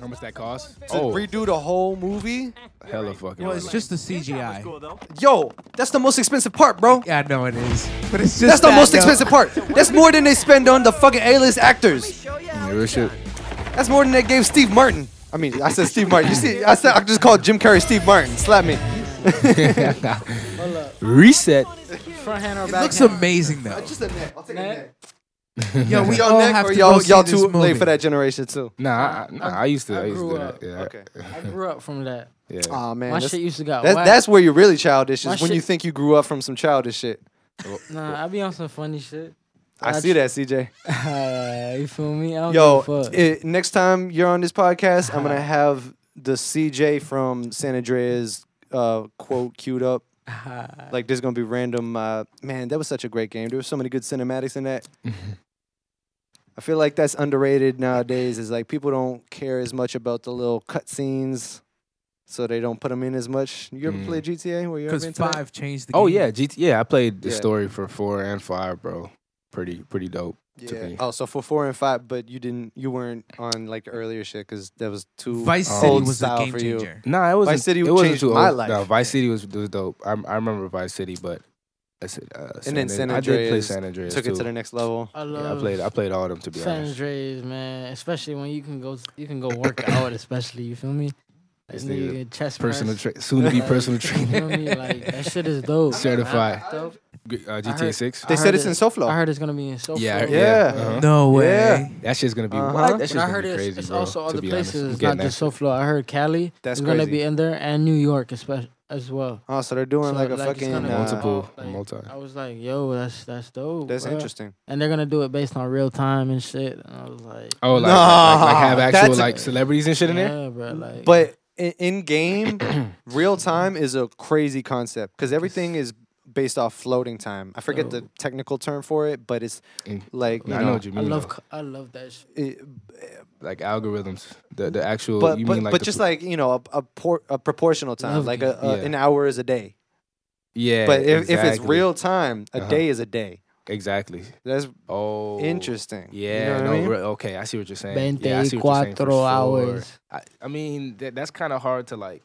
How much that cost? To Oh, redo the whole movie. hella fucking. Well, it's money. just the CGI. Yo, that's the most expensive part, bro. Yeah, I know it is, but it's just That's the that, most though. expensive part. That's more than they spend on the fucking A-list actors. Yeah, real shit. That's more than they gave Steve Martin. I mean, I said Steve Martin. You see, I said I just called Jim Carrey Steve Martin. Slap me. Reset. Front hand or It looks hand? amazing though. Just a neck. I'll take Neck. a neck. Yo, we Y'all neck have or to y'all y'all too movie. late for that generation too. Nah, I, nah, I used to. I, I used to grew do up. that. Yeah. Okay. I grew up from that. Yeah. Oh man, My that's, shit used to got that's, that's where you're really childish. My Is when shit- you think you grew up from some childish shit. Nah, I be on some funny shit. I see that, CJ. you feel me? I don't Yo, give a fuck. it, next time you're on this podcast, I'm gonna have the CJ from San Andreas uh, quote queued up. Like there's gonna be random. Uh, man, that was such a great game. There were so many good cinematics in that. I feel like that's underrated nowadays. Is like people don't care as much about the little cutscenes, so they don't put them in as much. You ever Mm. play GTA? Were you ever Because into that? five changed the Oh game. yeah, GTA. Yeah, I played the Yeah. story for four and five, bro. Pretty, pretty dope. to Yeah. me. Oh, so for four and five, but you didn't. You weren't on like the earlier shit because that was too Vice Oh. City old was a game for you. changer. Nah, it wasn't. City it wasn't changed too my old. life. No, Vice City was was dope. I I remember Vice City, but I said, uh, And then San I did play San Andreas Took it too. to the next level. I yeah, I played. I played all of them to be honest. San honest. Andreas, man. Especially when you can go, you can go work out. Especially, you feel me? Like, This nigga nigga, get chest Personal tra- soon to be Like, personal You feel trainer. me? Like that shit is dope. Certified. Dope. Uh, GTA heard- Six. They said it's it- in SoFlo. I heard it's gonna be in SoFlo. Yeah, Yeah. uh-huh. No way. Yeah. That shit's gonna be. Uh-huh. What? That shit's But I gonna be it's, crazy, it's bro. also other places. It's not just SoFlo. I heard Cali That's is gonna be in there and New York, especially as well. Oh, so they're doing So, like a it's fucking. gonna uh, multiple- like, multi. I was like, yo, that's that's dope. That's bruh. interesting. And they're gonna do it based on real time and shit. And I was like, Oh, like, like, like, like have actual like celebrities and shit in there. yeah, bro. Like, But in, in game, real time is a crazy concept because everything is based off floating time. I forget the technical term for it, but it's like you I know, know what you I love, though. I love that shit. it- like algorithms. The the actual. but you but, mean like but just pro- like you know a a, por- a proportional time, Love like a, a Yeah. an hour is a day. yeah. but if, if it's real time, a Uh-huh. day is a day. exactly. That's Oh, interesting. You Yeah, know what I mean? re- okay, I see what you're saying. Yeah, I see what you're saying for 24 sure. hours. I, I mean, that, that's kind of hard to like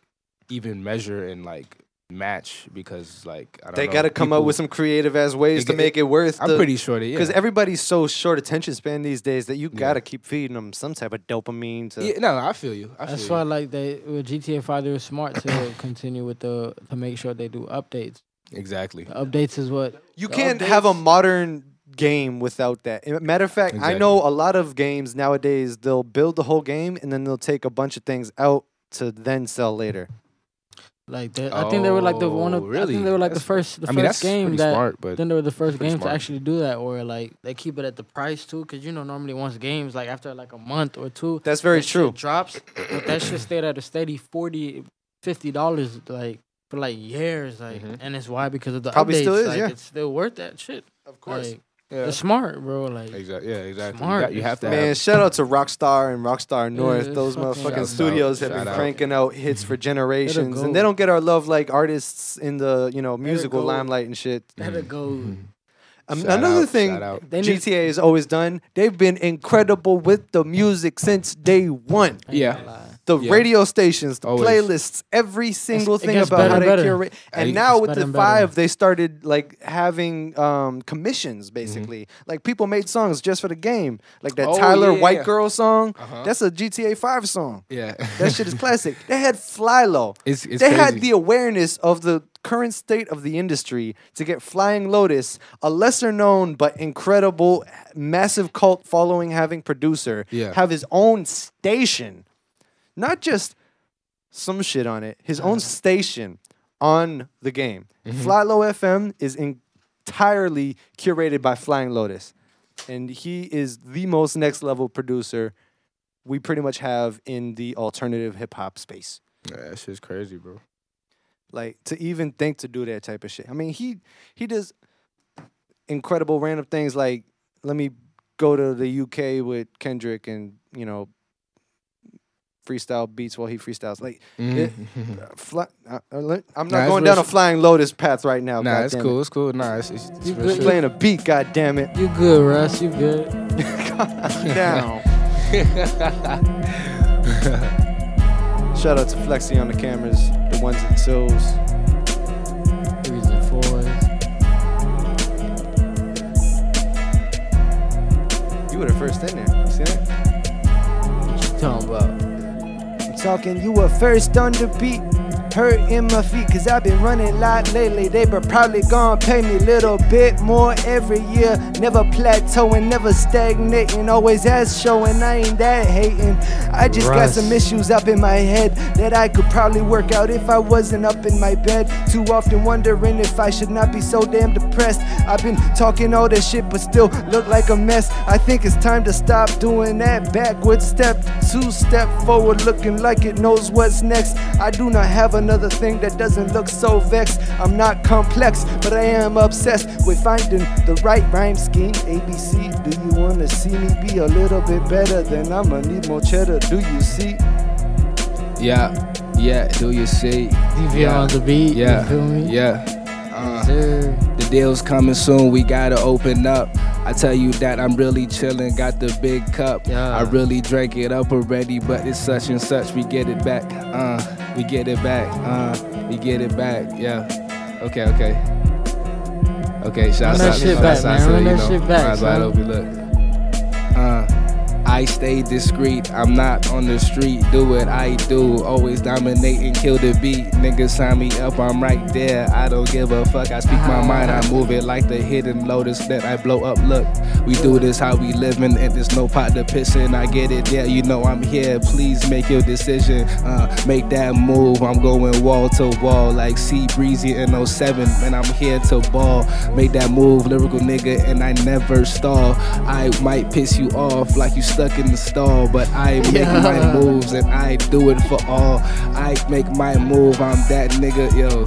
even measure and like match because like I don't They got to come up with some creative ass ways It to make it worth. I'm pretty sure that yeah. because everybody's so short attention span these days that you got to keep feeding them some type of dopamine to. yeah, no, I feel you. I feel That's you. why, like, they with GTA Five, they were smart to continue with the to make sure they do updates. exactly. The updates is what You can't have a modern game without that. Matter of fact, I know a lot of games nowadays they'll build the whole game and then they'll take a bunch of things out to then sell later. Like they, I think they were like the one of Oh, I think they were like the first the I mean, first that's game pretty that smart, but then they were the first pretty game to actually do that, or like they keep it at the price too, because you know normally once games like after like a month or two, That's very that shit true. drops, but that shit stayed at a steady 40 50 dollars like for like years, like, Mhm. and it's why because of the Probably updates, still is, like, yeah. it's still worth that shit. Of Like, yeah, it's smart, bro. Like, exactly. Yeah, exactly. You, Smart got- you have to. Man, have. shout out to Rockstar and Rockstar North. it's Those motherfucking Shout studios have out, been out. cranking out hits for generations, and they don't get our love like artists in the you know musical limelight and shit. that'll go. Mhm. Um, Shout another out, thing shout out. They need- GTA has always done, they've been incredible with the music since day one. Yeah. The Yeah. radio stations, the Always. playlists, every single it thing about how they better. curate. And now with the and better. five, they started like having um, commissions basically. Like people made songs just for the game. Like that Oh, Tyler yeah. White Girl song. Uh-huh. That's a GTA 5 song. yeah, That shit is classic. They had Flylo. it's it's they crazy. had the awareness of the current state of the industry to get Flying Lotus, a lesser known but incredible, massive cult following having producer, Yeah. have his own station. Not just some shit on it, his own uh-huh. station on the game. Mm-hmm. FlyLo FM is entirely curated by Flying Lotus. And he is the most next level producer we pretty much have in the alternative hip hop space. Yeah, that shit's crazy, bro. Like to even think to do that type of shit. I mean, he he does incredible random things like let me go to the UK with Kendrick and you know freestyle beats while he freestyles. Like It- uh, fly, uh, uh, I'm not Nah, it's going real down a flying lotus path right now. nah, it's goddammit. cool. It's cool. Nah, it's, it's, it's You real shit. Playing a beat, god damn it. You good, Russ? You good? Down. Shout out to Flexi on the cameras, the ones and twos. Threes and fours. You were the first in there. You see that? What you talking about? Talking, you were first on the beat. Hurt in my feet, cause I've been running a lot lately. They were probably gonna pay me a little bit more every year. Never plateauing, never stagnating. Always ass showing, I ain't that hating. I just got some issues up in my head that I could probably work out if I wasn't up in my bed. Too often wondering if I should not be so damn depressed. I've been talking all this shit, but still look like a mess. I think it's time to stop doing that backward step, two step forward, looking like it knows what's next. I do not have another thing that doesn't look so vexed. I'm not complex, but I am obsessed with finding the right rhyme scheme. ABC, do you wanna see me be a little bit better? Then I'ma need more cheddar. Do you see? Yeah, yeah. Do you see? DV Yeah. on the beat. Yeah, You feel me? yeah. Uh, The deal's coming soon, we gotta open up. I tell you that I'm really chillin', got the big cup. Yeah. I really drank it up already, but it's such and such. We get it back, uh, we get it back, uh, we get it back, yeah. Okay, okay. Okay, shout out Run that shit back, man. to, Run that shit back, well son. open, look. Uh, I stay discreet, I'm not on the street. Do what I do, always dominate and kill the beat. Niggas sign me up, I'm right there. I don't give a fuck, I speak my mind, I move it like the hidden lotus that I blow up. Look, we do this how we living, and there's no pot to piss in. I get it, yeah, you know I'm here. Please make your decision, uh, make that move. I'm going wall to wall like C Breezy in 07, and I'm here to ball. Make that move, lyrical nigga, and I never stall. I might piss you off like you stuck in the stall, but I make Yeah. my moves and I do it for all. I make my move, I'm that nigga, yo.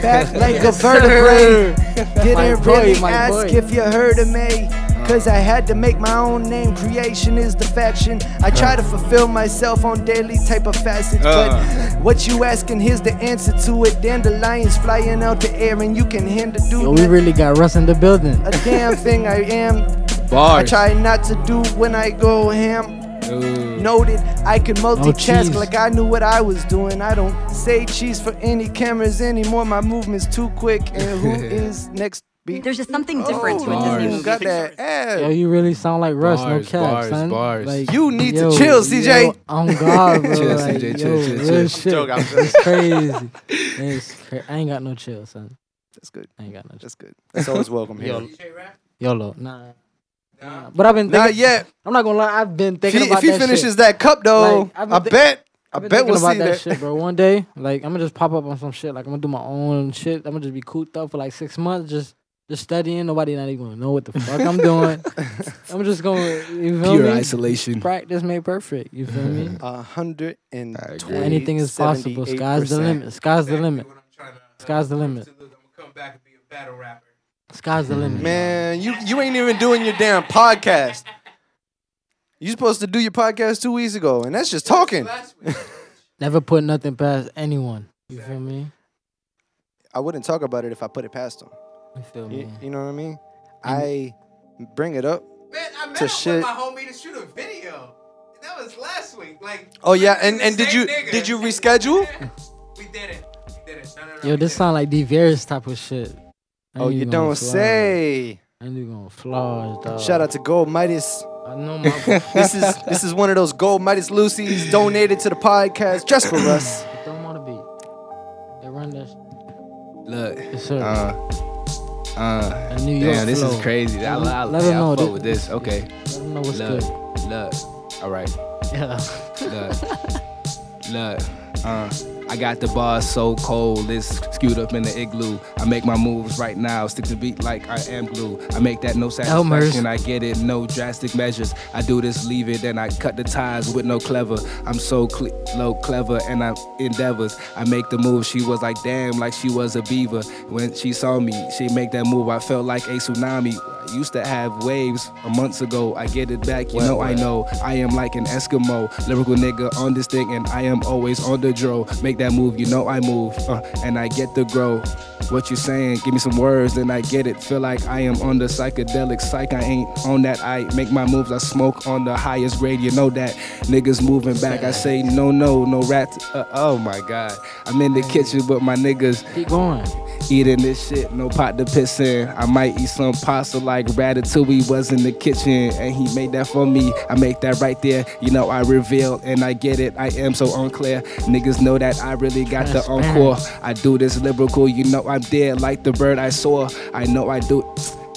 Back like Yes, a vertebrae. My Didn't boy, really my ask boy. if you heard of me. Cause I had to make my own name. Creation is the faction. I try to fulfill myself on daily type of facets. Uh. But what you asking, here's the answer to it. Dandelions flying out the air, and you can hand a dude Yo, we really got Russ in the building. a damn thing I am. I try not to do when I go ham. Ooh. Noted, I can oh, multitask cheese. like I knew what I was doing. I don't say cheese for any cameras anymore. My movement's too quick. And who is next? Beat? There's just something different to a Bars. Disney movie. got that ad. Yo, you really sound like Russ, no Bars, cap, bars, son. bars. Like, You need to chill, CJ. Yo, on God, bro. Chill, like, CJ, yo, chill, chill, real chill. shit. Joke, I'm It's crazy. It's cra- I ain't got no chill, son. That's good. I ain't got no chill. That's good. That's always welcome here. Yo, YOLO, nah. Nah. But I've been Not thinking, yet. I'm not gonna lie, I've been If thinking he, about if he that finishes shit. that cup, though, Like, I've I thi- bet. I I've been bet thinking we'll about see that, that. shit, bro. One day, like I'm gonna just pop up on some shit. Like I'm gonna do my own shit. I'm gonna just be cooped up for like six months, just just studying. Nobody not even gonna know what the fuck I'm doing. I'm just gonna you feel Pure me? isolation. Practice made perfect. You feel me? A hundred and I agree. Anything is possible. Sky's the limit. Sky's the limit. Sky's the limit. Sky's the limit. Mm-hmm. Man, you you ain't even doing your damn podcast. You supposed to do your podcast two weeks ago, and that's just talking. Never put nothing past anyone. You feel me? I wouldn't talk about it if I put it past them. You feel me? You, you know what I mean? I bring it up. Man, I met To up shit. with my homie to shoot a video. That was last week. Like, Oh yeah, and and did you nigga. did you reschedule? We did it. We did it. No, no, no. Yo, this did sound like D. Various type of shit. I Oh, you don't flaws. say. I ain't even gonna flaws, dog. Shout out to Gold Midas. I know my. This is this is one of those Gold Midas Lucy's donated to the podcast just for us. Throw them on the beat. They run this. Look. Yes, sir. Uh, uh. A New York Damn, this is crazy. I, I, I, Let them know I fuck with this. Okay. Let them know what's Look, good. look. All right. Yeah. Look, look, uh, I got the bars so cold, it's skewed up in the igloo. I make my moves right now, stick to beat like I am glue. I make that no Elmer's. satisfaction, I get it, no drastic measures. I do this, leave it, then I cut the ties with no clever. I'm so low clever and I endeavors. I make the move, she was like damn, like she was a beaver. When she saw me, she make that move, I felt like a tsunami. Used to have waves a months ago. I get it back, you Well, know I know. I am like an Eskimo, lyrical nigga on this thing, and I am always on the dro. Make that move, you know I move, uh, and I get the grow. What you saying? Give me some words, then I get it. Feel like I am on the psychedelic psych. I ain't on that. I make my moves. I smoke on the highest grade. You know that. Niggas moving back. I say no, no, no rat. Uh, oh my god. I'm in the kitchen with my niggas Keep going. Eating this shit. No pot to piss in. I might eat some pasta like Ratatouille was in the kitchen, and he made that for me. I make that right there. You know I reveal, and I get it. I am so unclear. Niggas know that I really got the Transparent. encore. I do this lyrical, you know I'm dead like the bird I saw. I know I do.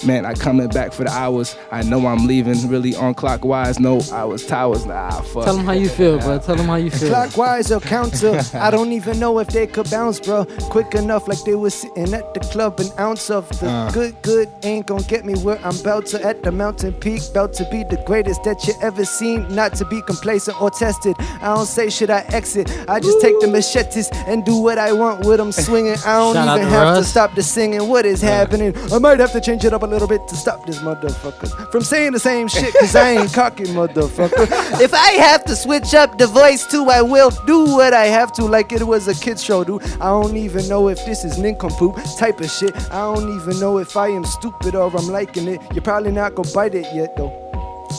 Man, I coming back for the hours. I know I'm leaving really on clockwise. No hours, towers. Nah, fuck. Tell them how you feel, bro. Tell them how you feel. Clockwise or counter. I don't even know if they could bounce, bro. Quick enough, like they was sitting at the club. An ounce of the Uh. good, good ain't gonna get me where I'm about to at the mountain peak. About to be the greatest that you ever seen. Not to be complacent or tested. I don't say should I exit. I just take the machetes and do what I want with them swinging. I don't Shout even to have to stop the singing. What is happening? I might have to change it up a little bit to stop this motherfucker from saying the same shit. Cause I ain't cocky, motherfucker. if I have to switch up the voice too, I will do what I have to, like it was a kid's show, dude. I don't even know if this is nincompoop type of shit. I don't even know if I am stupid or I'm liking it. You're probably not gonna bite it yet, though.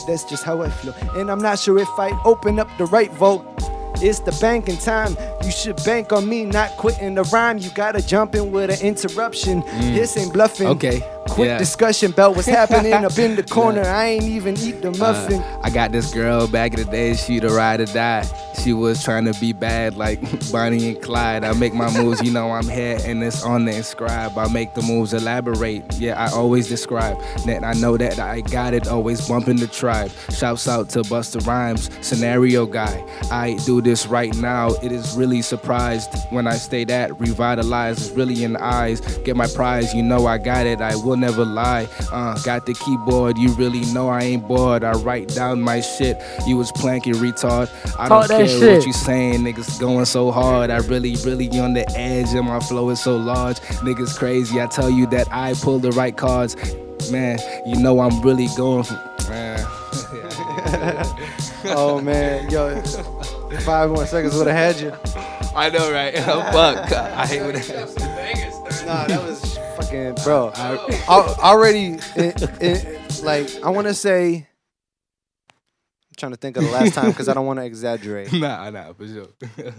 That's just how I feel. And I'm not sure if I open up the right vote. It's the banking time. You should bank on me not quitting the rhyme. You gotta jump in with an interruption. Mm. This ain't bluffing. Okay, Quick yeah. discussion about what's happening up in the corner. I ain't even eat the muffin. Uh, I got this girl back in the day, she the ride or die. She was trying to be bad like Bonnie and Clyde. I make my moves, you know I'm here and it's on the inscribe. I make the moves elaborate. Yeah, I always describe that I know that I got it, always bumping the tribe. Shouts out to Busta Rhymes, scenario guy. I do this right now. It is really surprised when I stay that revitalized. It's really in the eyes. Get my prize, you know I got it. I will never lie. Uh, got the keyboard, you really know I ain't bored. I write down my shit. You was planking retard. I don't that care shit. what you saying, niggas going so hard. I really, really on the edge, and my flow is so large. Niggas crazy. I tell you that I pull the right cards. Man, you know I'm really going for man. oh man, yo, five more seconds would have had you. I know, right? Fuck. I hate when that. Nah, that was fucking bro. I, al- already, it, it, like I want to say. I'm trying to think of the last time because I don't want to exaggerate. Nah, nah, for sure.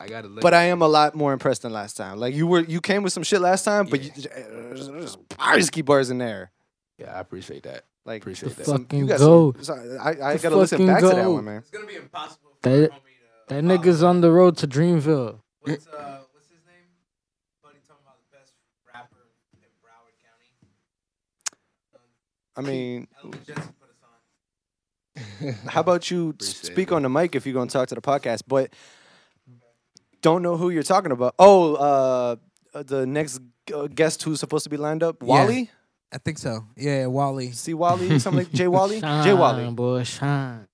I gotta look. But I am a lot more impressed than last time. Like you were, you came with some shit last time, but you, there's, there's bars bars in there. yeah, I appreciate that. Like Appreciate that. some- you Fucking got go. some- so I, I gotta listen fucking back to that go. one, man. It's gonna be impossible for That- homie to. That nigga's on the road to Dreamville. What's uh, what's his name? Buddy talking about the best rapper in Broward County. I mean, Elvin Jensen put us on. how about you Appreciate speak it. on the mic if you're gonna talk to the podcast, but don't know who you're talking about. Oh, uh, uh, the next uh, guest who's supposed to be lined up, Yeah. Wally. I think so. Yeah, Wally. See Wally, something like Jay Wally. Shine, Jay Wally. boy, shine.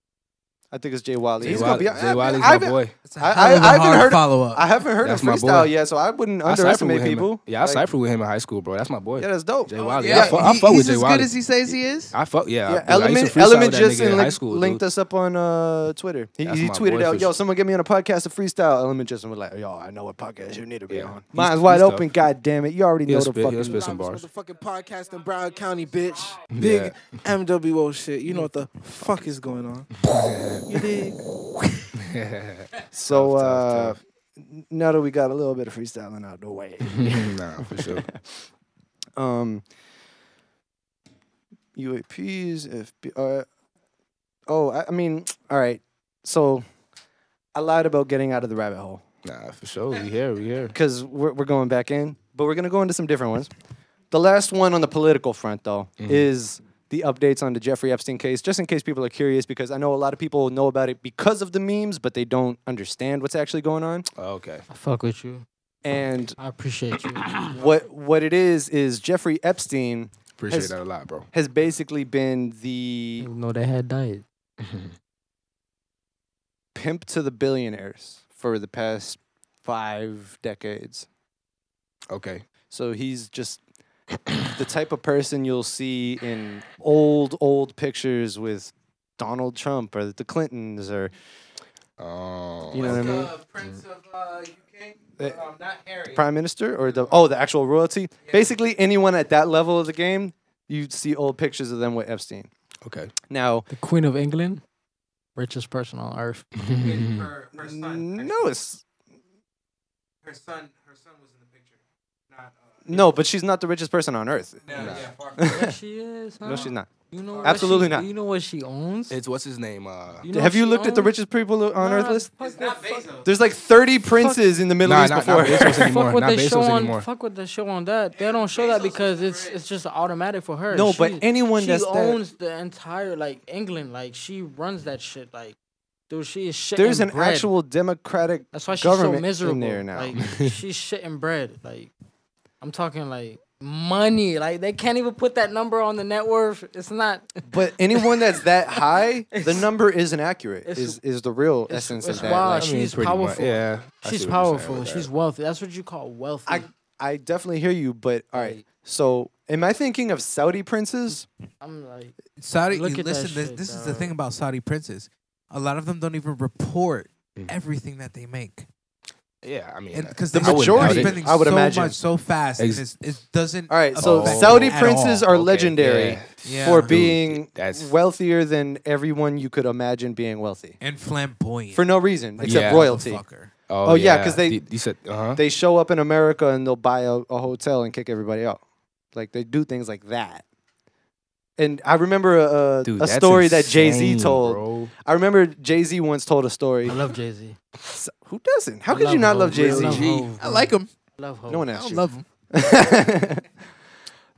I think it's Jay Wally. Jay He's Wally, gonna be. Jay I- Wally's I, my boy. It's a I- hell I- of a I haven't heard- follow up. I haven't heard That's him my freestyle yet, so I wouldn't I cipher underestimate with him. people. Yeah, I Like, cipher with him in high school, bro. That's my boy. Yeah, that's dope. Jay Wiley. yeah, Yeah, I fuck, I he- fuck with he's Jay as Wiley. good as he says he is. I fuck, yeah. Yeah, I- I used to Element freestyle Element with that just nigga in high linked, school, linked dude. us up on uh, Twitter. He, That's he my tweeted boy out, for "Yo, sure. someone get me on a podcast of freestyle." Element just was like, "Yo, I know what podcast you need to be Yeah. on." He's- Mine's wide he's open. tough. God damn it, you already He'll know the spit- he'll fucking. spit some bars. Motherfucking podcast in Broward County, bitch. Big MWO shit. You know what the fuck is going on? You dig? So Tough, uh, tough, now that we got a little bit of freestyling out the way, nah, for sure. um, UAPs, FB. Uh, oh, I, I mean, all right. So I lied about getting out of the rabbit hole. Nah, for sure. We here, we here. because we're, we're going back in, but we're going to go into some different ones. The last one on the political front, though, Mhm. is the updates on the Jeffrey Epstein case, just in case people are curious, because I know a lot of people know about it because of the memes, but they don't understand what's actually going on. Oh, okay. I fuck with you. And I appreciate you. what what it is is Jeffrey Epstein Appreciate Has- that a lot, bro. has basically been the no, they had died. pimp to the billionaires for the past five decades. okay. So he's just the type of person you'll see in old old pictures with Donald Trump or the Clintons or Oh, you know what I mean? Prince of uh, UK? Uh, um, not Harry. prime minister or the oh the actual royalty. Basically, anyone at that level of the game, you'd see old pictures of them with Epstein. okay. Now, The Queen of England, richest person on earth. Her, her son. no, it's Her son. Her son was in the picture. Not. Uh, no, but she's not the richest person on earth. no, yeah, far from yeah, she is. Huh? No, she's not. You know what Absolutely she, not. You know what she owns? It's what's his name? Uh, You know Have you she looked at the owns? richest people on earth list? fuck It's that- not fuck- Bezos. There's like 30 princes in the Middle Nah, East not- before. not Bezos anymore. Fuck what Not they Bezos show on. anymore. Fuck what they show on that. They don't show that because it's it's just automatic for her. No, but She- anyone she that's that- owns the entire like England. Like she runs that shit. Like, dude, she is shitting There's an bread. actual democratic That's why she's government so in there now. Like she's shitting bread. Like I'm talking like money. Like they can't even put that number on the net worth. It's not. But anyone that's that high, the number isn't accurate. Is is the real it's- essence it's of that? wild. Like, she's pretty much- powerful. yeah, I She's see what you're saying powerful. She's that. wealthy. That's what you call wealthy. I I definitely hear you, but all right. So, am I thinking of Saudi princes? I'm like, Saudi. Look at that listen, this, shit, this is the thing about Saudi princes. A lot of them don't even report Mhm. everything that they make, Yeah, I mean, uh, because The they're majority, spending I would so imagine. much so fast, Ex- it's, it doesn't. All right. So affect Saudi them at princes all. are Okay, legendary yeah. Yeah. for Dude, being that's- wealthier than everyone you could imagine being wealthy and flamboyant for no reason Like, except Yeah. royalty. motherfucker. Oh, yeah, 'cause they- You- you said, uh huh. They show up in America and they'll buy a, a hotel and kick everybody out. Like they do things like that. And I remember a, a, Dude, a that's story that Jay Z insane, told. bro. I remember Jay Z once told a story. I love Jay Z. S- Who doesn't? How could you not love Jay Z? I like him. I Love Hov. No one I asked don't you. love him.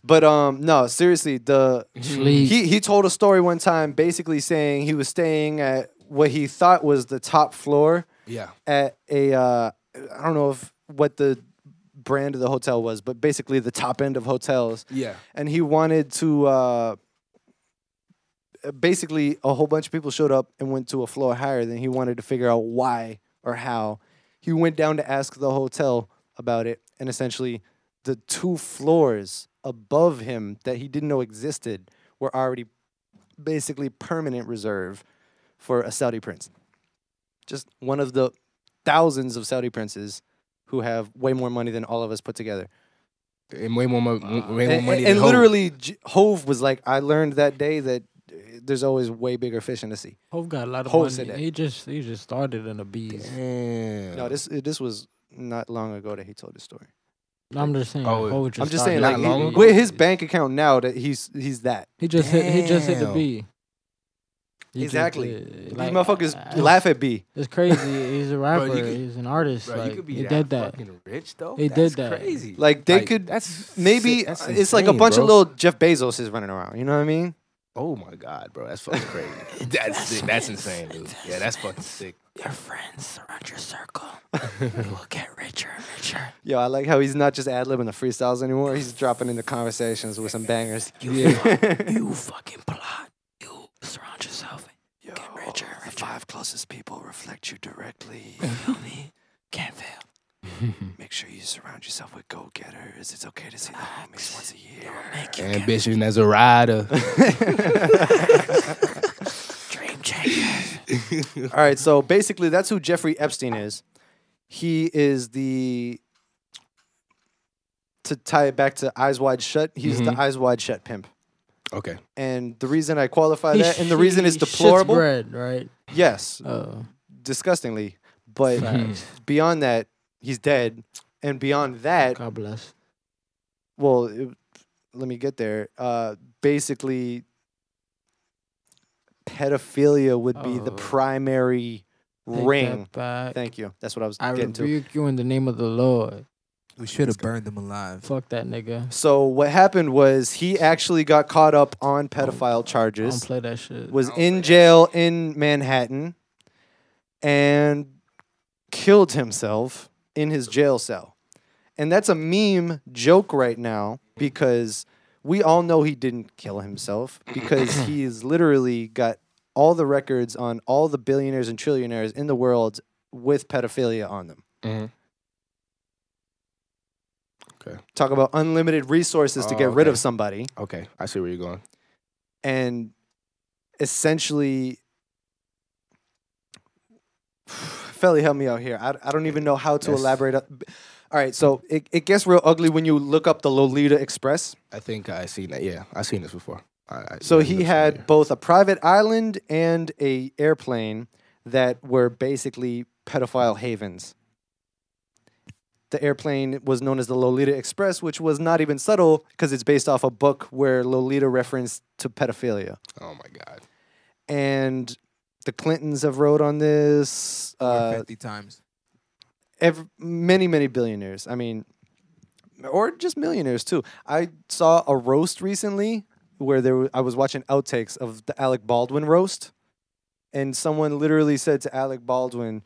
but um, no, seriously, the Sleep. he he told a story one time, basically saying he was staying at what he thought was the top floor Yeah. at a uh, I don't know if what the brand of the hotel was, but basically the top end of hotels. Yeah. and he wanted to uh basically a whole bunch of people showed up and went to a floor higher than he wanted to figure out why or how he went down to ask the hotel about it and essentially the two floors above him that he didn't know existed were already basically permanent reserve for a Saudi prince just one of the thousands of Saudi princes who have way more money than all of us put together And way more, mo- way more and, money. and- than and Hov. literally, Hov was like, I learned that day that there's always way bigger fish in the sea. Hov got a lot of Hov money. said that. He just he just started in the bees. Damn. No, this this was not long ago that he told this story. I'm just saying. Oh, Hov just I'm just saying, like the long he- ago? with his bank account now, that he's he's that. He just hit. He just hit the Damn. B. He just exactly. did- These like, motherfuckers uh, laugh at B. It's crazy. He's a rapper. you could- He's an artist. Bro, like, you could be he that, did that. fucking rich though. He That's did that. Crazy. Like they Like, could That's maybe sick. That's it's like a bunch bro. of little Jeff Bezos is running around. You know what I mean? Oh my god, bro, that's fucking crazy. that's sick. That's insane, dude. Yeah, that's fucking sick. Your friends surround your circle. you will get richer and richer. Yo, I like how he's not just ad libbing the freestyles anymore. He's dropping into conversations with some bangers. You, fuck, you fucking plot. You surround yourself. Yo, Get richer and the five closest people reflect you directly. You feel me? Can't fail. Make sure you surround yourself with go getters. It's okay to see the homies once a year. Ambition as a rider. dream changers. All right, so basically, that's who Jeffrey Epstein is. He is the to tie it back to Eyes Wide Shut. He's the Mhm. Eyes Wide Shut pimp, okay. and the reason I qualify that, and the reason it's sh- shits deplorable, bread, right? yes, Uh, disgustingly, but facts. beyond that, he's dead, and beyond that, God bless. well, it, let me get there. Uh, basically, pedophilia would be the Oh. primary Take ring. that back. Thank you. That's what I was I getting to. rebuke you in the name of the Lord. We should have burned them alive. Fuck that nigga. So what happened was he actually got caught up on pedophile I don't charges. play that shit. Was in jail in Manhattan and killed himself in his jail cell. And that's a meme joke right now because we all know he didn't kill himself because he's literally got all the records on all the billionaires and trillionaires in the world with pedophilia on them. Mhm. Okay. Talk about unlimited resources to Oh, get rid of somebody. Okay, I see where you're going. and essentially Felly, help me out here. I, I don't even know how to That's- elaborate. All right, so it, it gets real ugly when you look up the Lolita Express. I think I seen that. Yeah, I seen this before. I, I, So he had familiar. both a private island and a airplane that were basically pedophile havens. The airplane was known as the Lolita Express, which was not even subtle because it's based off a book where Lolita referenced to pedophilia. Oh my god. and the Clintons have wrote on this. Uh, 50 times. ev- many, many billionaires. I mean, or just millionaires too. I saw a roast recently where there I was watching outtakes of the Alec Baldwin roast, and someone literally said to Alec Baldwin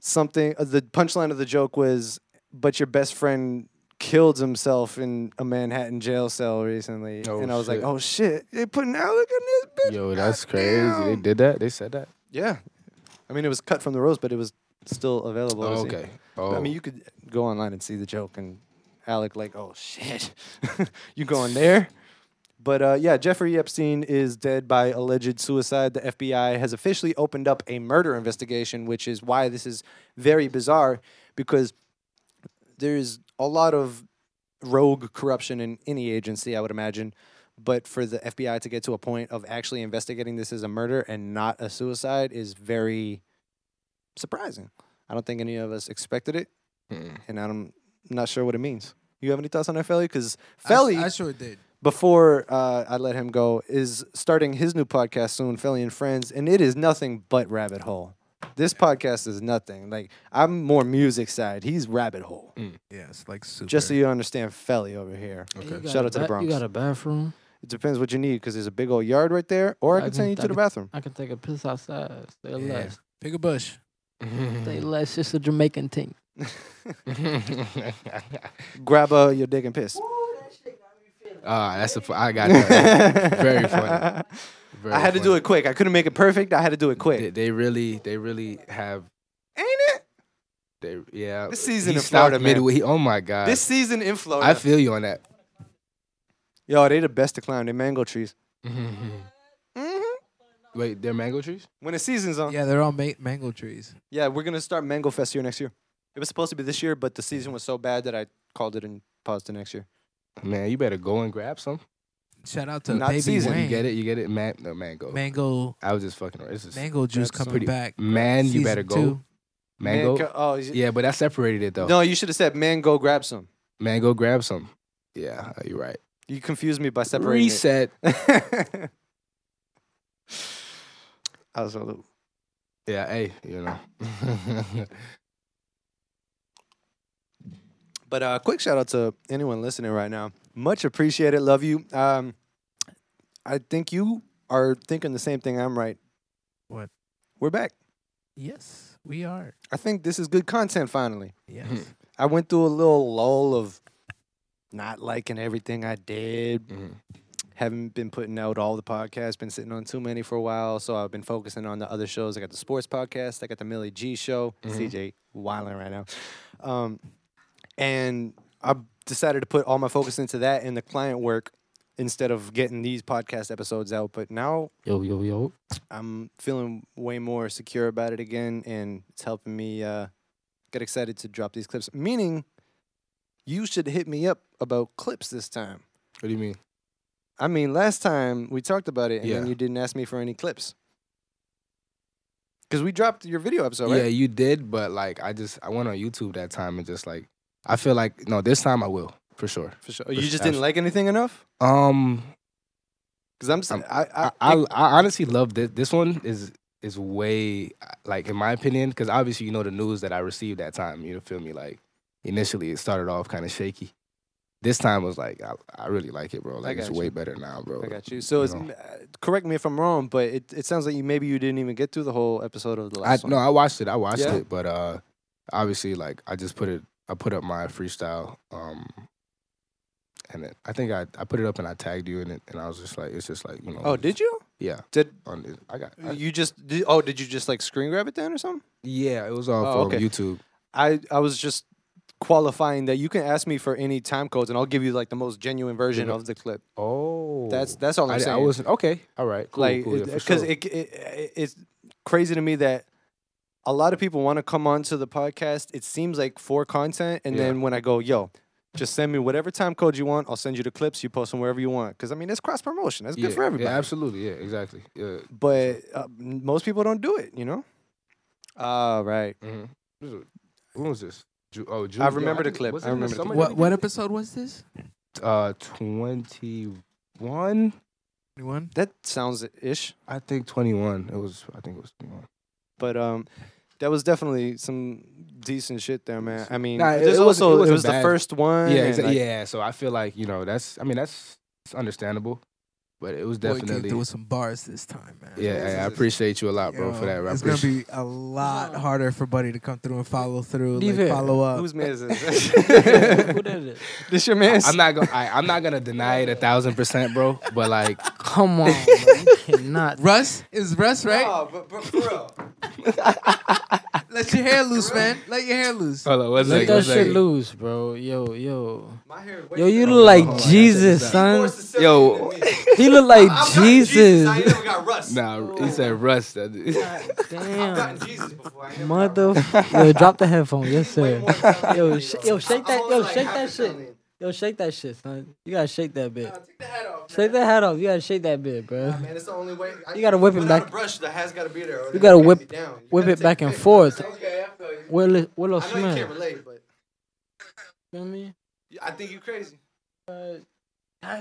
something. Uh, the punchline of the joke was, "But your best friend." Killed himself in a Manhattan jail cell recently, Oh, and I was like, "Oh shit! They putting Alec in this bitch." Yo, that's crazy. They did that. They said that. Yeah, I mean, it was cut from the roast, but it was still available. Oh, okay. But, Oh, I mean, you could go online and see the joke, and Alec like, oh shit, you going there? But uh, yeah, Jeffrey Epstein is dead by alleged suicide. The FBI has officially opened up a murder investigation, which is why this is very bizarre because there's a lot of rogue corruption in any agency, I would imagine. But for the FBI to get to a point of actually investigating this as a murder and not a suicide is very surprising. I don't think any of us expected it, mm. and I'm not sure what it means. You have any thoughts on that, Felly? Because I s- Felly, I, sure did. before uh, I let him go, is starting his new podcast soon, Felly and Friends, and it is nothing but rabbit hole. This podcast is nothing. Like I'm more music side. He's rabbit hole. Yeah, it's like super. Just so you understand, Felly over here. You Okay. got Shout a out to the ba- Bronx. You got a bathroom. It depends what you need because there's a big old yard right there, or I, I can can- send you I to the can- bathroom. I can take a piss outside. Stay Yeah. less. Pick a bush. Stay less. It's a Jamaican thing. Grab uh, your dick and piss. Ah, that's a. fu- I got that. Very funny. Very I had to do it quick. I couldn't make it perfect. I had to do it quick. They, they really, they really have. Ain't it? They yeah. This season he in Florida, stopped man. midway. He- oh my god. This season in Florida. I feel you on that. Yo, they the best to climb. They mango trees. Mm-hmm. Wait, they're mango trees? When the season's on. Yeah. Yeah, they're all ma- mango trees. Yeah, we're gonna start Mango Fest here next year. It was supposed to be this year, but the season was so bad that I called it and paused to next year. Man, you better go and grab some. Shout out to Not Baby seasoned. Wayne. You get it? You get it? Man, no mango. Mango, I was just fucking. around. This is mango juice That's coming pretty- back. man. You Season better go. two. Mango. Mango- oh, is it- Yeah, but that separated it though. No, you should have said mango. Grab some. Mango, grab some. Yeah, you're right. You confused me by separating. Reset. it. I was a little. Yeah, hey, you know. But uh, quick shout out to anyone listening right now. Much appreciated. Love you. Um, I think you are thinking the same thing. I'm right. What? We're back. Yes, we are. I think this is good content. Finally, Yes. I went through a little lull of not liking everything I did. Mhm. Haven't been putting out all the podcasts. Been sitting on too many for a while, so I've been focusing on the other shows. I got the sports podcast. I got the Millie G show. Mhm. CJ wilding right now, um, and I decided to put all my focus into that and the client work instead of getting these podcast episodes out. But now Yo, yo, yo. I'm feeling way more secure about it again, and it's helping me uh, get excited to drop these clips. Meaning, you should hit me up about clips this time. What do you mean? I mean, last time we talked about it, and then you didn't ask me for any clips. Because we dropped your video episode, right? Yeah, you did, but like I just I went on YouTube that time and just like I feel like no, this time I will for sure. For sure. For You just didn't like anything enough? Um, Because I'm, saying, I, I, I, I, I honestly love this. This one is is way like in my opinion because obviously you know the news that I received that time. You feel me? Like initially it started off kind of shaky. This time was like I, I really like it, bro. Like it's got way better now, bro. I got you. So, it's, know. uh, correct me if I'm wrong, but it, it sounds like you maybe you didn't even get through the whole episode of the I last no. I watched it. I watched Yeah? it, but uh, obviously, like I just put it. I put up my freestyle. Um, and it, I think I, I put it up and I tagged you in it, and I was just like, it's just like you know. Oh, did you? Yeah. Did On it, I got. I, you just? Did, oh, did you just like screen grab it then or something? yeah, it was all Oh, from okay. YouTube. I I was just qualifying that you can ask me for any time codes and I'll give you like the most genuine version Yeah. of the clip. Oh, That's that's all I'm I, saying. I wasn't okay. All right, cool, like cool, yeah, because sure. it, it, it it's crazy to me that a lot of people want to come onto the podcast. It seems like for content, and Yeah. then when I go, yo. Just send me whatever time code you want. I'll send you the clips. You post them wherever you want. Because I mean, it's cross promotion. That's yeah, good for everybody. Yeah, absolutely. Yeah, exactly. Yeah. but uh, most people don't do it. You know. Ah, right. Mm-hmm. When was this? Ju- oh, June. I remember the clip. I it in the remember the summer What what episode was this? did it? Uh, twenty-one. Anyone? That sounds ish. I think twenty-one. It was. I think it was twenty-one. But um, that was definitely some decent shit there, man. I mean, Nah, it- also it it, was the first one. Yeah, exa- like, yeah. So I feel like you know that's. I mean that's it's understandable, but it was Boy came definitely. through with some bars this time, man. yeah, hey, I appreciate you a lot, bro, for that. I It's gonna be a lot harder for Buddy to come through and follow through, Leave like it. follow up. Whose man is Who this? did it? this your man? I'm not gonna. I'm not gonna deny it a thousand percent, bro. But like, Come on, man. you cannot. Russ is Russ right? but, but for real. Let your hair loose, man. Let your hair loose. hold on, one Let second. that one shit second. loose, bro. Yo, yo. My hair Yo, you look like Jesus, son. Yo. He look like Jesus. I ain't never got rust. Nah, he said Russ. That- I've Damn. gotten Jesus before. I Mother. Yo, drop the headphone. Yes, sir. Yo, sh- yo, shake that. Yo, shake that shit. Yo, shake that shit, son. You gotta shake that bit. Take the hat off. Shake that hat off. You gotta shake that bit, bro. Man, it's the only way. I- You gotta whip it without back- A brush, the hat's gotta be there. or You gotta whip- be down. You whip gotta it back and forth. Okay, I feel you. Willow, Willow I know you can't Smith. relate, but Feel me? I think you crazy. But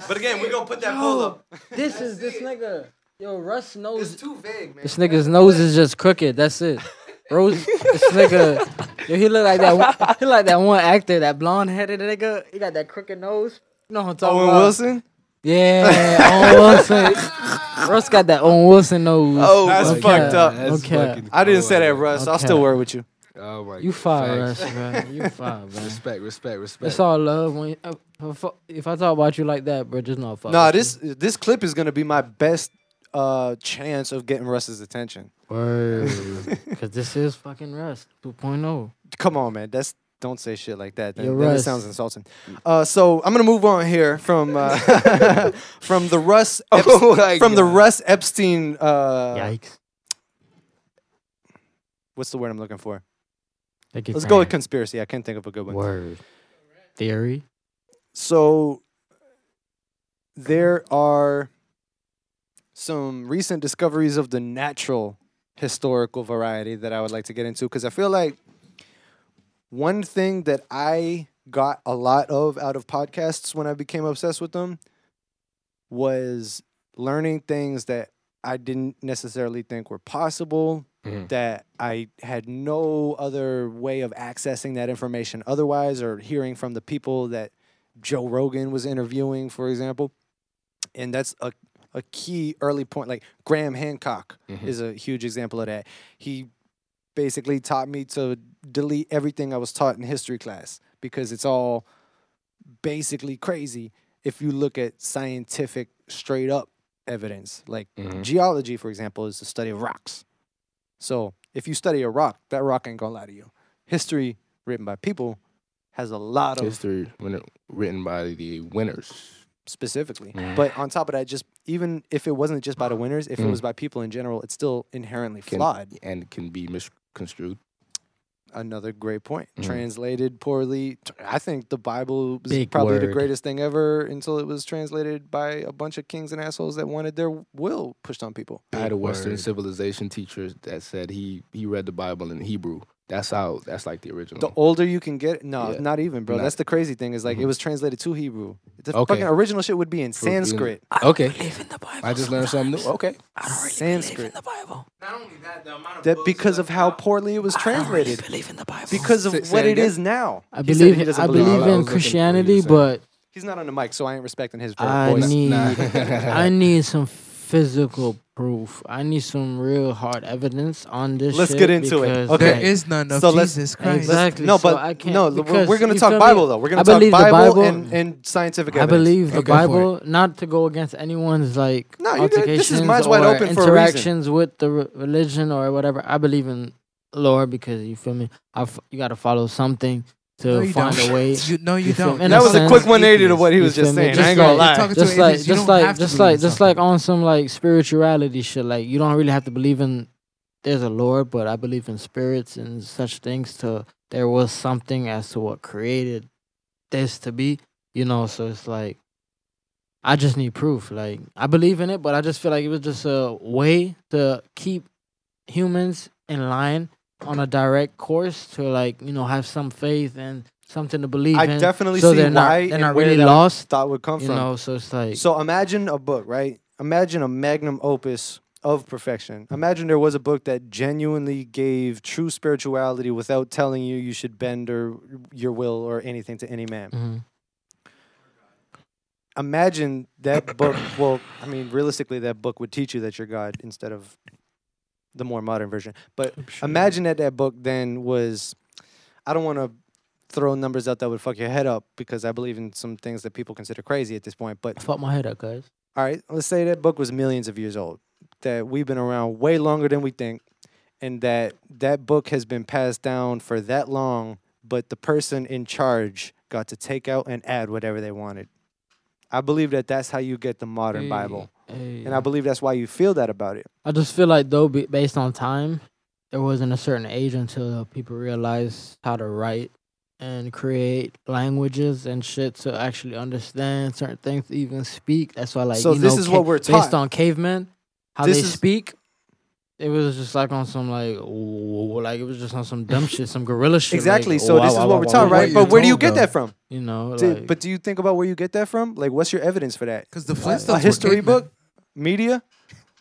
But again, we're gonna put that poll up. this is this nigga. Yo, Russ It's knows. too vague, man. This nigga's nose is just crooked. That's it. Rose, this nigga, yo, he look like that. One, he like that one actor, that blonde headed nigga. He got that crooked nose. You know what I'm talking Owen about? Wilson. Yeah, Owen Wilson. Russ got that Owen Wilson nose. Oh, that's Okay, fucked up. That's Okay. fucking I didn't cold, say that, man. Russ. I'll still work with you. Oh my. You fire, Facts. Russ, bro. You fire, man. Respect, respect, respect. It's all love. When uh, if, if I talk about you like that, bro, just know. fuck Nah, with this this clip is gonna be my best uh chance of getting Russ's attention. you. because this is fucking Russ oh. 2.0. Come on, man. That's don't say shit like that. Then, You're then it sounds insulting. Uh, so I'm gonna move on here from uh, from the Russ Epst- Oh my from the Russ Epstein. Uh, Yikes. what's the word I'm looking for? Take your Let's go with conspiracy. I can't think of a good one. Word. Theory. So there are some recent discoveries of the natural historical variety that I would like to get into because I feel like one thing that I got a lot of out of podcasts when I became obsessed with them was learning things that I didn't necessarily think were possible Mhm. that I had no other way of accessing that information otherwise, or hearing from the people that Joe Rogan was interviewing, for example. And that's a, a key early point. Like Graham Hancock Mhm. is a huge example of that. He basically taught me to delete everything I was taught in history class because it's all basically crazy if you look at scientific, straight up evidence. Like Mhm. geology, for example, is the study of rocks. So if you study a rock, that rock ain't gonna lie to you. History written by people has a lot of history when it, written by the winners. specifically. Mhm. But on top of that, just even if it wasn't just by the winners, if it Mm. was by people in general, it's still inherently Can- flawed. and can be misconstrued. Another great point. Mhm. Translated poorly. I think the Bible is Big probably the greatest thing ever until it was translated by a bunch of kings and assholes that wanted their will pushed on people. I had a Western word. civilization teacher that said he he read the Bible in Hebrew. That's how. That's like the original. The older you can get, no, Yeah. not even, bro. Not- That's the crazy thing. Is like it Mhm. was translated to Hebrew. The Okay. fucking original shit would be in For- in- Sanskrit. okay, Believe in the Bible. I just learned something new. Okay, I don't really Sanskrit. believe in the Bible. Not only that, the amount of That books because of how poorly it was I don't really translated. believe in the Bible. Because of Say- say what it it again? is now. I He believe he in, I believe believe in it. I was in looking for what you Christianity, but He's not on the mic, so I ain't respecting his vo- I need I need some physical proof. I need some real hard evidence on this. Let's shit get into it. Okay. There like, is none of So let's- Jesus Christ. Exactly. No, so but I can't, no, we're, we're gonna talk feel me? Bible though. We're gonna I talk believe the Bible, Bible- and, and scientific I believe the Okay. Bible, not to go against anyone's like No, you good. This is altercations mine's wide or open for a interactions with the re- religion or whatever. I believe in Lord because you feel me. I f- you got to follow something to No, you find don't. a way. You, no, you, You don't. me? In that a was a quick 180 to what he was just saying. Just I ain't gonna like- lie. talking to just like atheists, just like just like just like on some like spirituality shit like you don't really have to believe in there's a lord but i believe in spirits and such things to there was something as to what created this to be you know so it's like i just need proof like i believe in it but i just feel like it was just a way to keep humans in line on a direct course to like you know have some faith and something to believe I in definitely so see they're not, why they're and not where really lost thought would come you from. know so it's like So imagine a book, right? Imagine a magnum opus of perfection. Imagine there was a book that genuinely gave true spirituality without telling you you should bend or your will or anything to any man. Mhm. Imagine that book. Well, I mean, realistically, that book would teach you that you're God instead of the more modern version. But imagine that that book then was. I don't want to throw numbers out that would fuck your head up because I believe in some things that people consider crazy at this point. But fuck my head up guys all right, let's say that book was millions of years old, that we've been around way longer than we think, and that that book has been passed down for that long, but the person in charge got to take out and add whatever they wanted. I believe that that's how you get the modern Bible. Hey, And I believe that's why you feel that about it. I just feel like though, based on time, there wasn't a certain age until people realized how to write and create languages and shit to actually understand certain things, to even speak. That's why, like, So you this know, is ca- what we're based on cavemen, how This they is- speak. It was just like on some like, ooh, like it was just on some dumb shit, some gorilla shit. Exactly. Like, so wow, this is wow, what wow, we're talking, taught, right? But where do you get though. that from? You know, Dude, like, but do you think about where you get that from? Like, what's your evidence for that? Because the A- Flintstones a history cavemen. book, media.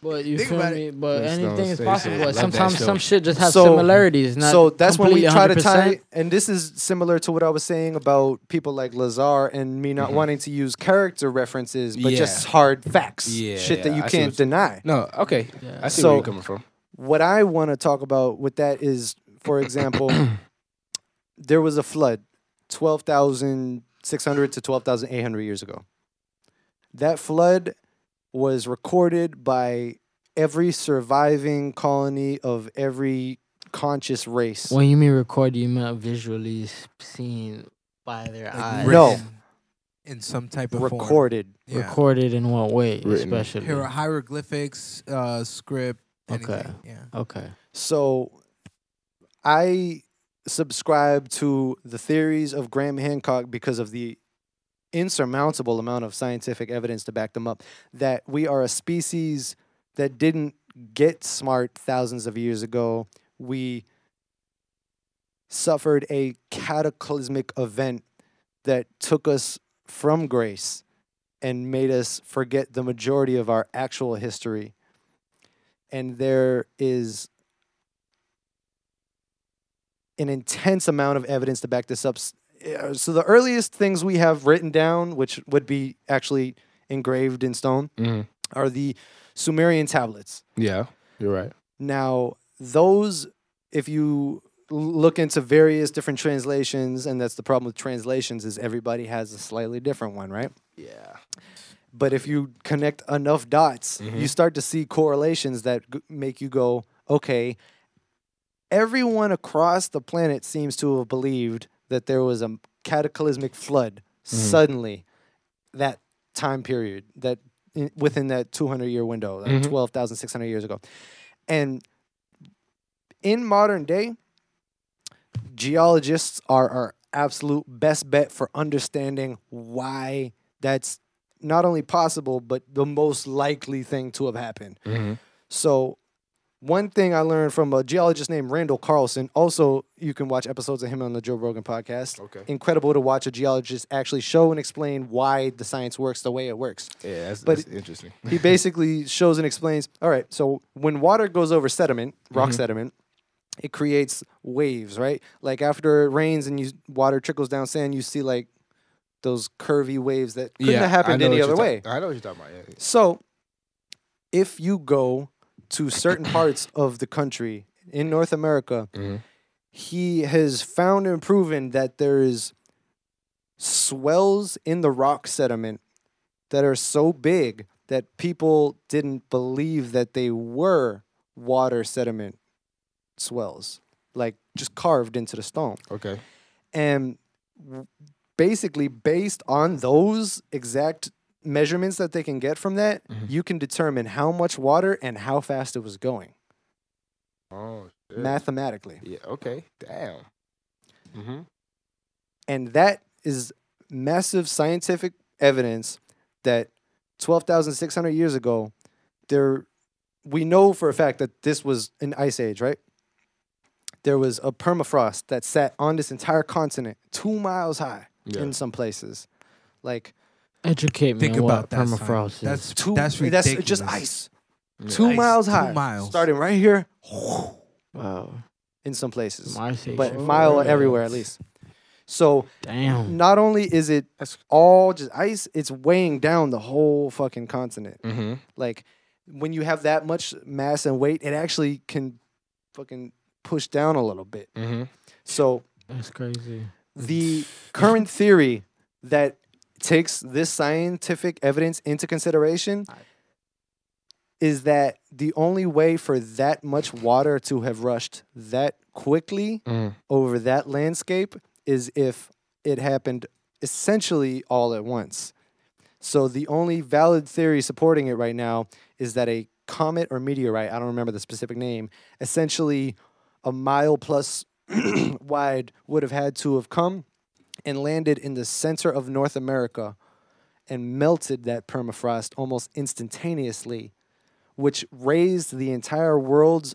But you Think feel about me? But Flintstones anything is say possible. shit. But Love that sometimes show. some shit just has So- similarities. Not so that's when we completely try to 100%. tie and this is similar to what i was saying about people like lazar and me not mm-hmm. wanting to use character references but just hard facts Yeah, shit that yeah, you I see can't what you- deny No, okay. Yeah. I see So- where you're coming from. what i want to talk about with that is for example there was a flood 12600 to 12800 years ago that flood was recorded by every surviving colony of every conscious race When you mean record, you meant visually seen by their Like eyes. No. In some type of form. recorded Yeah. Recorded in what way, Written. especially? Hier- hieroglyphics, uh, script, Okay. Yeah. Okay. So I subscribe to the theories of Graham Hancock because of the insurmountable amount of scientific evidence to back them up that we are a species that didn't get smart thousands of years ago. We suffered a cataclysmic event that took us from grace and made us forget the majority of our actual history. And there is an intense amount of evidence to back this up. Uh, So the earliest things we have written down, which would be actually engraved in stone, Mhm. are the Sumerian tablets. Yeah, you're right. Now, those, if you look into various different translations, and that's the problem with translations, is everybody has a slightly different one, right? Yeah. But if you connect enough dots, you Mhm. start to see correlations that g- make you go, okay, everyone across the planet seems to have believed that there was a cataclysmic flood suddenly that time period that in, within that 200 year window like Mhm. 12,600 years ago and in modern day geologists are our absolute best bet for understanding why that's not only possible but the most likely thing to have happened Mm-hmm. so one thing I learned from a geologist named Randall Carlson, also you can watch episodes of him on the Joe Rogan podcast. Okay. Incredible to watch a geologist actually show and explain why the science works the way it works. Yeah, that's, But that's interesting. He basically shows and explains, all right, so when water goes over sediment, rock Mhm. sediment, it creates waves, right? Like after it rains and you water trickles down sand, you see like those curvy waves that couldn't have happened any other you're way. I know what you're talking about. Yeah. So, if you go to certain parts of the country in North America, Mm-hmm. he has found and proven that there is swells in the rock sediment that are so big that people didn't believe that they were water sediment swells, like just carved into the stone. Okay. And basically based on those exact measurements that they can get from that, Mhm. you can determine how much water and how fast it was going Oh, shit. mathematically. Yeah. Okay. Damn. Mm-hmm. And that is massive scientific evidence that 12,600 years ago, there, we know for a fact that this was an ice age, right? There was a permafrost that sat on this entire continent, two miles high Yeah. in some places. Like Educate me Think on about what that. permafrost is. That's two, that's that's ridiculous. just ice. Yeah. Two Ice, miles two high. miles. Starting right here wow. in some places. Some but shit. mile everywhere at least. So Damn. not only is it all just ice, it's weighing down the whole fucking continent. Mm-hmm. Like when you have that much mass and weight, it actually can fucking push down a little bit. Mm-hmm. So That's crazy. the current theory that takes this scientific evidence into consideration is that the only way for that much water to have rushed that quickly Mm. over that landscape is if it happened essentially all at once. So the only valid theory supporting it right now is that a comet or meteorite, I don't remember the specific name, essentially a mile plus wide would have had to have come and landed in the center of North America and melted that permafrost almost instantaneously, which raised the entire world's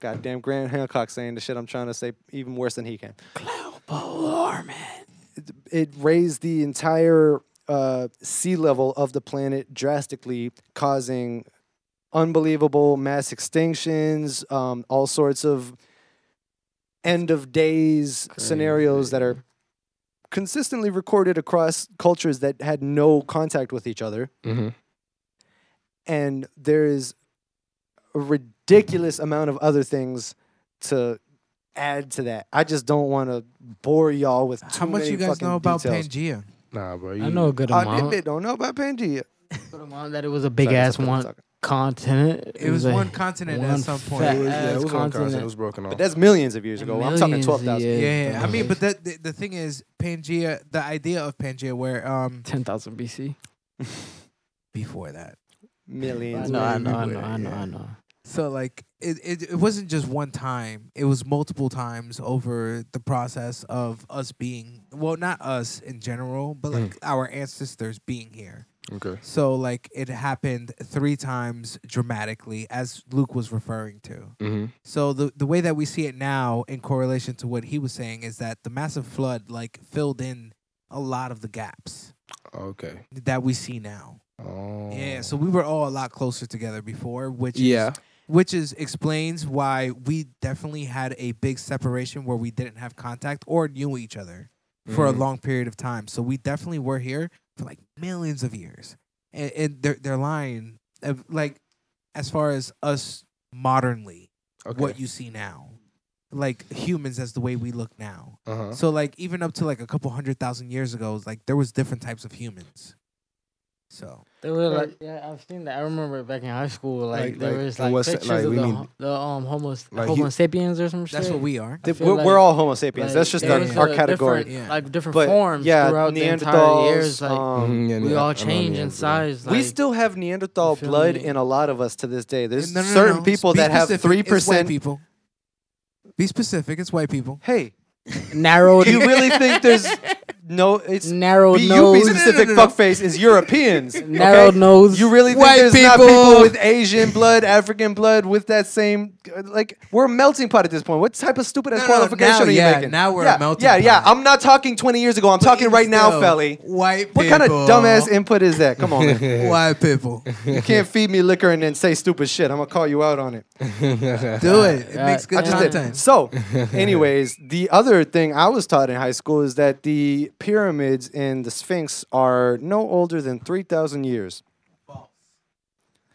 goddamn Graham Hancock saying the shit I'm trying to say even worse than he can. It, it raised the entire uh, sea level of the planet drastically, causing unbelievable mass extinctions, um, all sorts of end of days scenarios that are consistently recorded across cultures that had no contact with each other. Mm-hmm. And there is a ridiculous amount of other things to add to that. I just don't want to bore y'all with too How much many you guys fucking know about details. Pangea? Nah, bro. You, I know a good I amount. did- don't know about Pangea. Good amount that it was a big Sorry, ass that's what I'm one talking. Continent. It was a one continent at some point. fat It was, yeah, it ass was one concept. It was broken off. But that's millions of years ago. I'm talking Millions, 12,000. Yeah, yeah. yeah, I mean, but the, the the thing is, Pangea, the idea of Pangea, where um ten thousand BC. before that, I Millions. know, I know, I everywhere, know, I know, yeah. I know. so like it, it it wasn't just one time; it was multiple times over the process of us being well, not us in general, but like our ancestors being here. Okay. So like it happened three times dramatically, as Luke was referring to. Mm-hmm. So the the way that we see it now, in correlation to what he was saying, is that the massive flood like filled in a lot of the gaps Okay. that we see now. Oh. Yeah, so we were all a lot closer together before, which Yeah. is, which is explains why we definitely had a big separation where we didn't have contact or knew each other for a Mhm. long period of time. So we definitely were here for like millions of years, and, and they're they're lying. Like as far as us modernly, Okay. what you see now, like humans as the way we look now. Uh huh. So like even up to like a couple hundred thousand years ago, like there was different types of humans. So They were like, yeah, I've seen that. I remember back in high school, like, Like- there like, was like what's pictures like, of the, mean- the um homo like homo hu- sapiens or some shit. that's what we are. Th- feel we're, like- we're all Homo sapiens. Like, That's just our, our category. different- Yeah. like different But forms yeah, throughout the entire Neanderthals. years. Like um, Mhm, yeah, we yeah, all change in size. we like- still have Neanderthal blood me? in a lot of us to this day. There's No, no, no, certain no. people that have specific. three percent. people. Be specific. It's white people. Hey, narrowed. do you really think there's no? It's narrowed be, you be specific. No, no, no, no. Fuckface is Europeans. narrowed okay? nose. You really think White there's not people. people with Asian blood, African blood, with that same like we're a melting pot at this point. What type of stupid ass No, no, qualification now, are you yeah, making? now we're a yeah, melting Yeah, yeah. I'm not talking 20 years ago. I'm talking right now, Still, Felly. White What people. kind of dumbass input is that? Come on, man. White people. you can't feed me liquor and then say stupid shit. I'm gonna call you out on it. Do it. It Uh, makes good I just did. content. So, anyways, the other thing I was taught in high school is that the pyramids and the Sphinx are no older than 3,000 years.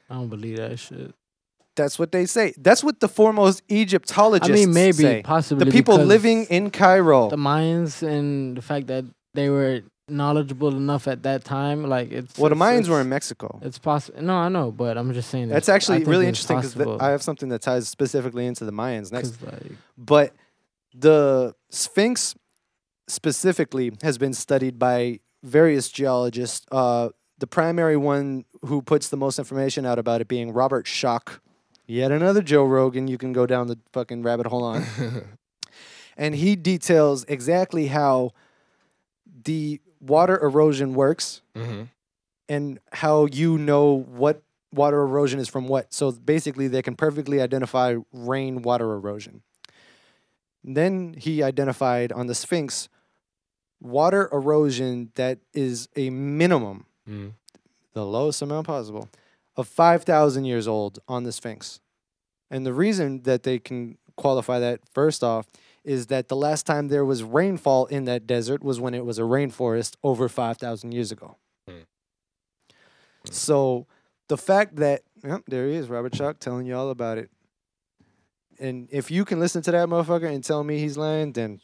I don't believe that shit. That's what they say. That's what the foremost Egyptologists I mean, maybe say. possibly The people living in Cairo. the Mayans and the fact that they were knowledgeable enough at that time, like it's. well, the it's- Mayans it's, were in Mexico. It's possible. No, I know, but I'm just saying. That's actually really interesting because possible. I have something that ties specifically into the Mayans next. like, But the Sphinx specifically has been studied by various geologists. Uh, the primary one who puts the most information out about it being Robert Schoch. Yet another Joe Rogan you can go down the fucking rabbit hole on. and he details exactly how the water erosion works Mm-hmm. and how you know what water erosion is from what. So basically, they can perfectly identify rain water erosion. Then he identified on the Sphinx water erosion that is a minimum, Mm-hmm. the lowest amount possible, of 5,000 years old on the Sphinx. And the reason that they can qualify that first off is that the last time there was rainfall in that desert was when it was a rainforest over 5,000 years ago. Hmm. So the fact that, yep, there he is, Robert Schoch telling you all about it. And if you can listen to that motherfucker and tell me he's lying, then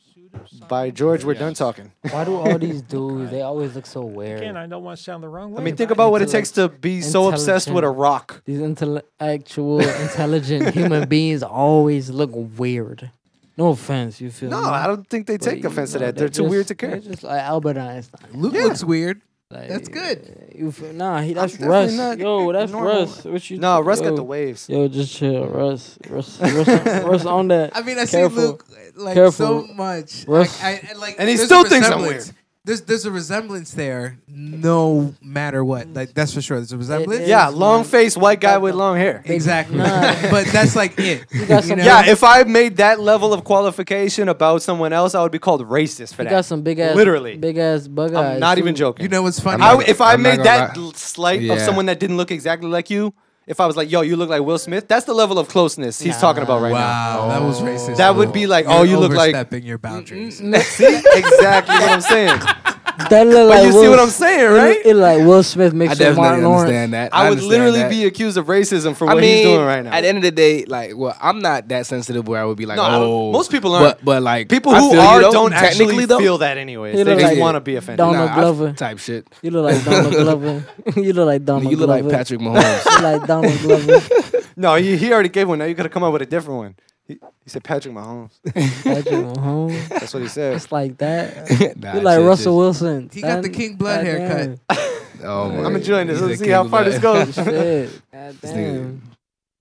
by George, we're done talking. Why do all these dudes? They always look so weird. Again, I don't want to sound the wrong way. I mean, think about what it takes to be so obsessed with a rock. These intellectual, intelligent human beings always look weird. No offense, you feel No, me? I don't think they But, take you offense to that. They're too weird to care. They're just like Albert Einstein. Luke Yeah. looks weird. Like, That's good. Uh, you feel, nah, he that's definitely Russ. not Yo, that's normal. Russ. What you? No, Russ got the waves. Yo, just chill, Russ. Russ, Russ, on, Russ on that. I mean, I Careful. see Luke like Careful. so much. Russ. Like, I, I- like, And he still thinks I'm resemblance. weird. There's there's a resemblance there, no matter what. Like that's for sure. There's a resemblance. Yeah, long face, white guy with long hair. exactly. Nah. but that's like it. You got some- know? Yeah, if I made that level of qualification about someone else, I would be called racist for He that. got some big ass, Literally. big ass bug eyes. I'm not even too. joking. you know what's funny? I, if I I'm not made gonna that lie. l- slight of Yeah. someone that didn't look exactly like you, if I was like, "Yo, you look like Will Smith," that's the level of closeness he's talking about right now. wow, that was oh. racist. That would be like, You're oh, you look like- overstepping your boundaries. See, exactly what I'm saying. That look But like you see what I'm saying, right? It, like Will Smith I mixed with definitely Martin Lawrence. understand that. I would literally that. be accused of racism for I what mean, he's doing right now. At the end of the day, like, well, I'm not that sensitive where I would be like, No, oh, most people aren't. But, but like, People who feel you, are don't actually technically, though, feel that anyways. They look just like- want to be offended. Donald nah, I- Glover. type shit. You look like Donald Glover. you look like Donald you look Glover. like Patrick Mahomes. You look like Donald Glover. No, he, he already gave one. Now you could have come up with a different one. He, he said Patrick Mahomes. Patrick Mahomes. That's what he said. It's like that. Nah, You like shit, Russell shit. Wilson. He got the King Blood Goddamn. haircut. Oh my I'm enjoying this. He's Let's a see how far of this goes. Shit. God damn.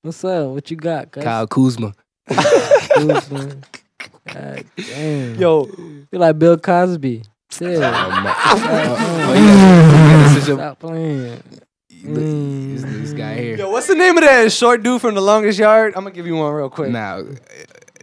What's up? What you got, cuz? Kyle Kuzma. Kuzma. God damn. Yo, You like Bill Cosby. Shit. Oh, my- oh, yeah. This is a- Stop playing. This, this guy here. yo, what's the name of that short dude from the longest yard? I'm gonna give you one real quick. Now, uh,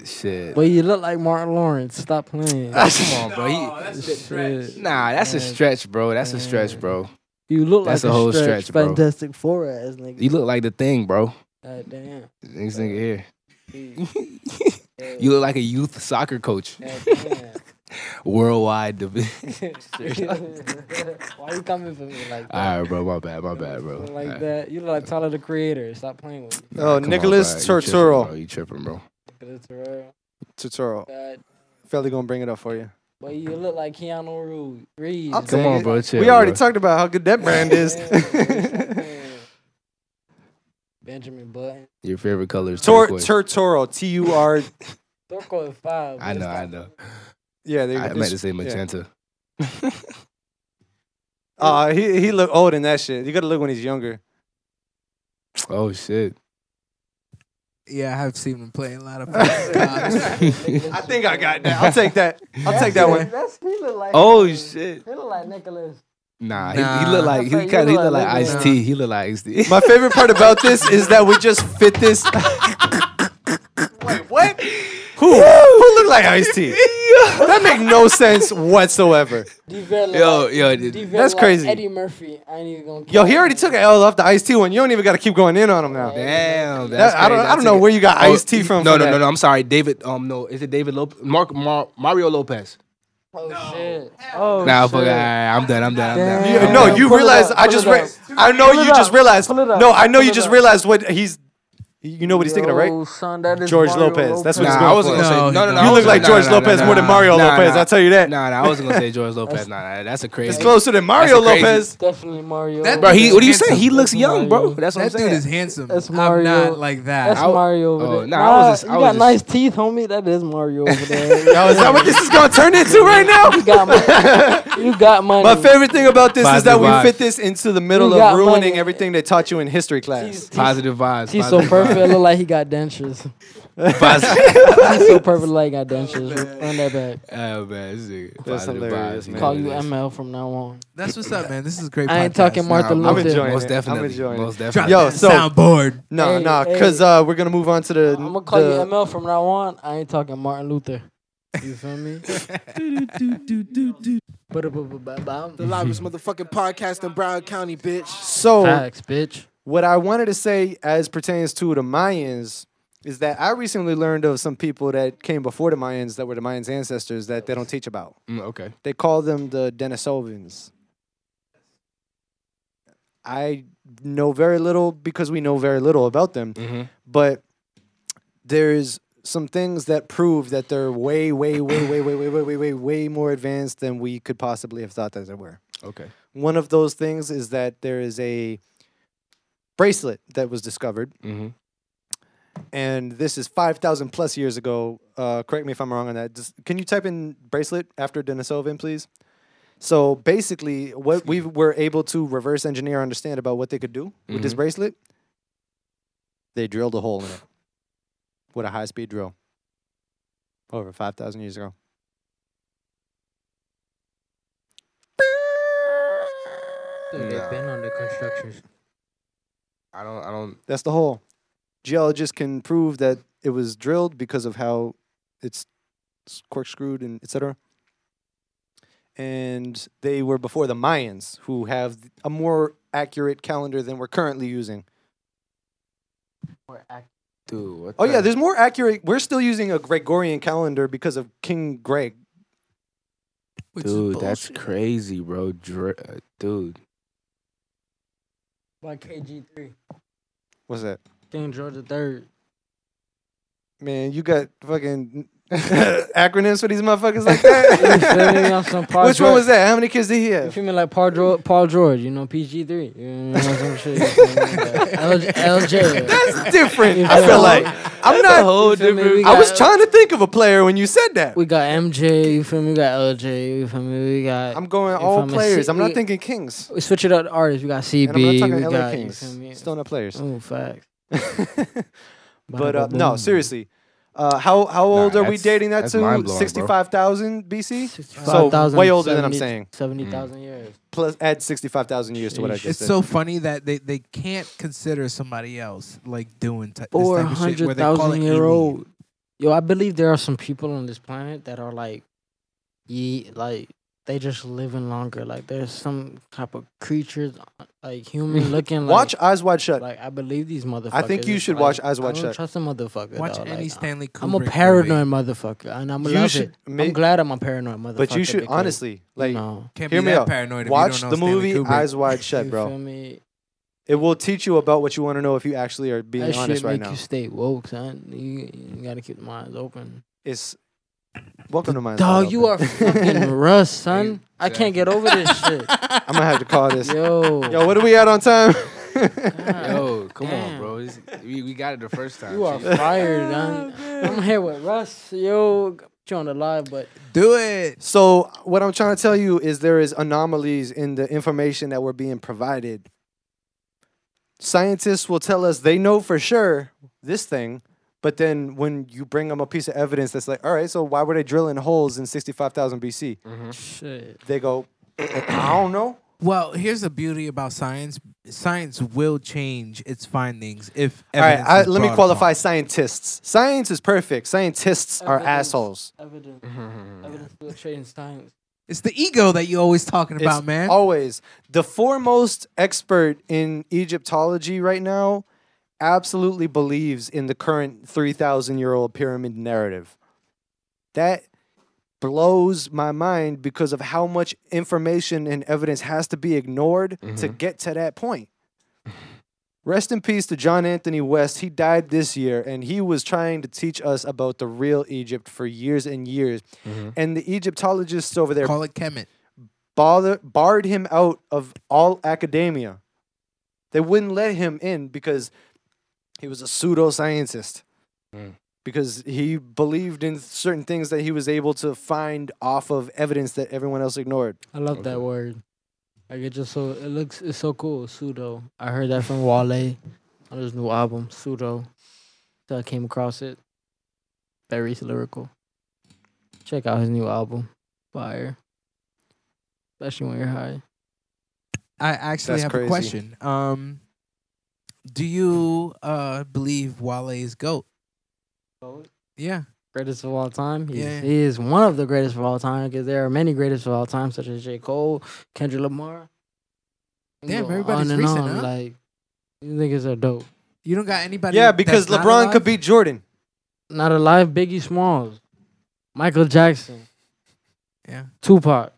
shit. But you look like Martin Lawrence. Stop playing. Come on, bro. He- Shit. nah, that's a stretch, bro. That's a stretch, bro. You look That's like a whole stretch, stretch, bro. Fantastic Four ass nigga. You look like the thing, bro. God damn. This nigga here. Yeah. You look like a youth soccer coach. God damn. Worldwide division. Why you coming for me like that? All right, bro. My bad. My bad, bro. Like Alright. that. You look like Tyler the Creator. Stop playing with me. Oh, Come on, Nicholas bro. You tripping, Turturro. bro. You tripping, bro. Look at the Terrell. Tutorial. God. Felly gonna bring it up for you. But you look like Keanu Reeves. Reeves. I'll Come on, bro. Chill, we already bro. talked about how good that brand is. Benjamin Button. Your favorite color is Tor- turquoise. Turturro. T U R. Turco is five. I know, I know. Yeah, they. I it's- meant to say yeah. magenta. Uh, he he look old in that shit. You gotta look when he's younger. Oh shit. Yeah, I have seen him playing a lot of. I think I got that. I'll take that. I'll take that one. That's, he look like. Oh shit. He look like Nicholas. Nah, he, he look like he kind of he look look like like Ice Nicholas. T. He look like Ice T. My favorite part about this is that we just fit this. Wait, what? Who? Who looked like Ice T? That make no sense whatsoever. D-Vet Yo, yo, dude. That's crazy. Eddie Murphy. I ain't even gonna. Yo, he already took an L off the Ice T one. You don't even got to keep going in on him now. Damn, That- I don't. I don't know where you got Oh, Ice T from. No, no, no, no. I'm sorry, David. Um, no, is it David Lopez? Mark Mar- Mario Lopez. Oh shit. Oh Nah, shit. fuck. All right, I'm done. I'm done. I'm done. You- no, you Pull realize I just it re- I know Pull you just realized. pull it up, No, I know pull you just realized what he's You know what he's thinking of, right? Son, that is George Mario Lopez. That's what he's Nah, going I wasn't for. gonna say No, no, no, no. You look like nah, George nah, Lopez nah, more than Mario nah, Lopez. nah. I'll tell you that. Nah, nah, I wasn't gonna say George Lopez. Nah, nah, that's a crazy. It's closer than Mario crazy- Lopez. Definitely Mario. That Bro, he what are you Handsome. saying? He looks That's young, bro. That's what I'm That dude is handsome. That's I'm not like that. That's I w- Mario over oh, there. nah, I was just- I you was got just- nice teeth, homie. That is Mario over there. Now, is that what this is going to turn into right now? you got money. You got money. My favorite thing about this is that we fit this into the middle of ruining everything they taught you in history class. Positive vibes. He's so perfect. It look like he got dentures. He's so perfect like he got dentures. Run that back. Oh man, this is That's positive hilarious, vibes, man. Call you ML from now on. That's what's up, man. This is a great. I ain't podcast. talking Martin Nah, I'm enjoying Most it. definitely. I'm enjoying Most definitely. Yo, so soundboard. no, Hey, no, hey. because uh, we're gonna move on to the. I'm gonna call you ML from now on. I ain't talking Martin Luther. You feel me? The loudest motherfucking podcast in Broward County, bitch. So Facts, bitch. What I wanted to say as pertains to the Mayans is that I recently learned of some people that came before the Mayans that were the Mayans' ancestors that they don't teach about. Mm, okay. They call them the Denisovans. I know very little because we know very little about them, Mm-hmm. but there's some things that prove that they're way, way, way, way, way, way, way, way, way, way more advanced than we could possibly have thought that they were. Okay. One of those things is that there is a bracelet that was discovered, Mm-hmm. and this is 5,000 plus years ago. Uh, correct me if I'm wrong on that. Just, can you type in bracelet after Denisovan, please? So basically, what we were able to reverse engineer, understand about what they could do with this Mhm. bracelet, they drilled a hole in it with a high speed drill over 5,000 years ago. Dude, they've been on the construction. I don't. I don't. That's the hole. Geologists can prove that it was drilled because of how it's corkscrewed and etc. And they were before the Mayans, who have a more accurate calendar than we're currently using. Dude. What Oh the- yeah, there's more accurate. We're still using a Gregorian calendar because of King Greg. Which Dude, that's crazy, bro. Dre- uh, dude. By KG3. What's that? King George III. Man, you got fucking acronyms for these motherfuckers like that. some Paul Which one was that? How many kids did he have? You have? feel me like Paul George, Paul George, you know, PG3. You know, some shit. You feel me? Like LJ. LJ. That's different. I feel feel like I'm not. You feel me? We I was trying to think of a player when you said that. We got MJ, you feel me? We got LJ, you feel me? We got. I'm going all feel me? players. C- I'm not thinking Kings. We switch it up to artists. We got CB. And I'm not talking we LA got, Kings. You feel? Still not players. Oh, facts. but uh, no, Ba-da-ba-boom. seriously. Uh, how how old are we that's- dating that that's to? mind-blowing, bro. Sixty five thousand BC. 65,000, way older than I'm 70 saying. 70,000 years. Plus, add sixty five thousand years to what I Sheesh. just It's said. so funny that they, they can't consider somebody else like doing ty- this type of shit where they call 400,000 it year alien. old. Yo, I believe there are some people on this planet that are like, ye, like, they just living longer. Like, there's some type of creatures, like human mm. looking. Like, Watch Eyes Wide Shut. Like, I believe these motherfuckers. I think you should like, watch Eyes I Wide don't Shut. Trust a motherfucker. Watch dog. any Like, Stanley Kubrick I'm a movie. paranoid motherfucker, and I'm You love should it. ma- I'm glad I'm a paranoid motherfucker. but you should because, honestly like no. Can't Hear be me that out. paranoid if you watch don't the know Stanley movie Kubrick. Eyes Wide Shut, you bro. Feel me? It will teach you about what you want to know if you actually are being that honest shit right make now. you stay woke, son. You, you gotta keep the minds open. It's welcome to my Dog, you are fucking Russ, son. I can't get over this shit. I'm gonna have to call this. Yo, Yo, what are we at on time? God, Yo, come damn. on, bro. This- we, we got it the first time. You are Jeez. fired, son. Oh, I'm here with Russ. Yo, put you on the live, but Do it. So what I'm trying to tell you is there is anomalies in the information that we're being provided. Scientists will tell us they know for sure this thing, but then when you bring them a piece of evidence that's like, all right, so why were they drilling holes in 65,000 BC? Mm-hmm. shit. They go, I don't know. Well, here's the beauty about science. Science will change its findings if. All right, evidence I, is let me qualify upon. scientists. Science is perfect. Scientists are Evidence. assholes. Evidence, mm-hmm, mm-hmm, evidence will change times. It's the ego that you're always talking It's about, man. Always. The foremost expert in Egyptology right now absolutely believes in the current 3,000 year old pyramid narrative. That blows my mind because of how much information and evidence has to be ignored to Mhm. get to that point. Rest in peace to John Anthony West. He died this year, and he was trying to teach us about the real Egypt for years and years. Mhm. And the Egyptologists over there Call it Kemet. bother, barred him out of all academia. They wouldn't let him in because he was a pseudoscientist. Mm. Because he believed in certain things that he was able to find off of evidence that everyone else ignored. I love Okay. that word. Like it just so it looks it's so cool. Pseudo. I heard that from Wale on his new album, Pseudo. So I came across it. Very lyrical. Check out his new album. Fire. Especially when you're high. I actually That's have crazy. a question. Um, do you uh believe Wale is goat? Yeah. Greatest of all time. He's, Yeah. He is one of the greatest of all time because there are many greatest of all time, such as J. Cole, Kendrick Lamar. You Damn, go everybody's on and recent, on, huh? Like these niggas are dope. You don't got anybody. Yeah, because that's not LeBron alive? could beat Jordan. Not alive, Biggie Smalls, Michael Jackson, Yeah. Tupac,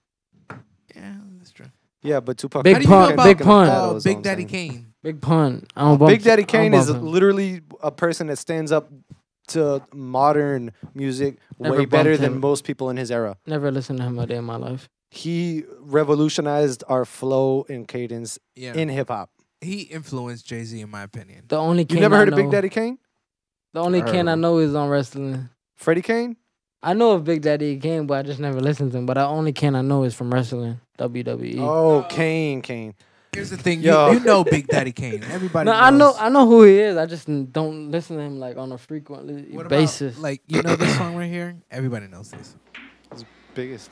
Yeah, that's true. Yeah, but Tupac. Big How do you feel Pun, about Big Pun. uh, That was all Big Daddy. Kane? Big Pun. I don't bump, Big Daddy I don't Kane is him. literally a person that stands up to modern music Never way better bumped than him. most people in his era. Never listened to him a day in my life. He revolutionized our flow and cadence Yeah. in hip hop. he influenced Jay Z, in my opinion. The only You never I heard of Big Daddy Kane? The only I Kane I know is on wrestling. Freddie Kane? I know of Big Daddy Kane, but I just never listened to him. But the only Kane I know is from wrestling, WWE. Oh, Kane, Kane. Here's the thing. Yo. You, you know Big Daddy Kane. Everybody. no, I know. I know who he is. I just don't listen to him like on a frequently What about, basis. like you know this song right here. Everybody knows this. Biggest.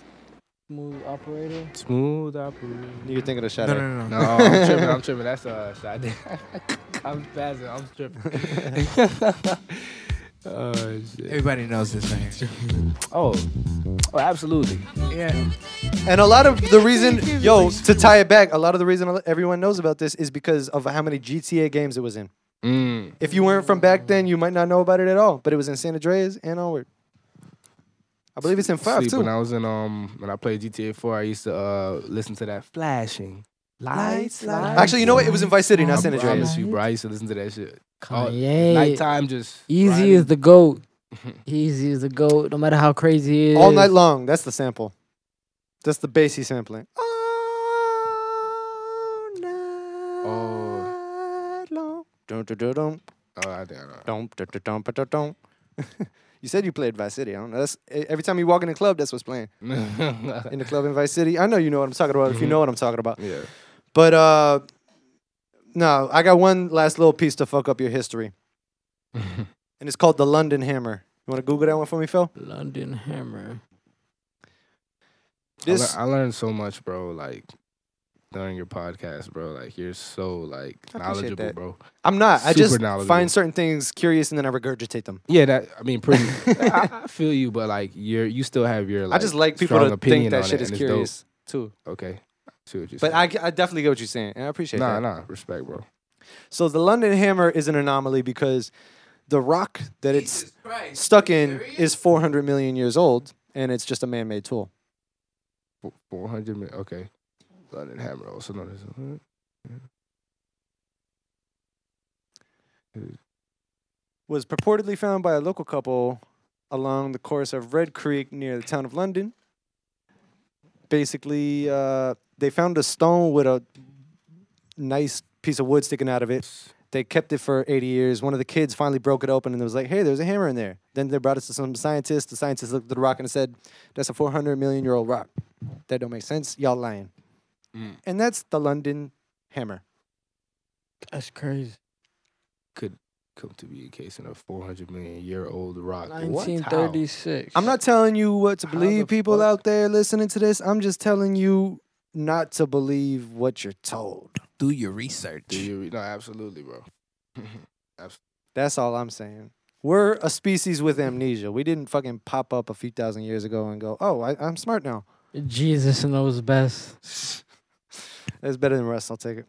smooth operator. Smooth operator. You're thinking of No, Sade. no, no, No, no. I'm tripping. I'm tripping. That's uh, Sade. I'm passing. I'm tripping. oh. Everybody knows this right here. Oh, oh, absolutely. Yeah. And a lot of the reason, yo, to tie it back, a lot of the reason everyone knows about this is because of how many GTA games it was in. Mm. If you weren't from back then, you might not know about it at all. But it was in San Andreas and onward. I believe it's in five Sleep, too. When I was in um when I played GTA 4, I used to uh listen to that flashing lights. lights. Actually, you know what? It was in Vice City, not San I Andreas. promise you, bro. I used to listen to that shit. Oh, Kanye. Nighttime, just Easy riding. is the goat. Easy is the goat. No matter how crazy he is. All night long. That's the sample. That's the bass he's sampling. All night long. Dun, dun, dun, dun. Oh, I think I know. Dum, dun, dun, dun, dun, dun. You said you played Vice City. I don't know. That's e- every time you walk in the club, that's what's playing. In the club in Vice City. I know you know what I'm talking about. If you Mhm. know what I'm talking about. yeah. But uh no, I got one last little piece to fuck up your history. And it's called the London Hammer. You want to Google that one for me, Phil? London Hammer. I, lear- This I learned so much, bro. Like during your podcast, bro. Like you're so like knowledgeable, that. bro. I'm not. I just find certain things curious and then I regurgitate them. Yeah, that I mean, pretty. I, I feel you, but like you're you still have your. Like, I just like people to think that shit it, is and it's dope. curious too. Okay, I see what you're But saying. I, I definitely get what you're saying, and I appreciate it. nah, that. nah, respect, bro. So the London Hammer is an anomaly because the rock that it's stuck in is 400 million years old, and it's just a man-made tool. Four hundred minutes. Okay, London Hammer, also known as. Was purportedly found by a local couple along the course of Red Creek near the town of London. Basically, uh, they found a stone with a nice piece of wood sticking out of it. They kept it for 80 years. One of the kids finally broke it open and it was like, hey, there's a hammer in there. Then they brought it to some scientists. The scientists looked at the rock and said, that's a 400 million year old rock. That don't make sense. Y'all lying. Mm. And that's the London hammer. That's crazy. Could come to be a case in a four hundred million year old rock. 1936. I'm not telling you what to believe, people fuck? out there listening to this. I'm just telling you not to believe what you're told. Do your research. Do you? re- No, absolutely, bro. That's all I'm saying. We're a species with amnesia. We didn't fucking pop up a few thousand years ago and go, oh, I, I'm smart now. Jesus knows best. That's better than Russ. I'll take it.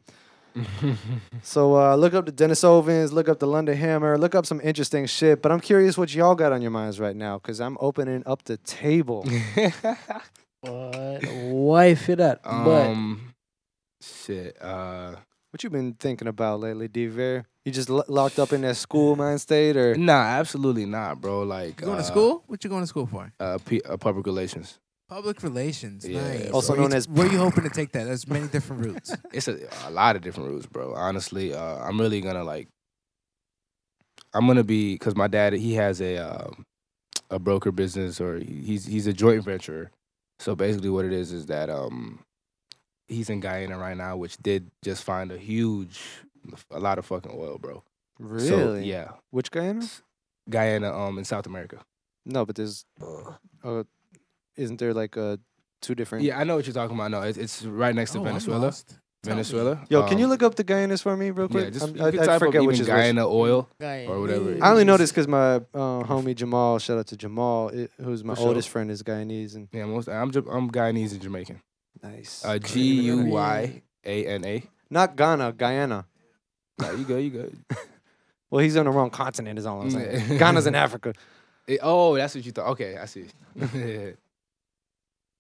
So uh, look up the Denisovans, look up the London Hammer, look up some interesting shit. But I'm curious what y'all got on your minds right now because I'm opening up the table. What? Wife it up. but um, shit. Uh, What you been thinking about lately, D-Ver? You just lo- locked up in that school mind state, or Nah, absolutely not, bro. Like You going uh, to school? What you going to school for? Uh, P- uh, public relations. Public relations. Yeah, nice. Also Where you known t- as- Where you hoping to take that? There's many different routes. It's a, a lot of different routes, bro. Honestly, uh, I'm really gonna like. I'm gonna be because my dad he has a um, a broker business or he's he's a joint venture. So basically, what it is is that um he's in Guyana right now, which did just find a huge, a lot of fucking oil, bro. really? So, yeah, Which Guyana? Guyana, um, in South America. No, but there's, uh, isn't there like uh, two different? Yeah, I know what you're talking about. No, it's it's right next to Oh, I'm Venezuela. Lost. Tell me. Venezuela. Yo, can you Um, look up the Guyanas for me real quick? Yeah, just I'm- you I, can I type forget up which even is which. Guyana oil Guy- or whatever. I only know this because my uh, homie Jamal, shout out to Jamal, i who's my For sure. oldest friend, is Guyanese and Yeah, most I'm Ja- I'm Guyanese and Jamaican. nice. Uh, G U Y A N A. Not Ghana, Guyana. Nah, you go, You go. Well, he's on the wrong continent. Is all I'm saying. Ghana's in Africa. Eh, oh, that's what you thought. Okay, I see.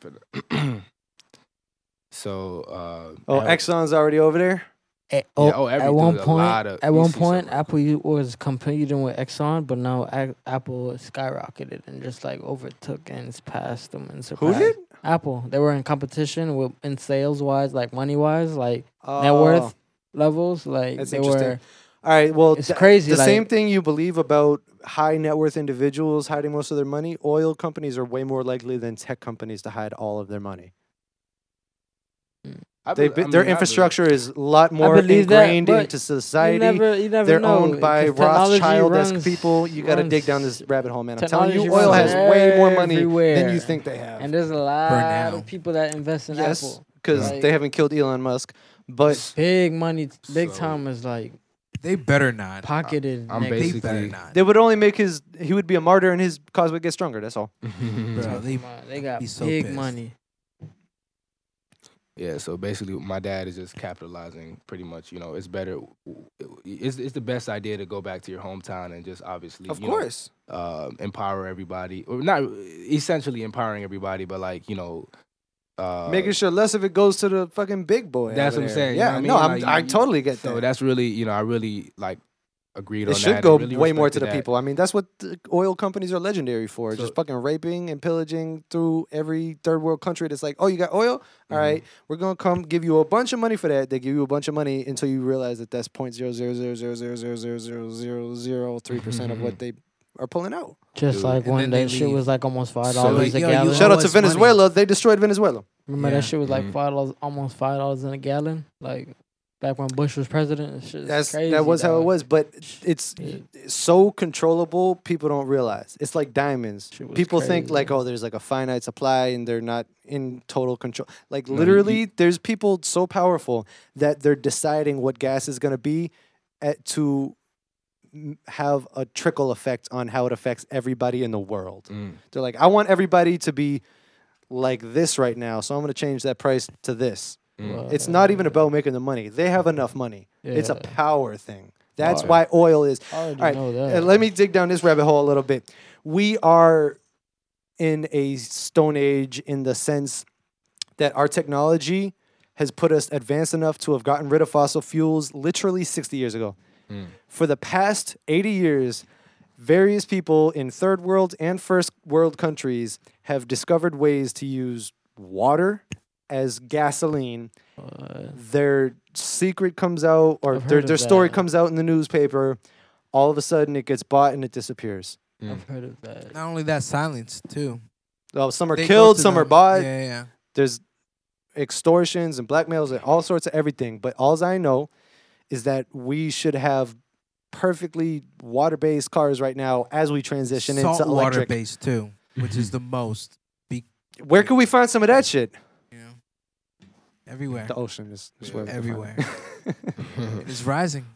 but, so, uh, Oh, yeah, Exxon's already over there. At, oh, oh, at one point, of- at one point, Apple u- was competing with Exxon, but now A- Apple skyrocketed and just like overtook and passed them and Who did? Apple. They were in competition with in sales wise, like money wise, like Oh, net worth levels. Like That's they interesting. were. All right. Well, It's th- crazy. The like, same thing you believe about high net worth individuals hiding most of their money. Oil companies are way more likely than tech companies to hide all of their money. I They, be- I mean, their believe- infrastructure is a lot more believe that, ingrained but into You society. never, you never They're know, owned by Rothschild-esque people. You got to dig down this rabbit hole, man. I'm telling you, oil has way more money than you think they have. And there's a lot of people that invest in yes, Apple. because Like- they haven't killed Elon Musk. But Big money, big So- time is like They better not. pocketed. I'm next- They basically- better not. they would only make his. He would be a martyr, and his cause would get stronger. That's all. Bro, they, they got so big pissed. money. Yeah, so basically, my dad is just capitalizing. Pretty much, you know, it's better. It's it's the best idea to go back to your hometown and just obviously, you know, uh, empower everybody, or not essentially empowering everybody, but like you know, uh, making sure less of it goes to the fucking big boy. That's what I'm there. saying, you Yeah, know what I no, mean? I'm, Like, I you- totally get So that. that's really, you know, I really like agreed It on should that. go really way more to the that. people. I mean, that's what the oil companies are legendary for. So- just fucking raping and pillaging through every third world country that's like, oh, you got oil? All Mhm. right, we're going to come give you a bunch of money for that. They give you a bunch of money until you realize that that's 0.000000003% of what they are pulling out. Just Dude. like And when that shit was like almost five So, dollars like, a yo, you gallon. Shout out to us money. Venezuela. They destroyed Venezuela. Remember Yeah. that shit was like Mhm. five dollars, almost five dollars in a gallon. Like back when Bush was president. It's just That's crazy, that was how it was, but it's It- so controllable. People don't realize it's like diamonds. Shit was People think like, oh, there's like a finite supply, and they're not in total control. Like No, literally, you- there's people so powerful that they're deciding what gas is going to be at, to have a trickle effect on how it affects everybody in the world. Mm. They're like, I want everybody to be like this right now, so I'm going to change that price to this. Mm. It's not even about making the money. They have enough money. It's a power thing. That's why oil is. All right, know uh, that. let me dig down this rabbit hole a little bit. We are in a stone age in the sense that our technology has put us advanced enough to have gotten rid of fossil fuels literally 60 years ago. Mm. For the past 80 years, various people in third world and first world countries have discovered ways to use water as gasoline Uh, their secret comes out or I've their, heard of their story that. comes out in the newspaper all of a sudden it gets bought and it disappears Mm. I've heard of that. Not only that, silence too. oh, some are They go killed to some are them- bought Yeah, yeah. there's extortions and blackmails and all sorts of everything but all i know is that we should have perfectly water-based cars right now as we transition Salt into water electric based too, which is the most. Be, where can we find some of that shit you know, everywhere. the ocean is, is where we Everywhere. It's rising.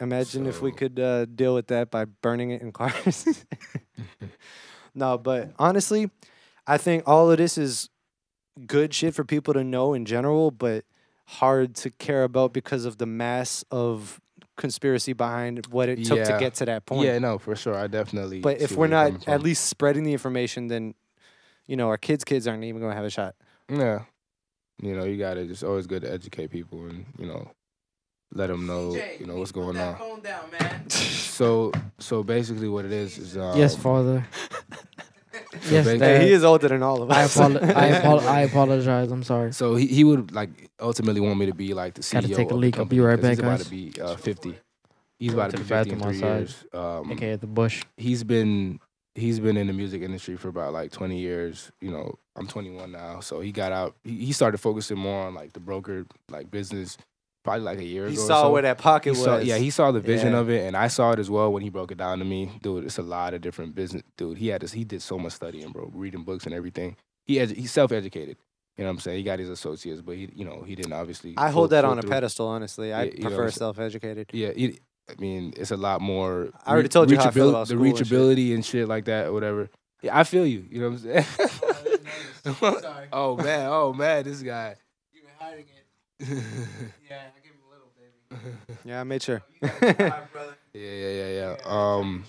Imagine if we could uh, deal with that by burning it in cars. no, but honestly, I think all of this is good shit for people to know in general, but hard to care about because of the mass of conspiracy behind what it took to Yeah. get to that point. Yeah, no, for sure. I definitely. but if where we're you're not coming at from. least spreading the information, then you know our kids' kids aren't even gonna have a shot. yeah, You know, you gotta. It's always good to educate people and you know, let them know CJ, you know what's going that on. phone down, man. So so basically, what it is is um, yes, Father. yes, Dad. He is older than all of I, us. apolo- I, apolo- I apologize. I'm sorry. So he, he would like ultimately want me to be like the CEO. Gotta take a of leak. The I'll be company, right 'cause He's about guys. to be uh, 50. He's about to to be the 50 in bathroom three outside. years. Um, AKA the bush. he's been he's been in the music industry for about like 20 years. You know, I'm 21 now, so he got out. He, he started focusing more on like the broker like business, probably like a year he ago. He saw so. where that pocket He was. saw, yeah, he saw the vision Yeah. of it, and I saw it as well when he broke it down to me. Dude, it's a lot of different business. Dude, he had this. He did so much studying, bro, reading books and everything. He edu- he's self educated. You know what I'm saying? He got his associates, but he, you know, he didn't obviously. I hold that on a pedestal. Honestly, I Yeah, you know, prefer self-educated. Yeah, I mean, it's a lot more. I already told you how I feel about the school and shit. reachability and shit like that or whatever. Yeah, I feel you. You know what I'm saying? Sorry. oh man, oh man, this guy. You've been hiding it. Yeah, I gave him a little, baby. Yeah, I made sure. You got it, alright, brother. yeah, yeah, yeah, yeah. Um,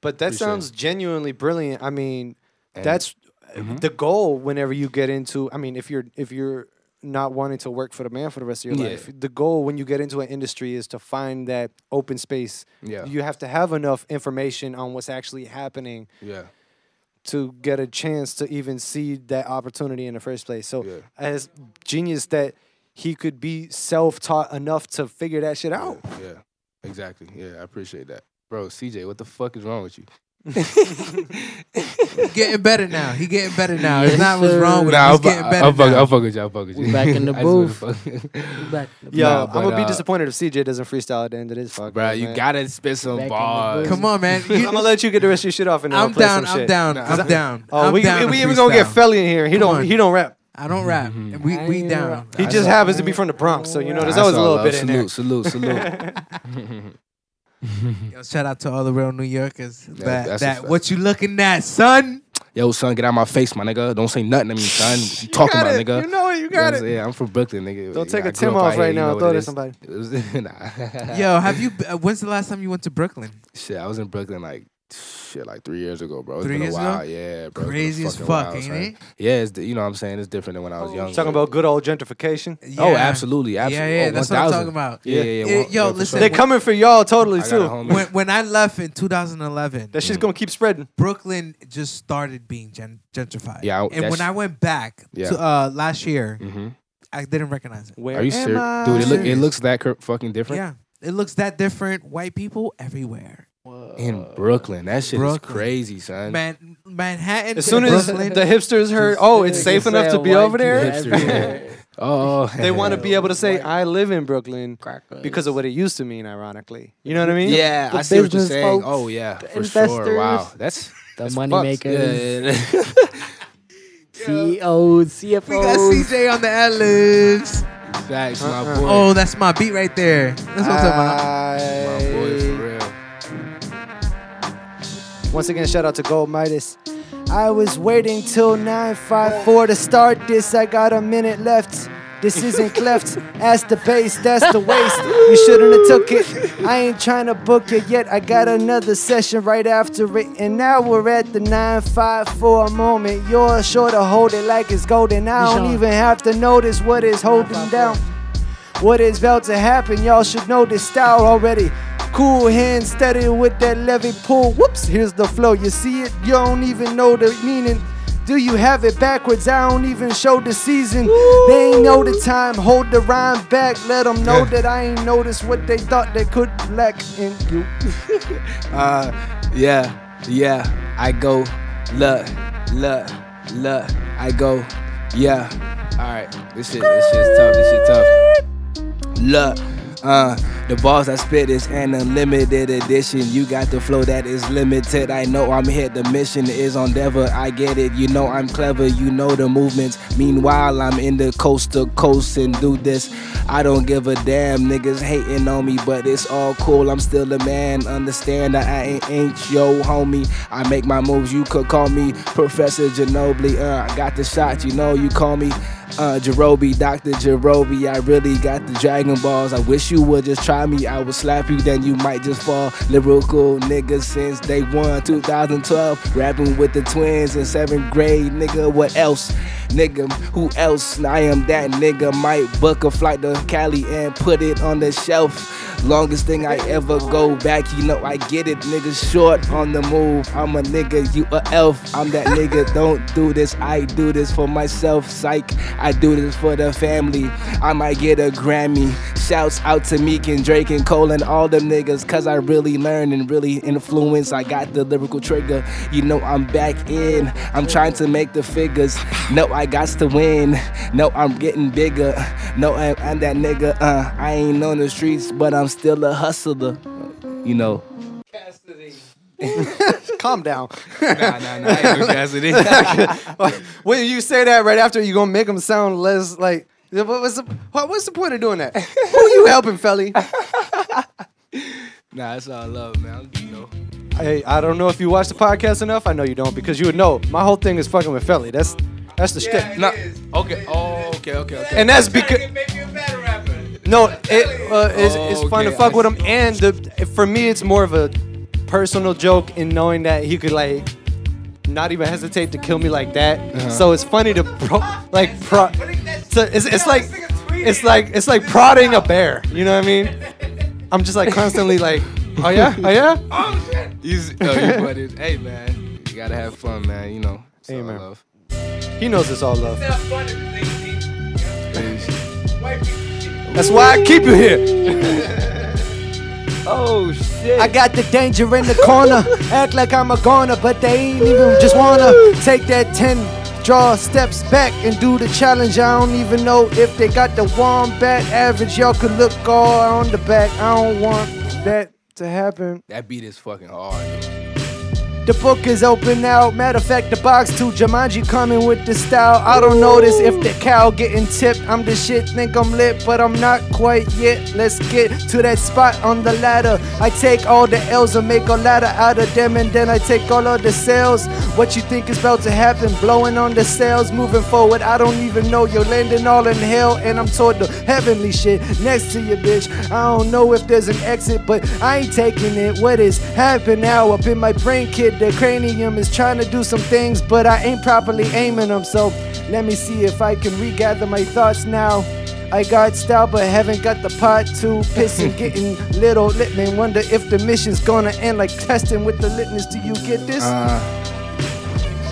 But that Appreciate sounds genuinely brilliant. I mean, and- that's Mhm. the goal whenever you get into i mean if you're if you're not wanting to work for the man for the rest of your Yeah. life the goal when you get into an industry is to find that open space yeah, you have to have enough information on what's actually happening yeah, to get a chance to even see that opportunity in the first place so yeah. as genius that he could be self-taught enough to figure that shit out Yeah, yeah, exactly. Yeah, I appreciate that, bro. CJ, what the fuck is wrong with you? Getting better now. He getting better now. Yes, it's not what's wrong with Nah, him. I'll, He's getting better I'll, fuck, now. I'll fuck with you. I'll fuck with you. We back in the I just wanna booth. fuck- We back. yo Nah, i'm gonna be uh, disappointed if cj doesn't freestyle at the end of this fuck Bro, you gotta spit some Back bars. Come on, man. i'm gonna let you get the rest of your shit off and I'm play down. some I'm shit. down. Nah. I'm down. Oh, I'm we down we to even gonna get freestyle. Felly in here. He Come don't on. he don't rap. I don't rap. Mhm. We we down. He I just saw- happens to be from the Bronx, so you know there's always a little love. bit in there. salute, Salute, salute. Yo, shout out to all the real New Yorkers. Yeah, that that's that what you looking at, son? Yo, son, get out my face, my nigga. Don't say nothing to me, son. What you talking about, it. nigga? You know it. You You know got what I'm it. saying? I'm from Brooklyn, nigga. Don't take I a grew Tim up out off here, right you now know and throw it it at somebody. Was- nah. Yo, have you? uh, When's the last time you went to Brooklyn? Shit, I was in Brooklyn like shit like three years ago, bro. It's Three been years a ago? Yeah, bro. It's been a Crazy as fucking fuck, while, ain't son. it? Yeah, it's the, you know what I'm saying? It's different than when I was young. Talking about good old gentrification. Oh, absolutely, absolutely. Yeah, yeah, Oh, that's what I'm 1000. talking about. Yeah, yeah, yeah. Yeah, one- yo, one for listen, sure. They're coming for y'all totally I got a too. homie. When when I left in 2011, That shit's gonna keep spreading. Brooklyn just started being gen- gentrified. Yeah, I- and that's- when I went back Yeah. to uh, last year, Mhm. I didn't recognize it. Where Are you am serious, I? dude? It, look, it looks that cur- fucking different Yeah, it looks that different. White people everywhere. In Brooklyn. That shit Brooklyn. is crazy, son. Man, Manhattan. As soon as Brooklyn, the hipsters heard, oh, it's safe enough to be over there, Oh, they want to be able to say, I live in Brooklyn Crackers. because of what it used to mean, ironically. You know what I mean? Yeah, The I see what you're saying. folks, Oh yeah, the for sure. Wow, that's the that's money fucked. makers, Yeah, yeah, CEOs, CFOs. we got CJ on the ad libs. Facts, my Uh-uh. boy. Oh, that's my beat right there. That's what I'm talking about. my boy, Once again, shout out to Gold Midas. I was waiting till 954 to start this. I got a minute left. This isn't cleft. Ask the bass, that's the waste. You shouldn't have took it. I ain't trying to book it yet. I got another session right after it. And now we're at the 954 moment. You're sure to hold it like it's golden. I don't even have to notice what is holding down. What is about to happen? Y'all should know this style already. Cool hand steady with that levy pull. Whoops, here's the flow. You see it? You don't even know the meaning. Do you have it backwards? I don't even show the season. They ain't know the time. Hold the rhyme back. Let them know Yeah. that I ain't noticed what they thought they could lack in you. Uh, yeah, yeah. I go, look, look, look. I go, yeah. All right, this shit, this shit's tough. This shit tough. Look, uh, the balls I spit is an unlimited edition. You got the flow that is limited. I know I'm here. The mission is on endeavor. I get it. You know I'm clever. You know the movements. Meanwhile, I'm in the coast to coast and do this. I don't give a damn. Niggas hating on me, but it's all cool. I'm still a man. Understand that I ain't, ain't yo homie. I make my moves. You could call me Professor Ginobili. Uh, I got the shot. You know you call me. Uh, Jerobi, Dr. Jerobi, I really got the Dragon Balls. I wish you would just try me. I would slap you, then you might just fall. Lyrical nigga since day one, 2012. Rapping with the twins in seventh grade, nigga. What else? Nigga, who else? I am that nigga. Might book a flight to Cali and put it on the shelf. Longest thing I ever go back, you know I get it, nigga. Short on the move. I'm a nigga, you a elf. I'm that nigga. Don't do this. I do this for myself. Psych. I do this for the family. I might get a Grammy. Shouts out to Meek and Drake and Cole and all them niggas, cause I really learned and really influence. I got the lyrical trigger. You know I'm back in. I'm trying to make the figures. No, I got to win. No, I'm getting bigger. No, I, I'm that nigga. Uh, I ain't on the streets, but I'm still a hustler. You know. Calm down. Nah, nah, nah. I ain't no Cassidy. when you say that right after, you gonna make them sound less like. What, what's the what, what's the point of doing that? Who you helping, Felly? nah, that's all I love, man. You know. Hey, I don't know if you watch the podcast enough. I know you don't because you would know. My whole thing is fucking with Felly. That's that's the shtick. Nah, okay. Oh, okay, okay, okay. And that's because make you a better rapper. no, it uh, it's, it's fun to fuck I with him. And the, for me, it's more of a personal joke in knowing that he could like not even hesitate to kill me like that. Uh-huh. So it's funny to pro, like pro. So it's, it's like it's like it's like prodding a bear. You know what I mean? I'm just like constantly like, oh yeah, oh yeah. Oh shit! He's, oh, you funny. Hey, man. You gotta have fun, man. You know. It's all Amen. love. He knows it's all love. It's not fun if it's 18. White people shit. That's why I keep you here. Oh, shit. I got the danger in the corner. Act like I'm a goner, but they ain't even just wanna take that 10 draw steps back and do the challenge. I don't even know if they got the wombat average. Y'all could look all on the back. I don't want that to happen. that beat is fucking hard. The book is open now. Matter of fact, the box too. Jumanji coming with the style. I don't notice if the cow getting tipped. I'm the shit, think I'm lit, but I'm not quite yet. Let's get to that spot on the ladder. I take all the L's and make a ladder out of them, and then I take all of the sales. What you think is about to happen? Blowing on the sails, moving forward. I don't even know you're landing all in hell, and I'm toward the heavenly shit next to you, bitch. I don't know if there's an exit, but I ain't taking it. What is happening now up in my brain, kid? The cranium is trying to do some things, but I ain't properly aiming them. So let me see if I can regather my thoughts now. I got style, but haven't got the pot to pissing, getting little lit. Man, wonder if the mission's gonna end like testing with the litness. Do you get this? Uh,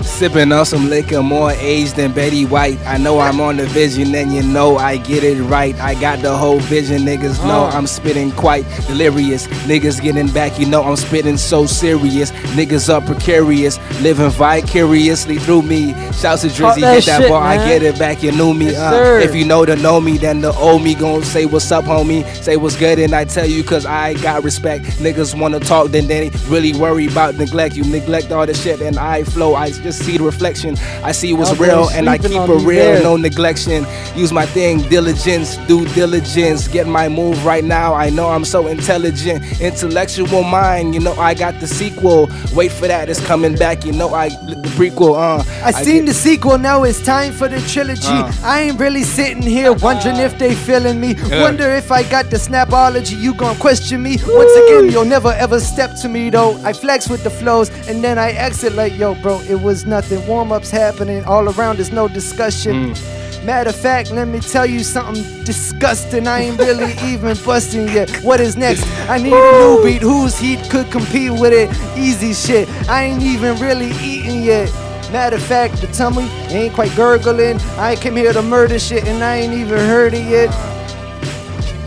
sipping on some liquor, more aged than Betty White. I know I'm on the vision, and you know I get it right. I got the whole vision, niggas know I'm spitting quite delirious. Niggas getting back, you know I'm spitting so serious. Niggas are precarious, living vicariously through me. Shouts to Drizzy, hit that shit, bar, I get it back, you knew me. Yes, uh, if you know to know me, then the old me gon' say what's up, homie. Say what's good, and I tell you, cause I got respect. Niggas wanna talk, then they really worry about neglect. You neglect all the shit, and I flow. I just see the reflection. I see what's real, and I keep it real, there. no neglection. Use my thing, diligence, due diligence. Get my move right now. I know I'm so intelligent, intellectual mind. You know I got the sequel. Wait for that, it's coming back. You know I the prequel. Uh, I seen get- the sequel, now it's time for the trilogy. Uh. I ain't really sitting here wondering if they feeling me. Wonder if I got the snapology, you gon' question me. Once again, you'll never ever step to me though. I flex with the flows and then I exit like, yo, bro, it was nothing. Warm ups happening all around, there's no discussion. Mm. Matter of fact, let me tell you something disgusting. I ain't really even busting yet. What is next? I need a new beat. Whose heat could compete with it? Easy shit. I ain't even really eating yet. Matter of fact, the tummy ain't quite gurgling. I came here to murder shit and I ain't even heard it yet.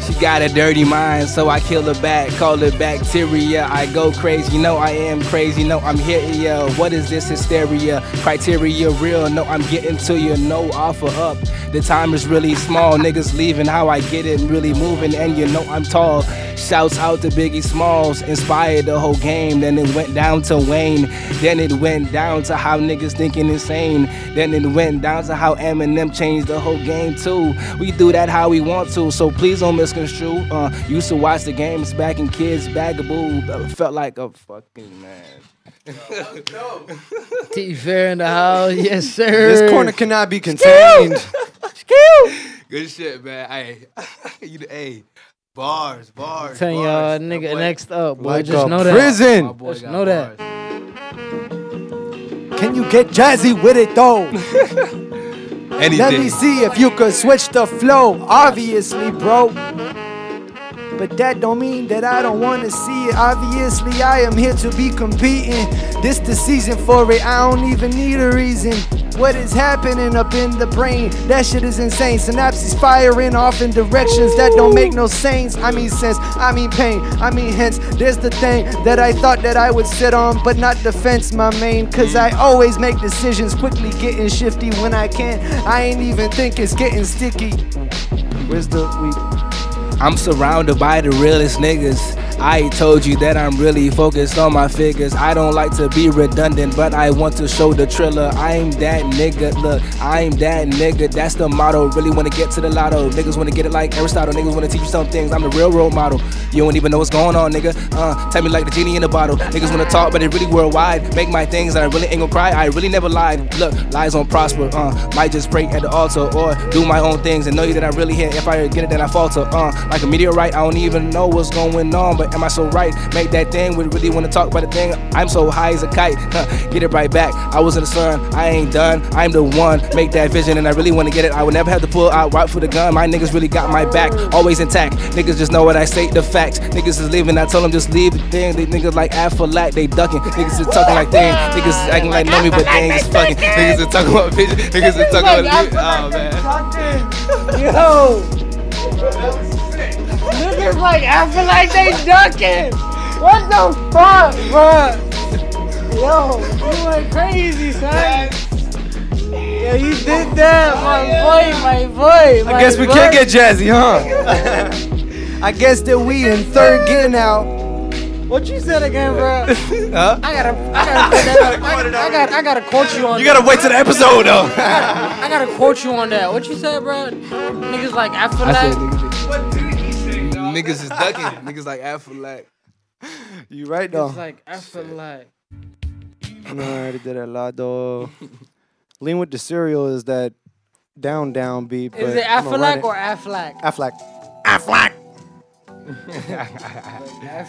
She got a dirty mind, so I kill her back, call it bacteria. I go crazy, you know I am crazy, no I'm here, yeah. What is this hysteria? Criteria real, no I'm getting to you, no offer up. The time is really small, niggas leaving, how I get it, really moving, and you know I'm tall. Shouts out to Biggie Smalls, inspired the whole game. Then it went down to Wayne, then it went down to how niggas thinking insane. Then it went down to how Eminem changed the whole game too. We do that how we want to, so please don't misconstrue. Uh, used to watch the games back in kids, bagaboo. Uh, felt like a fucking man. T Fair in the house. Yes, sir. This corner cannot be contained. Good shit, man. Hey, you, hey, bars, bars. Telling y'all, nigga, boy- next up, boy. Like just a know that. prison. boy Just got know that. Can you get jazzy with it though? Anything. Let me see if you could switch the flow. Obviously, bro. But that don't mean that I don't wanna see it. Obviously, I am here to be competing. This the season for it. I don't even need a reason. What is happening up in the brain? That shit is insane. Synapses firing off in directions that don't make no sense. I mean sense. I mean pain. I mean hence. There's the thing that I thought that I would sit on, but not defense, my main. Cause I always make decisions quickly, getting shifty when I can. I ain't even think it's getting sticky. Where's the? I'm surrounded by the realest niggas. I told you that I'm really focused on my figures. I don't like to be redundant, but I want to show the triller. I'm that nigga. Look, I'm that nigga. That's the motto. Really want to get to the lotto. Niggas want to get it like Aristotle. Niggas want to teach you some things. I'm the real role model. You don't even know what's going on, nigga. Uh, tell me like the genie in the bottle. Niggas want to talk, but it really worldwide. Make my things and I really ain't gonna cry. I really never lied. Look, lies don't prosper. Uh, might just pray at the altar or do my own things and know you that I really hit. If I get it, then I falter. Uh, like a meteorite, I don't even know what's going on, but am I so right? Make that thing. We really want to talk about the thing. I'm so high as a kite. Huh, get it right back. I was in the sun. I ain't done. I'm the one. Make that vision, and I really want to get it. I would never have to pull out right for the gun. My niggas really got my back. Always intact. Niggas just know what I state the facts. Niggas is leaving. I told them just leave the thing. They niggas like Aflac. They ducking. Niggas is talking like they. ain't- Niggas is acting like know me, but they ain't just fucking. Niggas is talking about vision. Niggas is talking about. Oh man. Yo. Niggas like I feel like they ducking. What the fuck, bro? Yo, you went crazy, son. Yo, you did that, my boy, my boy. I guess we can't get jazzy, huh? I guess that we in third gear now. What you said again, bro? Huh? I gotta, I gotta, I, I got, I gotta quote you on. You gotta wait to the episode though. that. I gotta quote you on that. What you said, bro? Niggas like I feel I said like. Niggas. Niggas is ducking. Niggas like Aflac. you right though. It's like I. No, I already did that lot though. Lean with the cereal is that down down beat. Is it I'ma Aflac or Aflac? Aflac? Aflac. I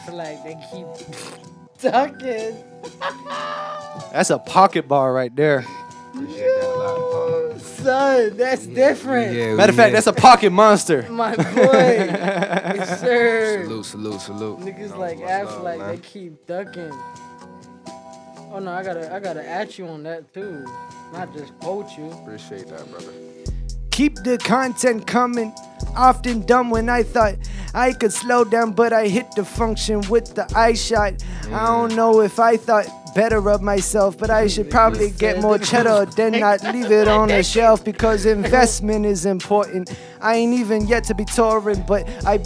they keep ducking. That's a pocket bar right there. Son, that's different. Yeah, Matter of fact, that's a pocket monster. My boy. yes, sir. Salute, salute, salute. Niggas like Aflac, they keep ducking. Oh no, I gotta, I gotta at you on that too. Not just quote you. Appreciate that, brother. Keep the content coming. Often dumb when I thought I could slow down, but I hit the function with the eye shot. I don't know if I thought better of myself, but I should probably get more cheddar than not leave it on the shelf because investment is important. I ain't even yet to be touring, but I.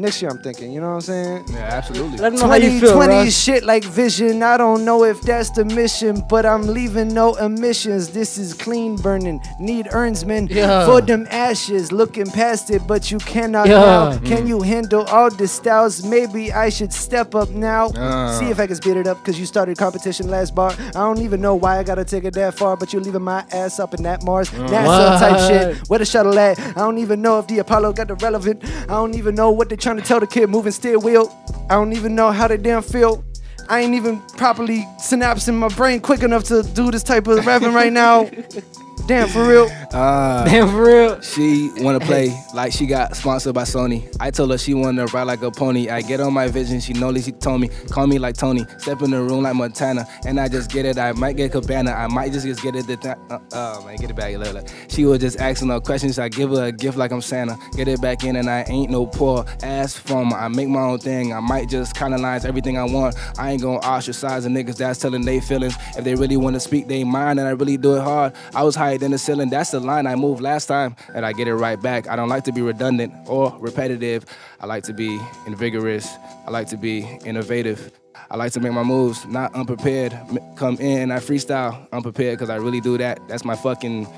Next year, I'm thinking, you know what I'm saying? Yeah, absolutely. Let them know how you feel, 2020 Russ. shit like vision. I don't know if that's the mission, but I'm leaving no emissions. This is clean burning. Need earnsmen Yeah. for them ashes. Looking past it, but you cannot Yeah. now. Can you handle all the styles? Maybe I should step up now. Uh. See if I can speed it up, because you started competition last bar. I don't even know why I gotta take it that far, but you're leaving my ass up in that Mars. NASA type shit. Where the shuttle at? I don't even know if the Apollo got the relevant. I don't even know what they're trying to tell the kid moving steer wheel. I don't even know how they damn feel. I ain't even properly synapsing my brain quick enough to do this type of rapping right now. Damn, for real. Uh, Damn, for real. She wanna play like she got sponsored by Sony. I told her she wanna ride like a pony. I get on my vision, she know she told me, call me like Tony. Step in the room like Montana, and I just get it. I might get Cabana, I might just just get it. The th- uh, uh, man, get it back. Look. She was just asking her questions. I give her a gift like I'm Santa. Get it back in, and I ain't no poor ass farmer. I make my own thing. I might just colonize everything I want. I ain't gonna ostracize the niggas that's telling they feelings. If they really wanna speak they mind, and I really do it hard. I was higher than the ceiling. That's the line I moved last time, and I get it right back. I don't like to be redundant or repetitive. I like to be invigorous. I like to be innovative. I like to make my moves, not unprepared. Come in, and I freestyle unprepared because I really do that. That's my fucking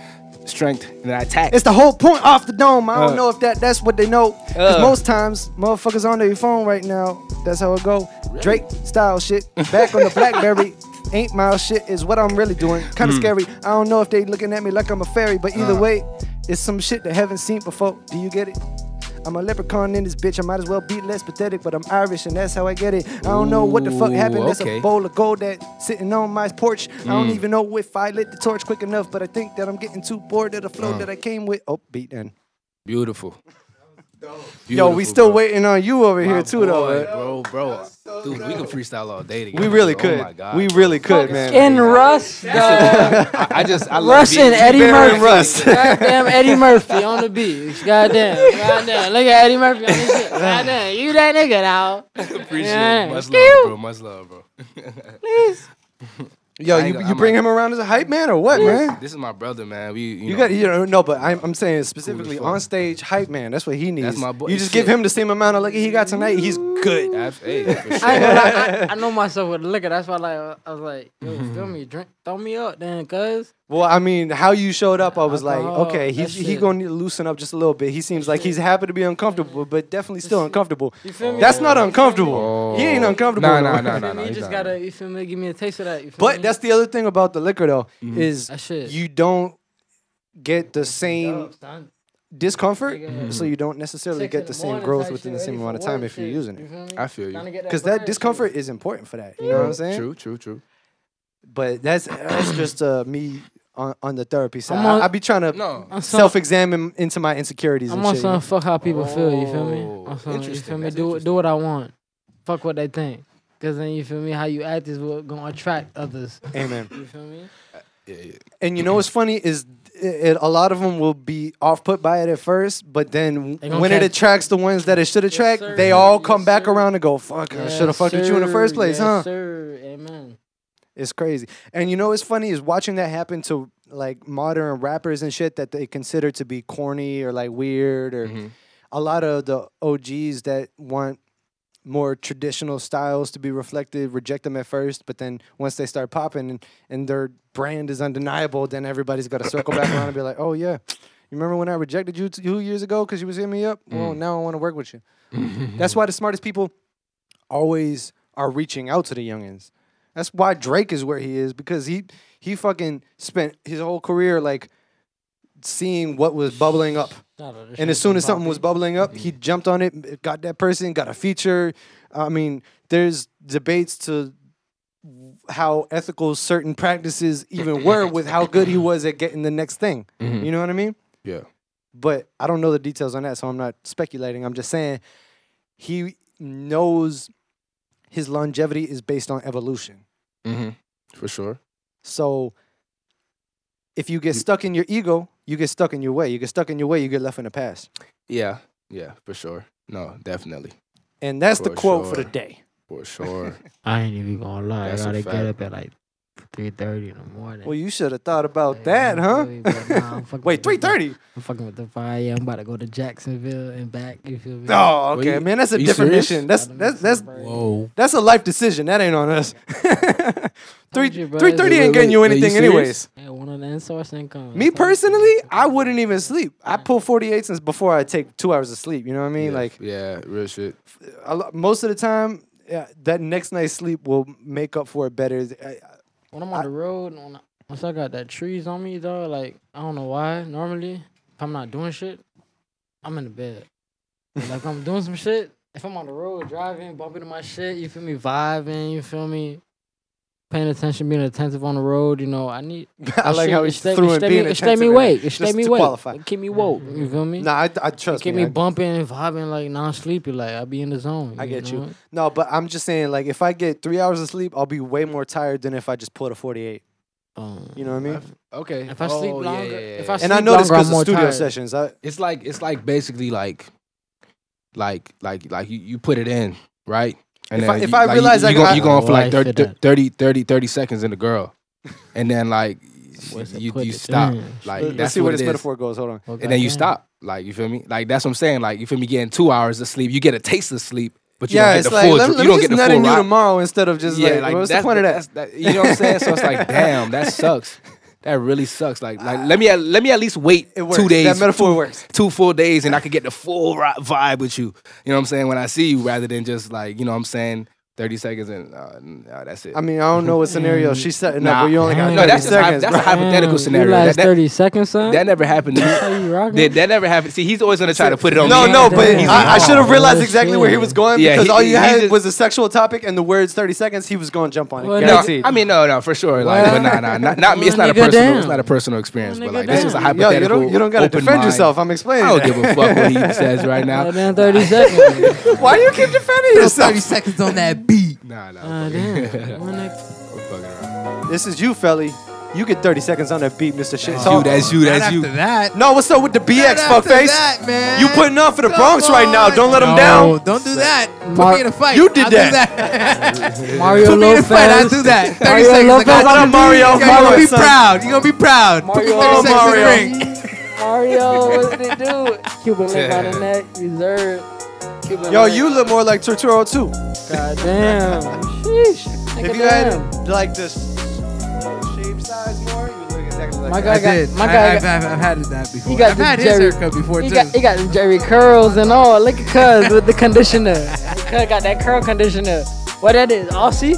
strength, and I attack. It's the whole point off the dome. I don't Uh. know if that that's what they know. Cause Uh. most times, motherfuckers on their phone right now. That's how it go. Drake style shit. Back on the BlackBerry. Ain't mile shit is what I'm really doing. Kind Hmm. of scary. I don't know if they looking at me like I'm a fairy, but either Uh. way, It's some shit that haven't seen before. Do you get it? I'm a leprechaun in this bitch. I might as well be less pathetic, but I'm Irish and that's how I get it. I don't know what the fuck Ooh, happened. That's a bowl of gold that sitting on my porch. I don't Mm. even know if I lit the torch quick enough, but I think that I'm getting too bored of the flow Uh. that I came with. Oh, beat then. Beautiful. Yo, we still bro. waiting on you over My here too, though. boy, man. bro, bro. Dude, we can freestyle all day together. We really bro. Oh could. Oh my god. we really could, man. In Russ, dog. I, I just I love Russ being- and Eddie Barry Murphy. Russ. Goddamn Eddie Murphy on the beat. Goddamn. Goddamn. Look at Eddie Murphy on this shit. Goddamn. You that nigga now. Appreciate Yeah. it. Much love, bro. Much love, bro. Yo, you, you I'm bring like- him around as a hype man or what, man? This is my brother, man. We you, You know, got you know no, but I'm, I'm saying specifically on stage hype man. That's what he needs. That's my boy. You just Shit. give him the same amount of liquor he got tonight. He's good. Abs- hey, for sure. I, ain't gonna lie, I, I know myself with liquor. That's why like I was like, yo, feel me, a drink, throw me up, then, cuz. Well, I mean, how you showed up, I was like, okay, he's he gonna need to loosen up just a little bit. He seems like he's happy to be uncomfortable, but definitely still uncomfortable. You feel me? That's not You feel me? uncomfortable. He ain't oh. uncomfortable. Nah, no. nah, nah, nah, You nah. he's just gotta, you feel me? Give me a taste of that. You feel But me? that's the other thing about the liquor though, mm-hmm. is that shit. you don't get the same Dub, son. discomfort, mm-hmm. so you don't necessarily Six get the the same growth within the same amount of time if you're using it. I feel you. Because that discomfort is important for that. You know what I'm saying? True, true, true. But that's that's just uh, me on, on the therapy side. I'm on- I be trying to No. I'm some- self-examine into my insecurities I'm and on shit. some fuck how people feel. You feel me? Oh, I'm some, you interesting. feel me? That's Do do what I want. Fuck what they think. Cause then you feel me? How you act is what gonna attract others. Amen. You feel me? Yeah, yeah. And you know what's funny is it, a lot of them will be off put by it at first, but then They gonna when it catch- attracts the ones that it should attract, sir. they all Yes, come back sir. around and go, "Fuck, I should have fucked with you in the first place, yes, huh?" Sir. Amen. It's crazy. And you know what's funny is watching that happen to like modern rappers and shit that they consider to be corny or like weird or Mhm. a lot of the OGs that want more traditional styles to be reflected reject them at first, but then once they start popping and, and their brand is undeniable, then everybody's got to circle back around and be like, "Oh yeah, you remember when I rejected you two years ago because you was hitting me up? Well, Mm. now I want to work with you." That's why the smartest people always are reaching out to the youngins. That's why Drake is where he is because he he fucking spent his whole career like seeing what was bubbling up. Shout out to And as soon as something was bubbling up, he jumped on it, got that person, got a feature. I mean, there's debates to how ethical certain practices even were with how good he was at getting the next thing. Mhm. You know what I mean? Yeah. But I don't know the details on that, so I'm not speculating. I'm just saying he knows his longevity is based on evolution. Mm-hmm. For sure. So if you get stuck in your ego, you get stuck in your way. You get stuck in your way, you get left in the past. Yeah. Yeah. For sure. No, definitely. And that's the For quote for the day. For sure. I ain't even gonna lie. That's a I gotta get fact. up at like three thirty in the morning. Well, you should have thought about Yeah, that, huh? feel you, but nah, Wait, with three the- thirty? I'm fucking with the fire. Yeah, I'm about to go to Jacksonville and back. You feel me? Oh, okay, you- man. That's a different serious? mission. That's that's that's. Whoa. that's a life decision. That ain't on us. three Told you, bro. three thirty ain't getting you wait, you anything, anyways. Yeah, one of the in-source income. Me personally, I wouldn't even sleep. I pull forty eight since before I take two hours of sleep. You know what I mean? yeah, Like yeah, real shit. a most of the time, yeah, that next night's sleep will make up for it better. I- when I'm on the road, when I, once I got that trees on me, though, like I don't know why. Normally, if I'm not doing shit, I'm in the bed. Like I'm doing some shit. If I'm on the road driving, bumping to my shit, you feel me, vibing, you feel me, paying attention, being attentive on the road. You know, I need. I like how he it stay, threw it in being me, it stay me attentive in awake. It stay just me to awake. qualify. It keep me woke. You feel me? Nah, I, I trust keep me. me I- bumping and vibing like non-sleepy. Like I be in the zone. I get you. No, but I'm just saying, like, if I get three hours of sleep, I'll be way more tired than if I just pulled a 48. Um, You know what I mean? Okay. If I sleep Oh, yeah, longer- yeah, if I yeah. And I know this longer, I'm because of more studio tired. sessions. I, it's like it's like basically like like like like you, you put it in right and If I- then if you, I like, realize you, you, go, got- you going for like Life 30, 30, 30, 30 seconds in the girl and then like What's you, you stop in? like let's that's see where what this it is. metaphor goes. Hold on. Oh, and then you stop like you feel me like that's what I'm saying like you feel me getting two hours of sleep you get a taste of sleep but you yeah, don't get it's the like, full let, dr- let you don't just get the nut full you tomorrow instead of just yeah, like, like what's the point of that? that- You know what I'm saying? So it's like, damn, that sucks. That really sucks. Like, like let me at, let me at least wait two days. That metaphor two, works. Two full days, and I could get the full vibe with you. You know what I'm saying? When I see you, rather than just like, you know what I'm saying, 30 seconds and uh, no, that's it. I mean, I don't know what scenario she's setting Nah. up, but you only got No, 30 that's just hy- seconds. that's a hypothetical Damn, scenario. You That- last that- 30 seconds, son? that never happened to me. How you rocking? that, that never happened. See, he's always gonna try to put it on No, me. no, but Damn. I, I should have Oh, realized exactly where he was going Yeah, because he- all you he had just- was a sexual topic and the words 30 seconds. He was going to jump on it. Well, No, I mean, no, no, for sure. Like, but nah, nah, not, not me. It's not a nigga, personal. It's not a personal experience. But like, this is a damn. Yo, hypothetical. you don't, you don't got to defend yourself. I'm explaining. I don't give a fuck what he says right now. Well, 30 seconds. Why do you keep defending Throw yourself? 30 seconds on that beat. Nah, nah. Ah, I'm damn. fucking- Well, I'm fucking around. This is you, Felly. You get 30 seconds on that beat, Mr. Shit. That's you. That's you. Not That's after you. that. No, what's up with the Not BX after fuckface? that, man. You putting on for the Come Bronx right now. Don't let him No, down. Don't do that. Put me in a fight. You did I'll do that. Mario Put me in a fight. I'll do that. 30 Mario seconds. I Lopez got on you. the Mario. You're gonna be proud. You're gonna be proud. Put me 30 Mario. seconds Mario. in the ring. Mario, what did it do? Cuban link on the neck, reserved. Cuban Yo, link. you look more like Turturro too. God damn. Sheesh. If Nigga, you had like this shape size more, you look exactly like My that. guy I got- did. my I, guy I've, got- I've, I've had that before. He got I've the had his Jerry- haircut before He too. got, he got Jerry curls and all. Look at Cuz with the conditioner. Cuz got that curl conditioner. What that is? Aussie?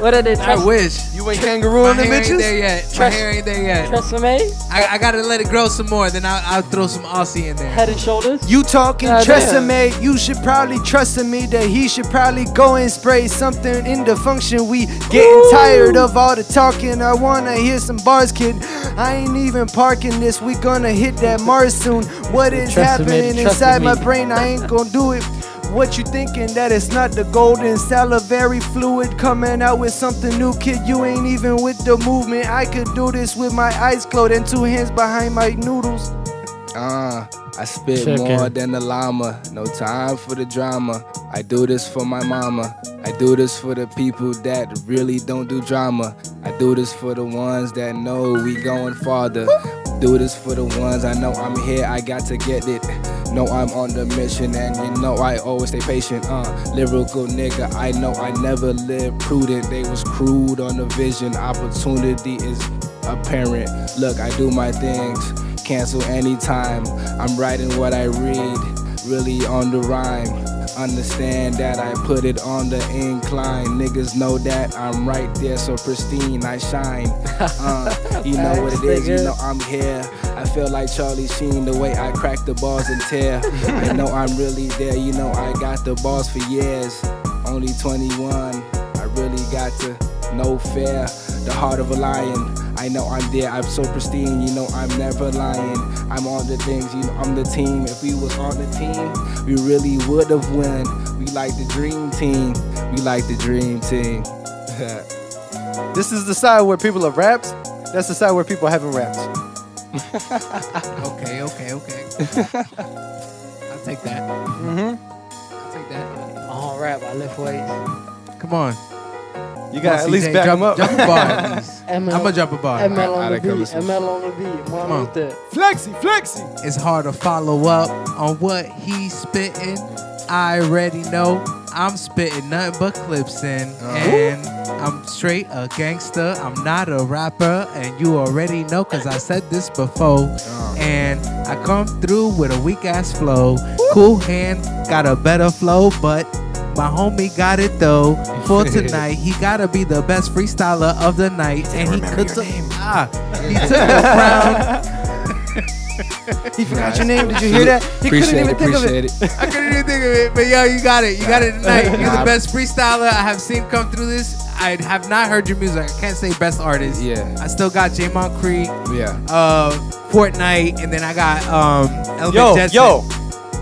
What that is? I wish. You ain't kangaroo in the hair ain't there bitches? yet. My Trust- hair ain't there yet. Tresemme? I, I gotta let it grow some more. Then I'll, I'll throw some Aussie in there. Head and shoulders? You talking God trust damn. me, eh? you should probably trust in me eh? that he should probably go and spray something in the function. We getting tired of all the talking. I wanna hear some bars, kid. I ain't even parking this. We gonna hit that Mars soon. What is Trust eh? happening trust inside me. my brain? I ain't gonna do it. What you thinking that it's not the golden salivary fluid coming out with something new, kid? You ain't even with the movement. I could do this with my eyes closed and two hands behind my noodles. Uh, I spit Chicken. more than the llama. No time for the drama. I do this for my mama. I do this for the people that really don't do drama. I do this for the ones that know we going farther. Do this for the ones I know I'm here. I got to get it. Know I'm on the mission, and you know I always stay patient. Uh, lyrical nigga, I know I never lived prudent. They was crude on the vision. Opportunity is apparent. Look, I do my things, cancel anytime. I'm writing what I read, really on the rhyme. Understand that I put it on the incline. Niggas know that I'm right there, so pristine, I shine. Uh, you know what it is, you know I'm here. I feel like Charlie Sheen the way I crack the balls and tear. I know I'm really there, you know I got the balls for years. Only 21, I really got to no fear. The heart of a lion. I know I'm there, I'm so pristine, you know I'm never lying. I'm on the things, you know I'm the team. If we was on the team, we really would have won. We like the dream team. We like the dream team. This is the side where people have raps. That's the side where people haven't raps. Okay, okay, okay. I'll take that. Mm-hmm. I'll take that. I'm all rap, I lift weights. Come on. You gotta at least back jump, him up. Jump a bar at least. ML, I'm gonna jump a bar. ML I- on I the like beat. how listen. ML on the beat. Come on. on. With that. flexy, flexy. It's hard to follow up on what he's spitting. I already know I'm spitting nothing but clips in. Uh-huh. And I'm straight a gangster. I'm not a rapper. And you already know because I said this before. Uh-huh. And I come through with a weak ass flow. Cool hand got a better flow, but my homie got it though. For tonight, he gotta be the best freestyler of the night. And he could ah, he took the crown. He forgot your name. Did you hear that? He couldn't even it, think of it. it. I couldn't even think of it, but yo, you got it. You got it tonight. You're the best freestyler I have seen come through this. I have not heard your music. I can't say best artist. Yeah, I still got J Moncrief, yeah. uh, Fortnite, and then I got um Elvin Yo, Jetson. yo,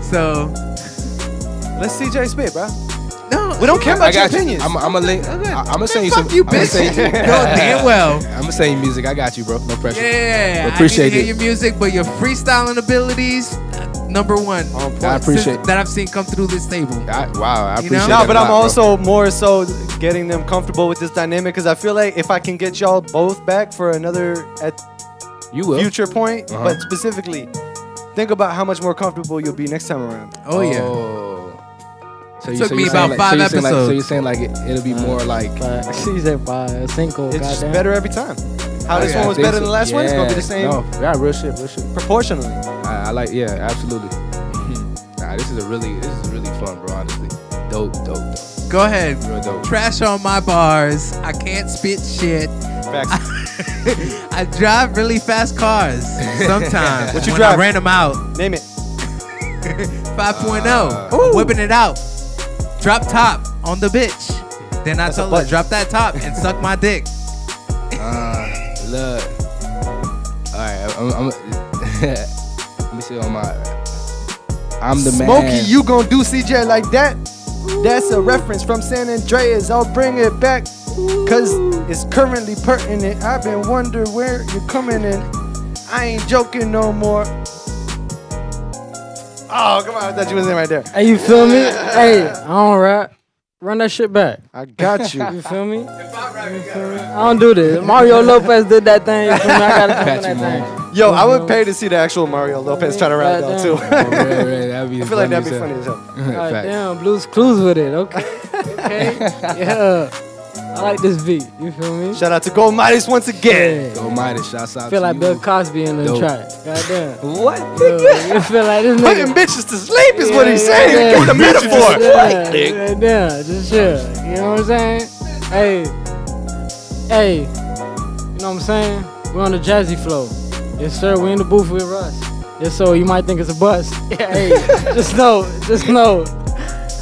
So let's CJ spit, bro. No, We don't care about your got you. opinions. I'm, I'm gonna link. I'm gonna send you some. you, I'm gonna bitch. send you- you damn well. I'm gonna send you music. I got you, bro. No pressure. Yeah, Appreciate I need to hear it. your music, but your freestyling abilities, uh, number one. On. I appreciate. That I've seen come through this table. I, wow, I You know? appreciate No, that but I'm lot, bro. also more so getting them comfortable with this dynamic because I feel like if I can get y'all both back for another at you will. future point, Uh-huh. but specifically, think about how much more comfortable you'll be next time around. Oh, yeah. So Took me you're about saying five so you're Like, so you're saying like it, it'll be more like But she said five. single. It's just goddamn. better every time. Oh, How this Yeah, one was better so. than the last one, it's gonna be the same No, yeah, real shit, real shit. proportionally. I, I like, yeah, absolutely. Nah, this is a really, this is really fun, bro. Honestly, Dope, dope, dope. Go ahead. Real dope. Trash on my bars. I can't spit shit. Facts. I drive really fast cars sometimes. What you when drive? I ran them out. Name it. 5.0. Uh, I'm whipping it out. Drop top on the bitch. Then I That's told her, drop that top and suck my dick. Uh, look. All right, I'm, I'm, let me see on my. I'm the man. Smokey, you gon' do CJ like that? That's a reference from San Andreas. I'll bring it back. Cause it's currently pertinent. I've been wondering where you're coming in. I ain't joking no more. Oh, come on. I thought you was in right there. Hey, you feel me? hey, I don't rap. Run that shit back. I got you. You feel me? You feel me? I don't do this. Mario Lopez did that thing. You feel me? I gotta jump in Patrick that thing. Yo, I would pay to see the actual Mario Lopez try to rap though too. Oh, right, right, that'd be I feel like that'd be funny as hell. God damn, Blues Clues with it. Okay. Okay. yeah. I like this beat. You feel me? Shout out to Gold Midas once again. Yeah. Go Midas, shouts out I feel to like you. Bill Cosby in the Dope. track. God damn. What? Yo, you feel like this Putting nigga. bitches to sleep is what he's Yeah, saying. yeah, Give it a yeah. metaphor. Yeah, yeah, yeah, just chill. You know what I'm saying? Hey, hey, you know what I'm saying? We're on the jazzy flow. Yes, sir. We in the booth with Russ. Yes, so you might think it's a bust. hey, just know, just know.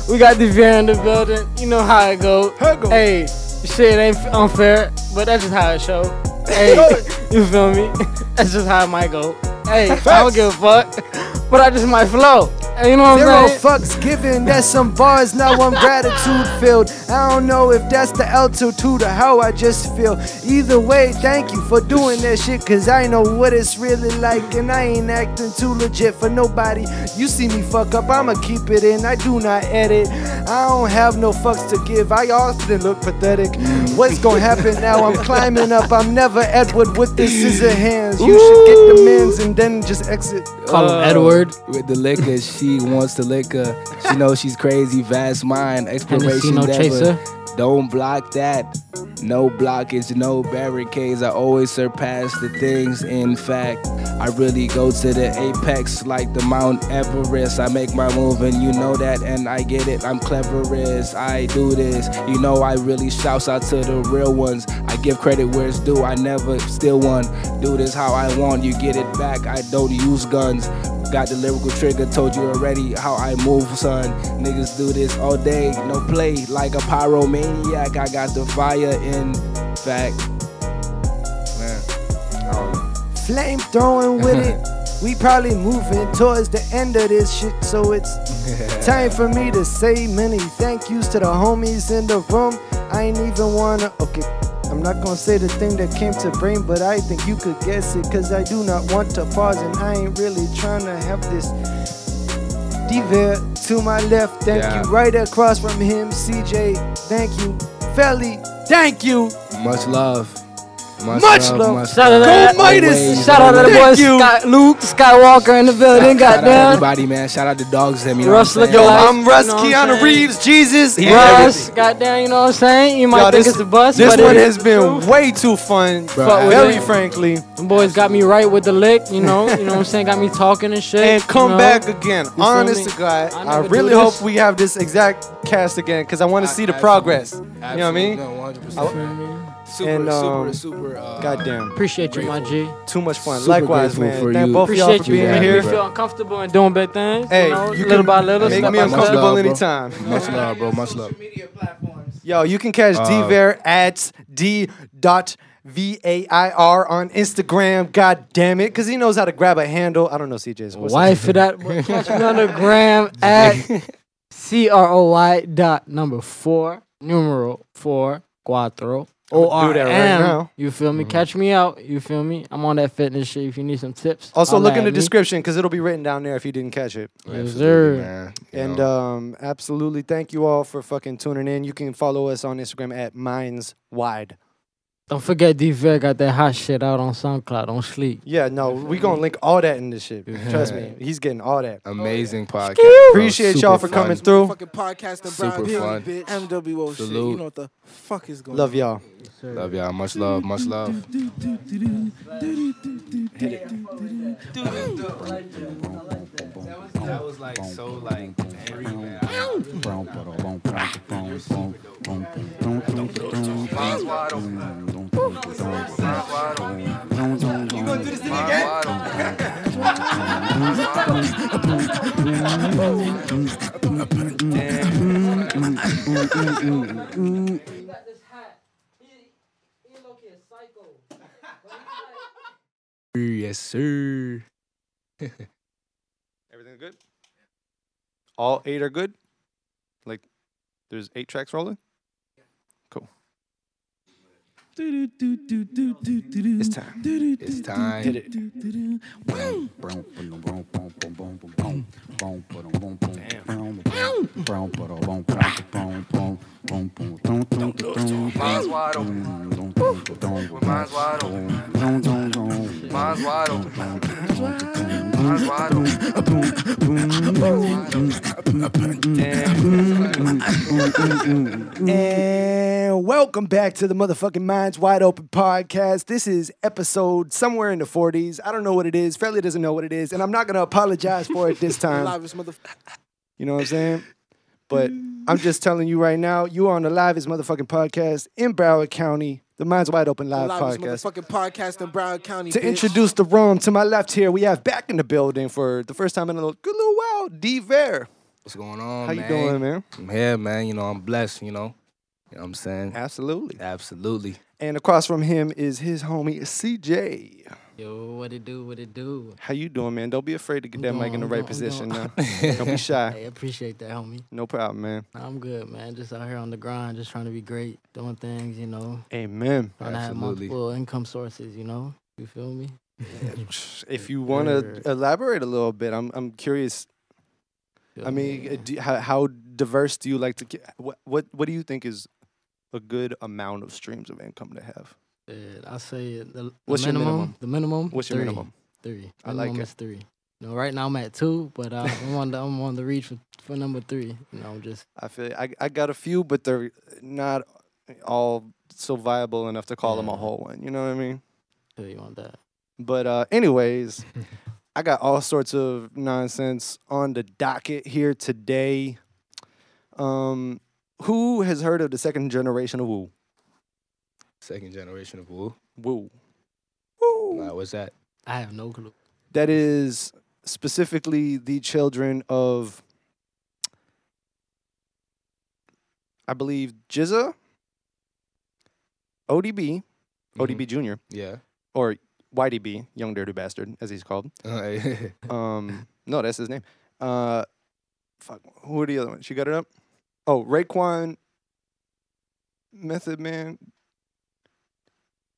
We got the Vera in the building. You know how it go. Hey, shit ain't unfair, but that's just how it show. Hey, you feel me? That's just how it might go. Hey, I don't give a fuck, but I just might flow. Hey, you know what Zero I'm saying? fucks given, that's some bars, now I'm gratitude filled. I don't know if that's the altitude or how I just feel. Either way, thank you for doing that shit, cause I know what it's really like, and I ain't acting too legit for nobody. You see me fuck up, I'ma keep it in, I do not edit. I don't have no fucks to give, I often look pathetic. What's gonna happen now? I'm climbing up, I'm never Edward with the scissor hands. You should get the mans and then just exit. Call him Uh, Edward. With the liquor, she wants the liquor. She knows she's crazy, vast mind, exploration no never. chaser. Don't block that. No blockage, no barricades. I always surpass the things. In fact, I really go to the apex like the Mount Everest. I make my move and you know that, and I get it. I'm cleverest. I do this. You know I really shouts out to the real ones. I give credit where it's due. I never steal one. Do this how I want. You get it back. I don't use guns. Got the lyrical trigger, told you already how I move, son. Niggas do this all day, no play, like a pyromaniac. I got the fire in fact. Man, I flame throwing with it. We probably moving towards the end of this shit, so it's time for me to say many thank yous to the homies in the room. I ain't even wanna. Okay, I'm not gonna say the thing that came to brain, but I think you could guess it, cause I do not want to pause, and I ain't really trying to have this. Diver to my left, thank Yeah. you. Right across from him, CJ, thank you. Felly, thank you. Much love. Much, Much love. Much Shout out to love. that- Shout out to the boy Thank you. Scott, Luke Skywalker in the building. Shout out Goddamn. everybody, man. Shout out to the dogs, them. You know Russ what I'm saying? Yo, like- I'm Russ, you know Keanu? Reeves, Jesus. and Russ, goddamn, you know what I'm saying? You might Yo, think this- it's a bust, This but one has been true. way too fun. Bro, Fuck Very it. frankly. Them boys got me right with the lick, you know. You know what I'm saying? Got me talking and shit. And come you know? back again. feel Honest me? to God. I I, really hope we have this exact cast again because I want to see the progress. You know what I mean? 100%. You feel me? Super, And, um, super, super. Uh, Goddamn. Appreciate you, my G. Too much fun. Super Likewise, man. for Thank you. both of y'all Appreciate for you. being Yeah, Making here. me feel uncomfortable and doing big things. Hey, you know, you little can by little, Make me uncomfortable love, anytime. Much love, bro. Much love. Media platforms. Yo, you can catch Uh, dver at d dot v a i r on Instagram. God damn it, because he knows how to grab a handle. I don't know CJ's. What's Wife for that. Catch me on the gram at C R O Y dot number four, numeral four, cuatro. O I'ma R do that right M. now. You feel me? Catch me out. You feel me? I'm on that fitness shit. If you need some tips, Also, holla look in the me. description because it'll be written down there if you didn't catch it. Yes, sir. man. And um, absolutely, thank you all for fucking tuning in. You can follow us on Instagram at Minds Wide. Don't forget, D Ver got that hot shit out on SoundCloud. Don't sleep. Yeah, no, we gonna link all that in this shit. Trust me, he's getting all that. amazing podcast. bro. Appreciate y'all Super for coming through. Fucking podcast and Super Broward fun. County, bitch. MWO shit. You know what the fuck is going Love on. y'all. Love y'all. Much love. Much love. That was like so like angry, man. got this hat. He, he look a psycho. Yes, sir. Everything good? All eight are good? Like, there's eight tracks rolling? It's time. It's time. Hit it. And welcome back to the motherfucking Minds Wide Open podcast. This is episode somewhere in the 40s. I don't know what it is. Fairly doesn't know what it is. And I'm not going to apologize for it this time. You know what I'm saying? But I'm just telling you right now, you are on the livest motherfucking podcast in Broward County, the Minds Wide Open live Livest podcast. motherfucking podcast in Broward County. To bitch. introduce the room to my left here, we have back in the building for the first time in a little, good little while, D Ver. What's going on, How you doing, man? I'm here, man. You know, I'm blessed, you know. You know what I'm saying? Absolutely. Absolutely. And across from him is his homie CJ. Yo, what it do? What it do? How you doing, man? Don't be afraid to get I'm that mic in the right I'm doing- position now. Don't be shy. I shy. appreciate that, homie. No problem, man. I'm good, man. Just out here on the grind, just trying to be great, doing things, you know. Amen. Trying to have multiple income sources, you know. You feel me? If you want to elaborate a little bit, I'm I'm curious. Feel I mean, uh, do, how, how diverse do you like to? get? What what what do you think is a good amount of streams of income to have? Shit, I say the, the What's your minimum, minimum? The minimum. What's your three. minimum? Three. I like Minimum it. is three. You know, right now I'm at two, but uh, I'm on the I'm on the reach for, for number three. You know, just I feel I I got a few, but they're not all so viable enough to call them a whole one. You know what I mean? feel you on that. But uh, anyways, I got all sorts of nonsense on the docket here today. Um, who has heard of the second generation of Wu? Second generation of Wu. Woo. Woo. Wow, what's that? I have no clue. That is specifically the children of, I believe, GZA, ODB, ODB Jr., Yeah. or YDB, Young Dirty Bastard, as he's called. Um, no, that's his name. Uh, fuck. Who are the other ones? You got it up? Oh, Raekwon, Method Man.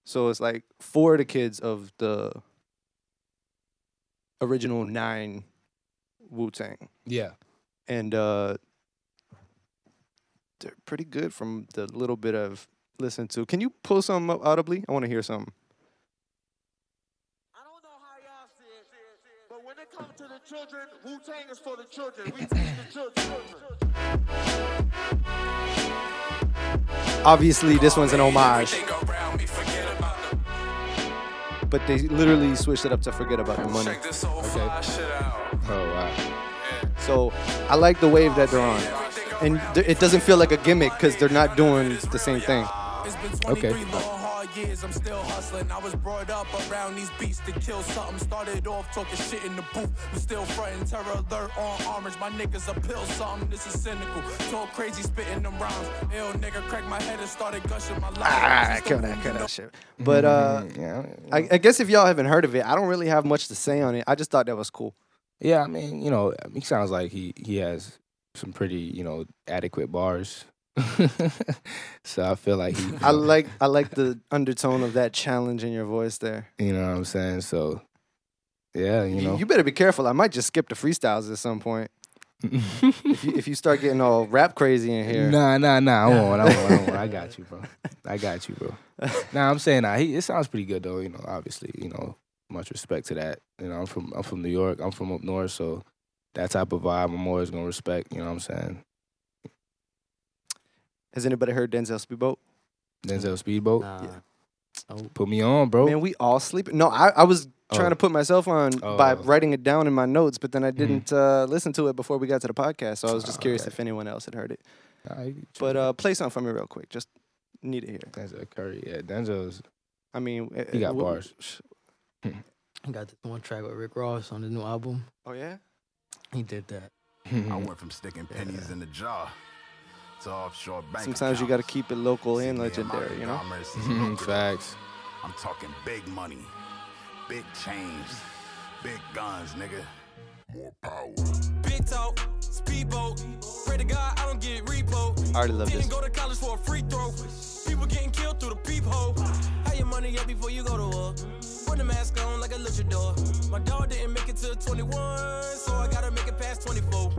So it's like four of the kids of the original nine Wu Tang, yeah. and uh, they're pretty good from the little bit I've listened to. Can you pull some up audibly? I want to hear something. I don't know how y'all see it, but when it comes to the children, Wu Tang is for the children. We teach the children. Obviously, this one's an homage. But they literally switched it up to forget about the money. Okay. Oh wow. So I like the wave that they're on. And it doesn't feel like a gimmick because they're not doing the same thing. Okay. Years, I'm still hustling. I was brought up around these beats to kill something. Started off talking shit in the booth, but still frontin' terror alert on orange. My niggas a pill something. This is cynical. Talk crazy, spitting them rhymes. Ill nigga cracked my head and started gushing my life. Ah, kill that, kill that shit. But uh, yeah. I, I guess if y'all haven't heard of it, I don't really have much to say on it. I just thought that was cool. Yeah, I mean, you know, he sounds like he he has some pretty, you know, adequate bars. so I feel like he, I like I like the undertone of that challenge in your voice there. you know what I'm saying. So yeah, you know, you better be careful. I might just skip the freestyles at some point. if you if you start getting all rap crazy in here. Nah, nah, nah. I won't. I won't. I won't. I got you, bro. I got you, bro. Nah, I'm saying nah, he, it sounds pretty good though. You know, obviously, you know, much respect to that. You know, I'm from I'm from New York. I'm from up north, so that type of vibe I'm always gonna respect. You know what I'm saying? Has anybody heard Denzel Speedboat? Denzel Speedboat. Nah. Nope. Put me on, bro. Man, we all sleep. No, I, I was trying Oh. to put myself on by Oh. writing it down in my notes, but then I didn't uh, listen to it before we got to the podcast. So I was just Oh, curious okay. if anyone else had heard it. Nah, But uh, play something for me real quick. Just need to hear. Denzel Curry. Yeah, Denzel's. I mean, uh, He got uh, bars. sh- I got this one track with Rick Ross on the new album. Oh yeah. He did that. I went from sticking pennies in the jar to offshore bank Sometimes you got to keep it local and me and my legendary. You know. commerce. Mm-hmm, facts. I'm talking big money, big change, big guns, nigga. More power. Big talk, speedboat. Pray to God I don't get repo. I already love Didn't go to college for a free throw. People getting killed through the peephole. Have your money up before you go to work. Put the mask on like a luchador. My dog didn't make it to 21, so I gotta make it past 24.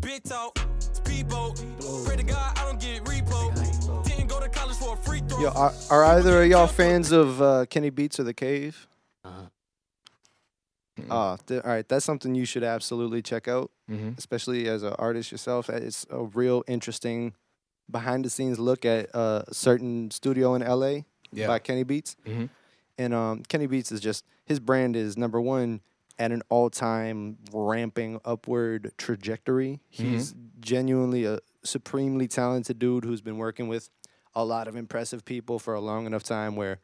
Big talk, speedboat. Pray to God I don't get repo. Didn't go to college for a free throw. Yo, are, are either of y'all fans of uh, Kenny Beats or The Cave? Uh-huh. Uh, th- all right, that's something you should absolutely check out, Mm-hmm. especially as an artist yourself. Uh, It's a real interesting behind the scenes look at uh, a certain studio in LA Yeah. by Kenny Beats. Mhm. And um, Kenny Beats is just his brand is number one at an all time ramping upward trajectory. He's genuinely a supremely talented dude who's been working with a lot of impressive people for a long enough time where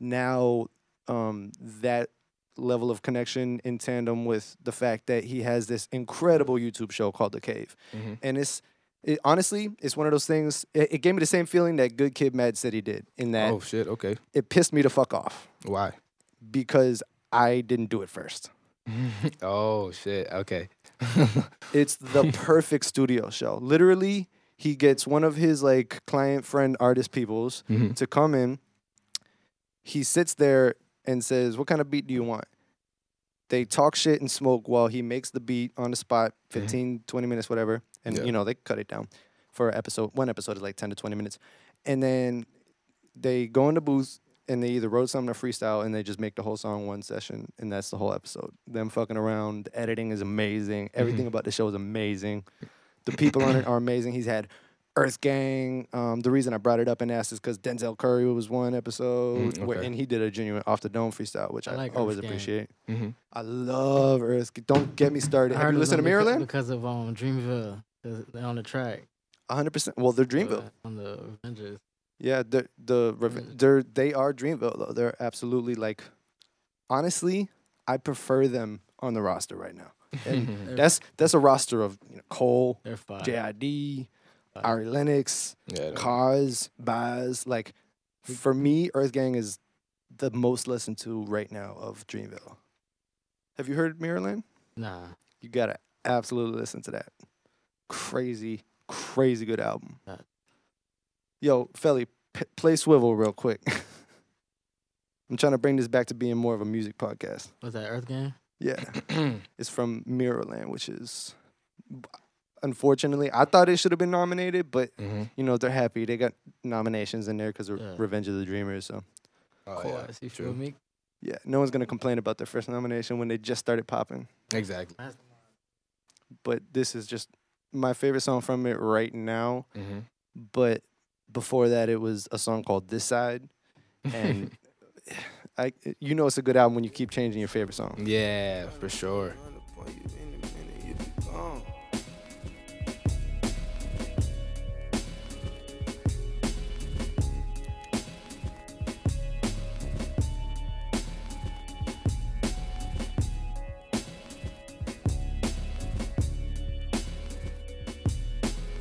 now um, that level of connection in tandem with the fact that he has this incredible YouTube show called The Cave. Mhm. And it's it, honestly, it's one of those things. It, it gave me the same feeling that Good Kid, Mad City did. In that, Oh shit. Okay. it pissed me the fuck off Why? because I didn't do it first. oh shit. Okay. It's the perfect studio show. Literally, he gets one of his like client friend artist peoples Mhm. to come in. He sits there and says, "What kind of beat do you want?" They talk shit and smoke while he makes the beat on the spot, 15, 20 minutes, whatever. And Yeah. you know, they cut it down for an episode. One episode is like 10 to 20 minutes. And then they go in the booth and they either wrote something or freestyle and they just make the whole song one session and that's the whole episode. Them fucking around. The editing is amazing. Everything about the show is amazing. The people on it are amazing. He's had Earth Gang. Um, the reason I brought it up and asked is because Denzel Curry was one episode, Mm, where, and he did a genuine off the dome freestyle, which I I, like always appreciate. Mm-hmm. I love Earth. Gang. Don't get me started. I Have heard you listened to them beca- Mirrorland? Because of um Dreamville. 'cause They're on the track. 100. percent Well, they're Dreamville. uh, On the Avengers. Yeah, the the reven- Mm. they're they are Dreamville though. They're absolutely like, honestly, I prefer them on the roster right now. And that's that's a roster of you know, Cole, They're fine. JID, Ari Lennox, Yeah. no. Cozz, Bas. Like, for me, Earth Gang is the most listened to right now of Dreamville. Have you heard Mirrorland? Nah. You gotta absolutely listen to that. Crazy, crazy good album. That- Yo, Felly, p- play Swivel real quick. I'm trying to bring this back to being more of a music podcast. Was that Earth Game? Yeah, it's from Mirrorland, which is unfortunately I thought it should have been nominated, but mm-hmm. you know they're happy they got nominations in there because of Yeah. Revenge of the Dreamers. So Oh, Of yeah. course. You feel True. me? yeah, no one's gonna complain about their first nomination when they just started popping. Exactly. But this is just my favorite song from it right now. Mm-hmm. But before that, it was a song called "This Side," and I, you know, it's a good album when you keep changing your favorite song. yeah, for sure.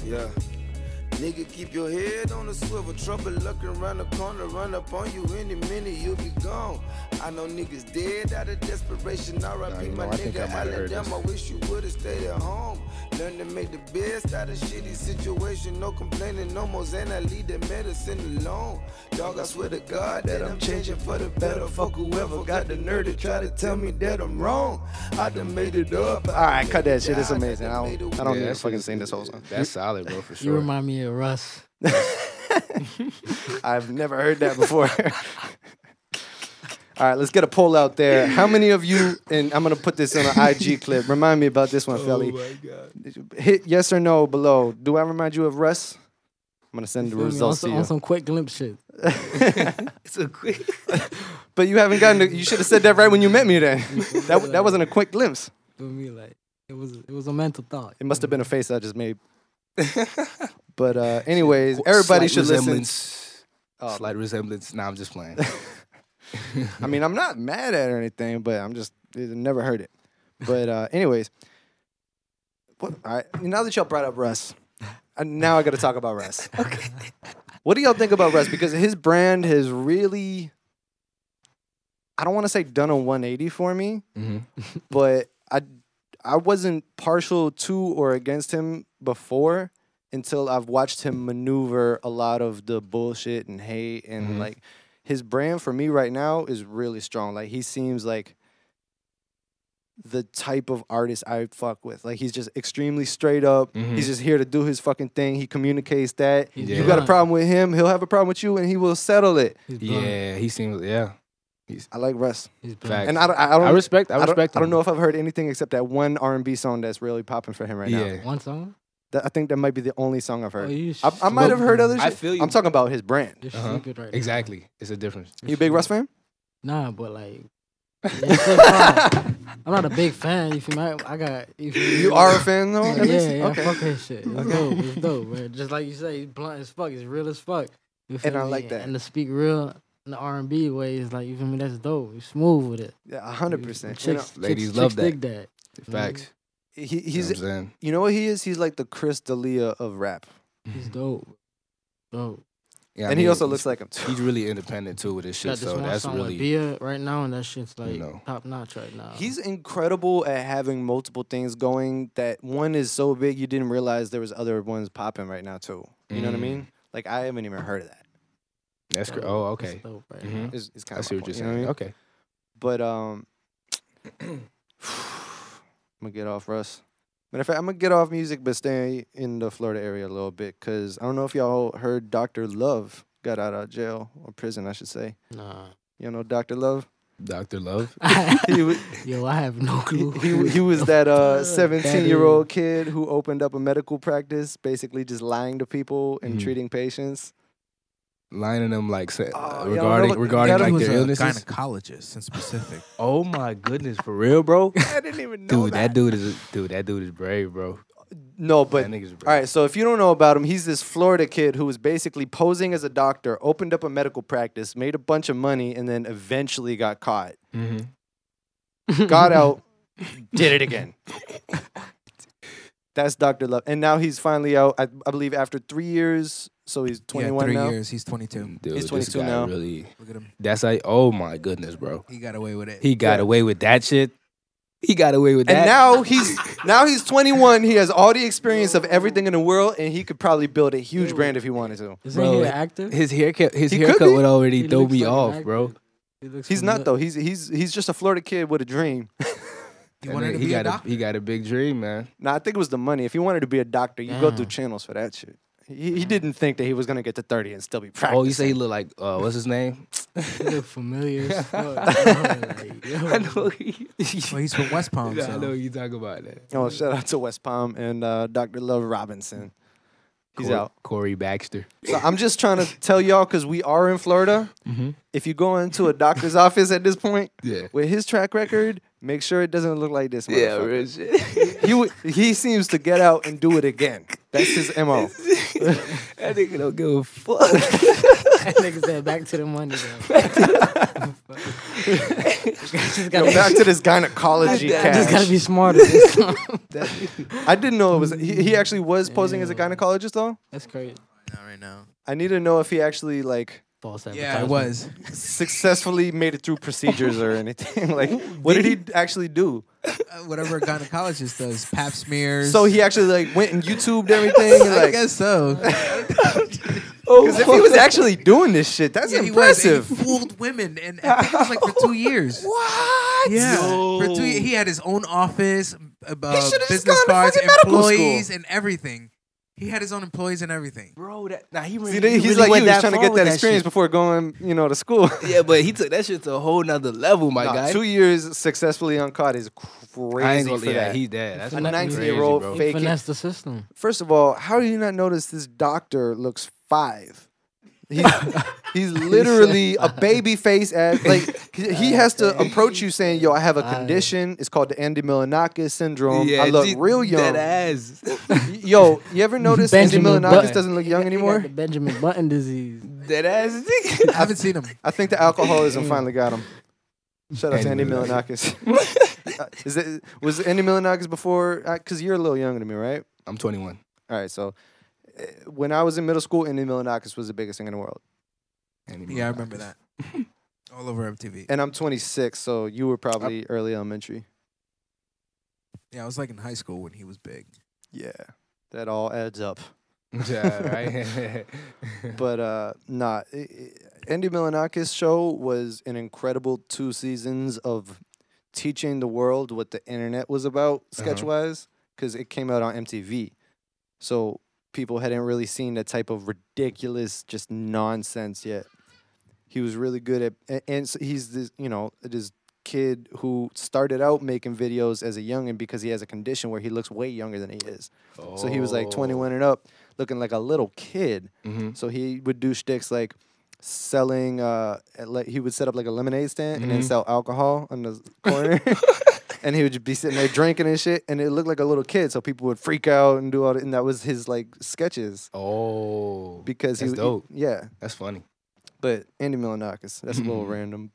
Yeah. Nigga, keep your head on the swivel. Trouble looking around the corner, run up on you any minute, you'll be gone. I know niggas dead out of desperation. Nah, R.I.P. you my know, I I nigga heard Alabama. this. Wish you would've stayed at home. Learn to make the best out of shitty situation. No complaining, no more Xan. I leave the medicine alone. Dog, I swear to God that I'm changing for the better. Fuck whoever got the nerve to try to tell me that I'm wrong. I done made it up. All right, cut that shit. It's amazing. I don't, I don't Yeah, need to fucking sing this whole song. That's solid, bro, for sure. You remind me of Russ. I've never heard that before. All right, let's get a poll out there. How many of you, and I'm gonna put this on an IG clip. Remind me about this one, Felly. Oh my god. Hit yes or no below. Do I remind you of Russ? I'm gonna send the Feel me? On results some, to on some quick glimpse shit. It's a quick. But you haven't gotten. To, you should have said that right when you met me. Then that that wasn't a quick glimpse. Feel me? Like it was it was a mental thought. It must have been a face I just made. But uh, anyways, everybody Slight should listen. Oh. Slight resemblance. Nah, I'm just playing. I mean, I'm not mad at it or anything, but I'm just I never heard it. But uh, anyways, what, all right. Now that y'all brought up Russ, I, now I got to talk about Russ. Okay. What do y'all think about Russ? Because his brand has really, I don't want to say done a 180 for me, Mhm. but I I wasn't partial to or against him before until I've watched him maneuver a lot of the bullshit and hate and Mhm. like his brand for me right now is really strong. Like he seems like the type of artist I fuck with. Like he's just extremely straight up. Mhm. He's just here to do his fucking thing. He communicates that. He's You got a problem with him, he'll have a problem with you, and he will settle it. Yeah, he seems. Yeah, I like Russ, He's blunt. facts. and I don't. I, don't I respect. I I don't, respect. I don't know if I've heard anything except that one R and B song that's really popping for him right now. Yeah. One song. That, I think that might be the only song I've Oh, heard. you I, I might have heard other shit. I feel you. I'm talking about his brand. You're Uh-huh. stupid right now. Exactly. It's a difference. You a big Russ fan? Nah, but like. it's so. I'm not a big fan. You feel me? I, I got. You, feel me? You are a fan though. Yeah, at least? yeah, Okay. I fuck his shit. It's dope. It's dope, man. Just like you say, he's blunt as fuck. He's real as fuck. You feel I me? like that. And to speak real in the R and B way is like you feel me. That's dope. He's smooth with it. Yeah, hundred percent. You know, Chicks, Ladies chicks, love chicks that. dig that. Facts. He, You know he's. what I'm saying? You know what he is? He's like the Chris D'Elia of rap, He's dope. Dope. Yeah, I and he also looks like him too. He's really independent too with his shit. Got this So one that's song really. with Bia right now, and that shit's like know. top notch right now. He's incredible at having multiple things going. That one is so big you didn't realize there was other ones popping right now too. You know what I Mm. mean? Like I haven't even heard of that. That's great. dope. Oh, It's okay. dope right Mhm. now. It's, it's kind I of see what you're you know saying. I mean? Okay. But um, I'm gonna get off Russ. Matter of fact, I'm gonna get off music, but stay in the Florida area a little bit, cause I don't know if y'all heard Dr. Love got out of jail or prison, I should say. Nah. You know Dr. Love? Dr. Love. he was Yo, I have no clue. he, he was that uh 17 year old kid who opened up a medical practice, basically just lying to people and Mhm. treating patients. Lining them like say, Oh, regarding know- regarding like was their a illnesses. gynecologist in specific. Oh my goodness, for real, bro. I didn't even know Dude, that dude is dude. That dude is brave, bro. No, but that nigga's brave. All right, so if you don't know about him, he's this Florida kid who was basically posing as a doctor, opened up a medical practice, made a bunch of money, and then eventually got caught. Mm-hmm. Got out, did it again. That's Dr. Love. And now he's finally out, I, I believe, after three years. So he's 21 yeah, three now. years. He's 22. Dude, He's this 22 guy now. Really, Look at him. that's like, oh my goodness, bro. He got away with it. He got Yeah. away with that shit. He got away with that. And that. now he's now he's 21. He has all the experience of everything in the world, and he could probably build a huge brand if he wanted to. Isn't Bro, he an actor? his haircut, his He could haircut be. would already He throw looks me like an off, actor. bro. He looks He's not the- though. He's he's he's just a Florida kid with a dream. He That wanted to he be a got doctor. he got a big dream, man. nah, I think it was the money. If he wanted to be a doctor, you go through channels for that shit. He, he didn't think that he was gonna get to 30 and still be practicing. Oh, you say he look like uh, what's his name? He look familiar as fuck. I know he. Well, he's from West Palm. Yeah, I so. know you talk about that. Oh, shout out to West Palm and uh, Dr. Love Robinson. He's Cor- out. Corey Baxter. So I'm just trying to tell y'all because we are in Florida. If you go into a doctor's office at this point Yeah. with his track record, make sure it doesn't look like this. Yeah, motherfucker. real shit. he he seems to get out and do it again. That's his mo. that nigga don't give a fuck. that nigga said back to the money. Though. Yo, back to this gynecology just gotta be smarter. this time. I didn't know it was. He, he actually was posing as a gynecologist though. That's crazy. Not right now. I need to know if he actually like False Yeah, it was. successfully made it through procedures or anything. like, what did he actually do? Uh, whatever a gynecologist does, pap smears. So he actually like went and YouTubed everything. and, I like, guess so. Because if he was actually doing this shit, that's Yeah, he was. and impressive. He fooled women, and I think it was like for two years. What? Yeah, for two. ye- He had his own office, uh, should've just business gone to cards, fucking medical employees, school. and everything. He had his own employees and everything. Bro, that nah, he See, they- he's like you, he's trying to get that experience before going, you know, to school. Yeah, but he took that shit to a whole nother level, my Nah, guy. Two years successfully uncaught is crazy I ain't gonna for yeah, that. he dead. That's a fucking 19 crazy, year old bro. He faking. finessed the system. First of all, how do you not notice this doctor looks five? He's, he's literally a baby face ass. Like he has to approach you saying, "Yo, I have a condition. It's called the Andy Milonakis syndrome. I look G- real young." Dead ass. Yo, you ever notice Andy Benjamin Milonakis Button. doesn't look young He got anymore? the Benjamin Button disease. Dead ass. I haven't seen him. I think the alcoholism finally got him. Shout out to Andy Andy Milonakis. Uh, Is it was Andy Milonakis before? Because you're a little younger than me, right? I'm 21. All right, so uh, when I was in middle school, Andy Milonakis was the biggest thing in the world, Andy Yeah, I remember that. All over MTV. and I'm 26, so you were probably early elementary. Yeah, I was like in high school when he was big. Yeah, that all adds up. Yeah, right. But uh, nah, i- i- Andy Milonakis show was an incredible two seasons of teaching the world what the internet was about, sketch wise, because it came out on MTV. So people hadn't really seen that type of ridiculous, just nonsense yet. He was really good at, and so he's this, you know, this kid who started out making videos as a youngin because he has a condition where he looks way younger than he is. So he was like 21 and up, looking like a little kid. hmm So he would do shticks like selling. Uh, like he would set up like a lemonade stand and then Mhm. sell alcohol on the corner, and he would just be sitting there drinking and shit. And it looked like a little kid, so people would freak out and do all. that. And that was his like sketches Oh, because that's he, dope. yeah. That's funny. But Andy Milonakis, that's a little random.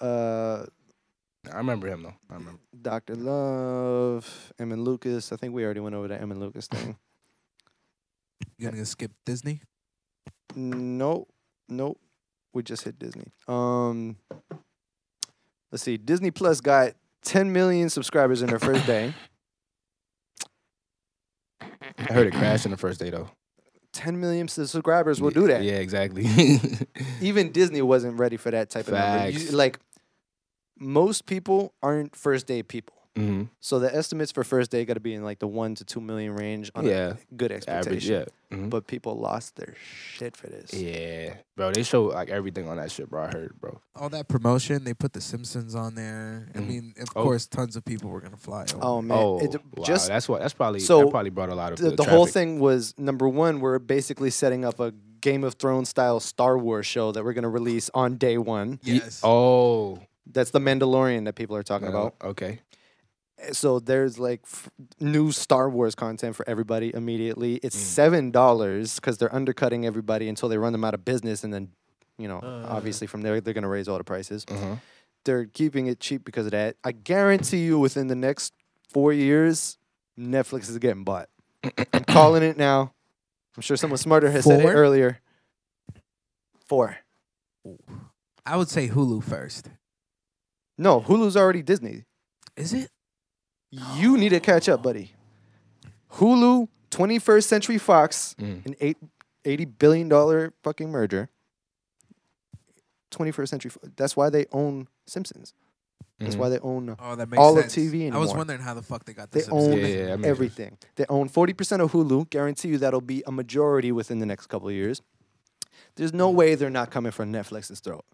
Uh, I remember him though. I remember. Doctor Love, Emin Lucas. I think we already went over that Emin Lucas thing. You gonna skip Disney? Nope. Nope. We just hit Disney. Um let's see. Disney Plus got 10 million subscribers in their first day. I heard it crashed in the first day though. 10 million subscribers will do that. Yeah, exactly. Even Disney wasn't ready for that type of number. You- like most people aren't first day people. Hmm So the estimates for first day got to be in like the 1 to 2 million range on Yeah. a good Average. expectation. Yeah. Mhm. But people lost their shit for this. Yeah, bro. They show like everything on that shit, bro. I heard, bro. All that promotion, they put The Simpsons on there. I Mhm. mean, of Oh. course, tons of people were gonna fly over. Oh man, Oh, it, wow. just that's what. That's probably. so that probably brought a lot of the, the, the whole thing was number one, we're basically setting up a Game of Thrones style Star Wars show that we're gonna release on day one. yes. Oh, That's the Mandalorian that people are talking uh, about. Okay. So there's like f- new Star Wars content for everybody immediately. It's Mm. seven dollars because they're undercutting everybody until they run them out of business, and then you know, Uh. obviously from there they're gonna raise all the prices. Uh huh. They're keeping it cheap because of that. I guarantee you, within the next four years, Netflix is getting bought. I'm calling it now. I'm sure someone smarter has said it earlier. Four. I would say Hulu first. No, Hulu's already Disney. Is it? You need to catch up, buddy. Hulu, 21st Century Fox, Mm. an eight, $80 billion fucking merger. 21st Century. Fo- That's why they own Simpsons. That's Mhm. why they own Oh, that makes all sense. of TV I anymore. was wondering how the fuck they got They this. own Yeah, yeah, that makes sense. everything. They own 40% of Hulu. Guarantee you that'll be a majority within the next couple of years. There's no way they're not coming for Netflix's throat.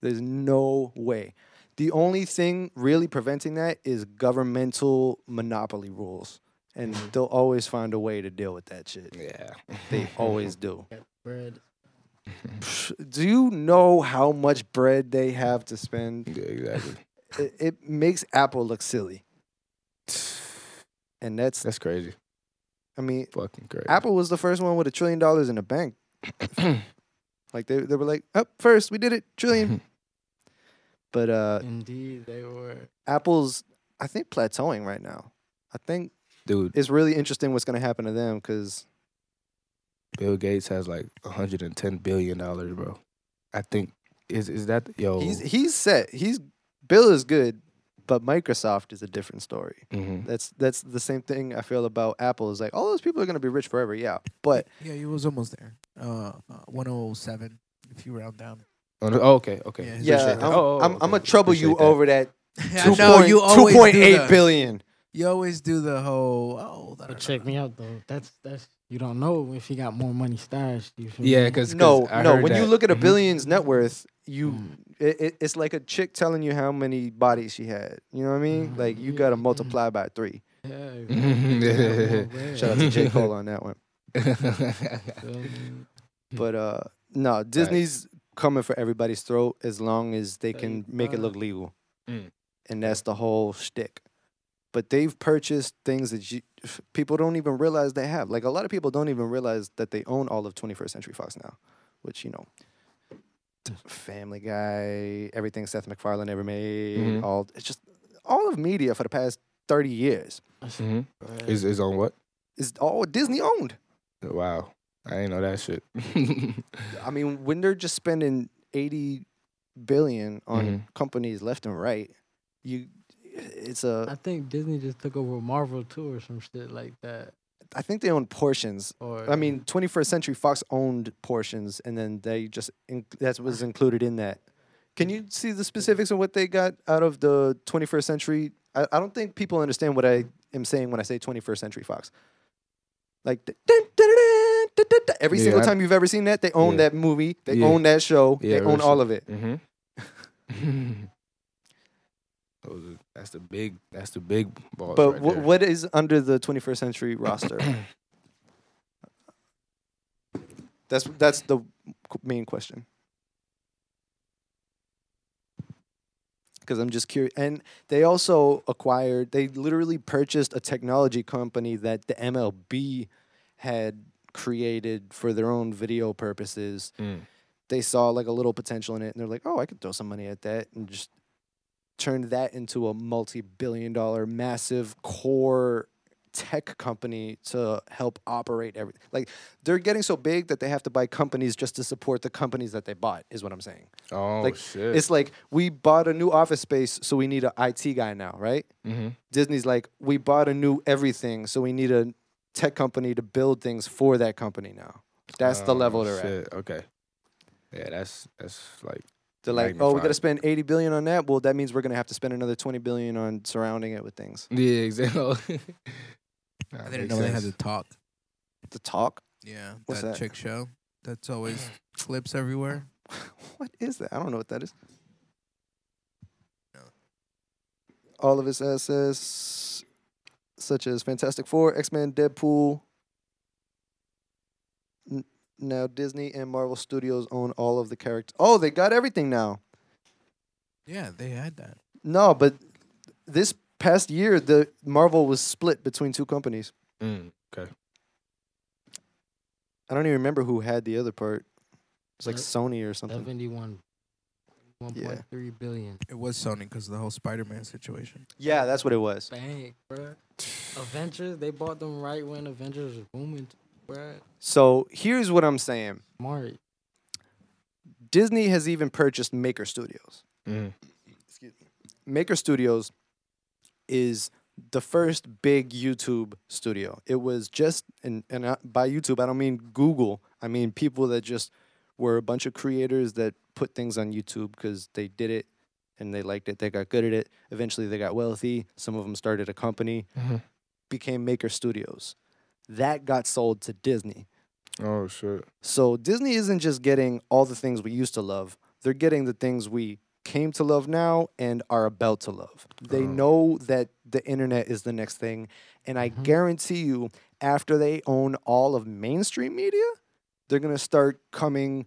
There's no way. The only thing really preventing that is governmental monopoly rules. And mm-hmm. they'll always find a way to deal with that shit. Yeah. They always do. Bread. Do you know how much bread they have to spend? Yeah, exactly. It, it makes Apple look silly. And that's, That's crazy. I mean, Fucking crazy. Apple was the first one with a trillion dollars in the bank. like they they were like, up first, we did it, trillion. but uh Indeed, they were. Apple's I think plateauing right now. I think Dude, it's really interesting what's gonna happen to them because Bill Gates has like 110 billion dollars, bro. I think is is that yo? he's he's set. He's Bill is good, but Microsoft is a different story. Mhm. That's that's the same thing I feel about Apple. Is like all those people are gonna be rich forever, yeah. But Yeah, he was almost there. Uh, uh 107 if you round down. Oh, oh, okay, okay. Yeah, yeah, Appreciate I'm. Oh, oh, I'm, okay. I'm gonna trouble you Appreciate that. over that I two know point you two always point do eight billion. You always do the whole oh. da- da- But da- check me out though. That's that's you don't know if he got more money stashed. You feel Yeah, because no, I no. heard When you look at a Mhm. billion's net worth, you Mm. it, it, it's like a chick telling you how many bodies she had. You know what I mean? Like you gotta multiply by three. Yeah, Mhm. Shout out to J Cole on that one. But uh, no, Disney's coming for everybody's throat as long as they can make it look legal, Mm. and that's the whole shtick. But they've purchased things that you, people don't even realize they have. Like a lot of people don't even realize that they own all of 21st Century Fox now, which you know, Family Guy, everything Seth MacFarlane ever made, Mhm. all it's just all of media for the past 30 years Mhm. Is is on what? is all Disney owned. Wow, I didn't know that shit. I mean, when they're just spending 80 billion on Mhm. companies left and right, you it's a I think Disney just took over Marvel too or some shit like that. I think they own portions. Or I mean, 21st Century Fox owned portions and then they just in, that was included in that. Can you see the specifics of what they got out of the 21st Century? I, I don't think people understand what I am saying when I say 21st Century Fox. Like dun, dun, dun, dun, every single Yeah. time you've ever seen that, they own Yeah. that movie, they Yeah. own that show, they own all of it. Mm-hmm. Are- that's the big. That's the big balls. But right wh- what is under the 21st century roster? that's that's the main question. Because I'm just curious, and they also acquired. They literally purchased a technology company that the MLB had created for their own video purposes. Mm. They saw like a little potential in it, and they're like, "Oh, I could throw some money at that," and just turned that into a multi-billion dollar massive core tech company to help operate everything. Like they're getting so big that they have to buy companies just to support the companies that they bought is what I'm saying. Oh like shit! it's like we bought a new office space so we need an IT guy now, right? mm-hmm. Disney's like we bought a new everything so we need a tech company to build things for that company now. That's the level they're at. Oh. Okay. Yeah, that's that's like They're like, oh, we got to spend 80 billion on that. Well, that means we're going to have to spend another 20 billion on surrounding it with things. yeah, exactly. I didn't know they had to talk. The talk? Yeah, What's that, that? chick show. That's always clips everywhere. What is that? I don't know what that is. No. All of its assets, such as Fantastic Four, X Men, Deadpool. N- now Disney and Marvel Studios own all of the characters. Oh, they got everything now. Yeah, they had that. No, but this past year, the Marvel was split between two companies. Mm, okay. I don't even remember who had the other part. It's like Sony or something. Seventy-one. One point three billion. It was Sony because of the whole Spider-Man situation. Yeah, that's what it was. Bang, bruh. Avengers, they bought them right when Avengers was booming, bruh. So here's what I'm saying. Smart. Disney has even purchased Maker Studios. Mm. Maker Studios is the first big YouTube studio. It was just, and, and I- by YouTube, I don't mean Google. I mean people that just were a bunch of creators that put things on YouTube because they did it and they liked it. They got good at it. Eventually, they got wealthy. Some of them started a company, Mhm. became Maker Studios. That got sold to Disney. Oh shit. So Disney isn't just getting all the things we used to love. They're getting the things we came to love now and are about to love. They Oh. know that the internet is the next thing. And I guarantee you, after they own all of mainstream media, they're going to start coming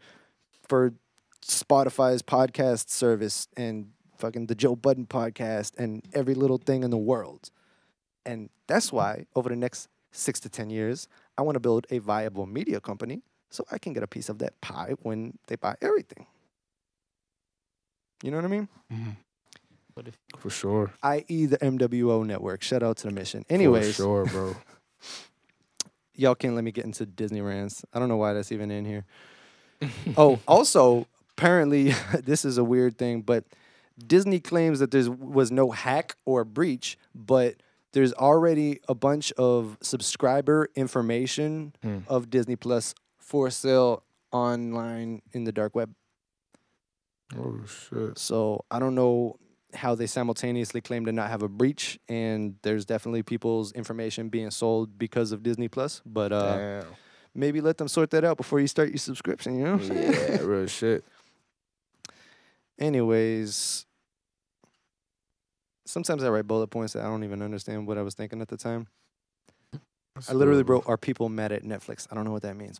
for Spotify's podcast service and fucking the Joe Budden podcast and every little thing in the world. And that's why over the next six to 10 years, I want to build a viable media company so I can get a piece of that pie when they buy everything. You know what I mean? Mm-hmm. But if For sure. I.e., the MWO network. Shout out to the mission. For Anyways, sure, bro. y'all can't let me get into Disney rants. I don't know why that's even in here. oh, also, apparently, this is a weird thing, but Disney claims that there was no hack or breach, but there's already a bunch of subscriber information Hmm. of Disney Plus for sale online in the dark web. Oh shit. So I don't know how they simultaneously claim to not have a breach, and there's definitely people's information being sold because of Disney Plus. But uh, maybe let them sort that out before you start your subscription. You know? what I'm saying? Yeah, real shit. Anyways, sometimes I write bullet points that I don't even understand what I was thinking at the time. I literally wrote, "Are people mad at Netflix?" I don't know what that means.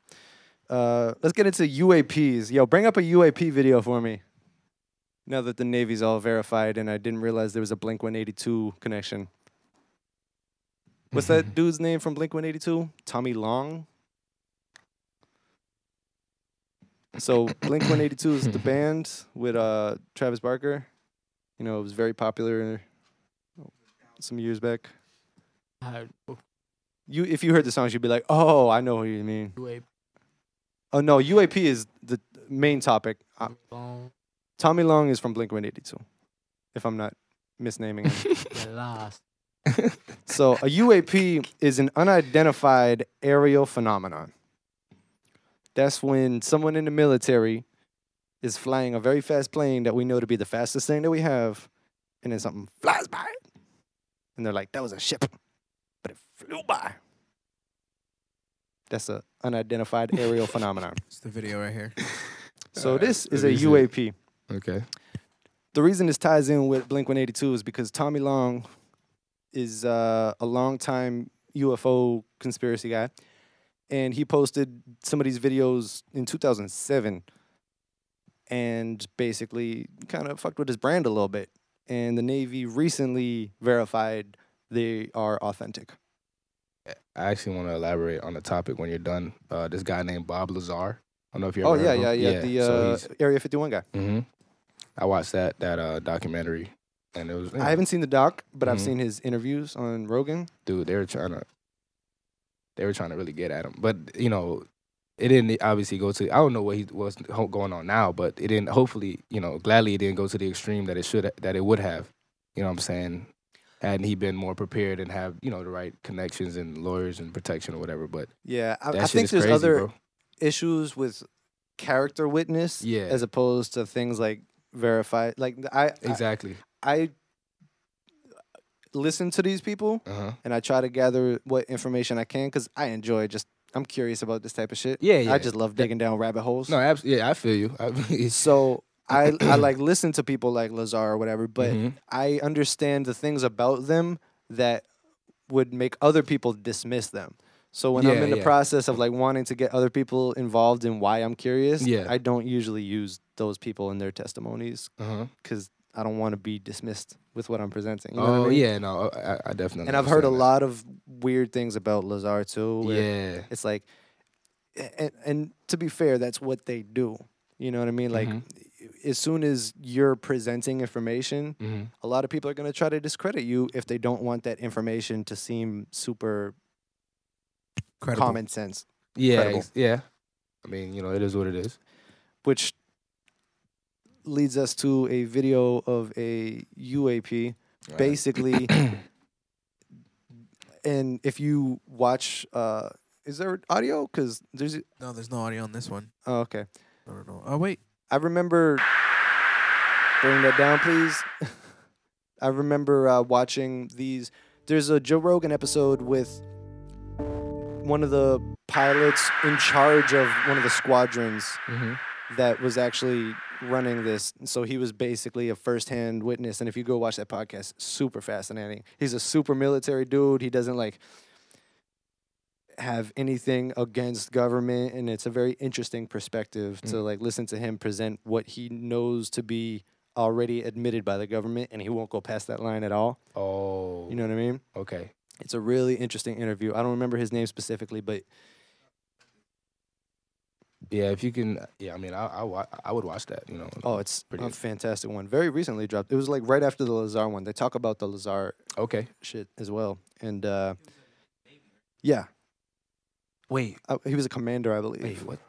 Uh, let's get into UAPs. Yo, bring up a UAP video for me. Now that the Navy's all verified, and I didn't realize there was a Blink 182 connection. What's that dude's name from Blink 182? Tom DeLonge. So Blink 182 is the band with uh, Travis Barker. You know, it was very popular some years back. I- You, if you heard the songs, you'd be like, "Oh, I know what you mean." UAP. Oh no, UAP is the main topic. Uh. Tom DeLonge is from Blink 182, if I'm not misnaming lost. so a UAP is an unidentified aerial phenomenon. That's when someone in the military is flying a very fast plane that we know to be the fastest thing that we have, and then something flies by. And they're like, that was a ship, but it flew by. That's a unidentified aerial phenomenon. It's the video right here. So this is a. UAP. Okay. The reason this ties in with Blink 182 is because Tom DeLonge is uh, a longtime UFO conspiracy guy, and he posted some of these videos in 2007, and basically kind of fucked with his brand a little bit. And the Navy recently verified they are authentic. I actually want to elaborate on the topic when you're done. Uh, this guy named Bob Lazar. I don't know if you are Oh yeah, yeah, of yeah. The uh, Area 51 guy. Mm-hmm. I watched that that uh, documentary, and it was. I haven't seen the doc, but I've Mhm. seen his interviews on Rogan. dude, they're trying to. They were trying to really get at him, but you know, it didn't obviously go to. I don't know what he was going on now, but it didn't. Hopefully, you know, gladly it didn't go to the extreme that it should that it would have. You know what I'm saying? Hadn't he been more prepared and have you know the right connections and lawyers and protection or whatever, but Yeah, I, I think there's crazy, other bro. issues with character witness, Yeah. as opposed to things like verified. Like I, I, Exactly. I listen to these people Uh huh. and I try to gather what information I can because I enjoy just. I'm curious about this type of shit. Yeah, yeah. I just love digging down rabbit holes. No, abs- yeah, I feel you. I, So I I like listen to people like Lazar or whatever, but Mhm. I understand the things about them that would make other people dismiss them. So when I'm in the yeah. process of like wanting to get other people involved in why I'm curious, Yeah. I don't usually use those people in their testimonies uh-huh. I don't want to be dismissed with what I'm presenting. You know what I Oh mean? yeah, no, I, I definitely. And I've heard a lot of weird things about Lazar too. Yeah. It's like, and, and to be fair, that's what they do. You know what I mean? Like, Mhm. as soon as you're presenting information, hmm a lot of people are going to try to discredit you if they don't want that information to seem super Credible. common sense, Yeah, ex- yeah. I mean, you know, it is what it is. which leads us to a video of a UAP. Right. Basically, and if you watch, uh, is there audio? Because there's, No, there's no audio on this one. oh, okay. No, no, no. Oh wait. I remember. Bring that down, please. I remember uh, watching these. There's a Joe Rogan episode with one of the pilots in charge of one of the squadrons Mhm. that was actually running this. So he was basically a first-hand witness. And if you go watch that podcast, super fascinating. He's a super military dude. He doesn't like have anything against government and it's a very interesting perspective to mm. like listen to him present what he knows to be already admitted by the government and he won't go past that line at all. Oh, You know what I mean? okay. It's a really interesting interview. I don't remember his name specifically, but Yeah, if you can, yeah. I mean, I I, wa- I would watch that. You know. oh, it's Pretty a fantastic one. Very recently dropped. It was like right after the Lazar one. They talk about the Lazar Okay. shit as well. And uh yeah, Wait, uh, he was a commander, I believe. wait, what?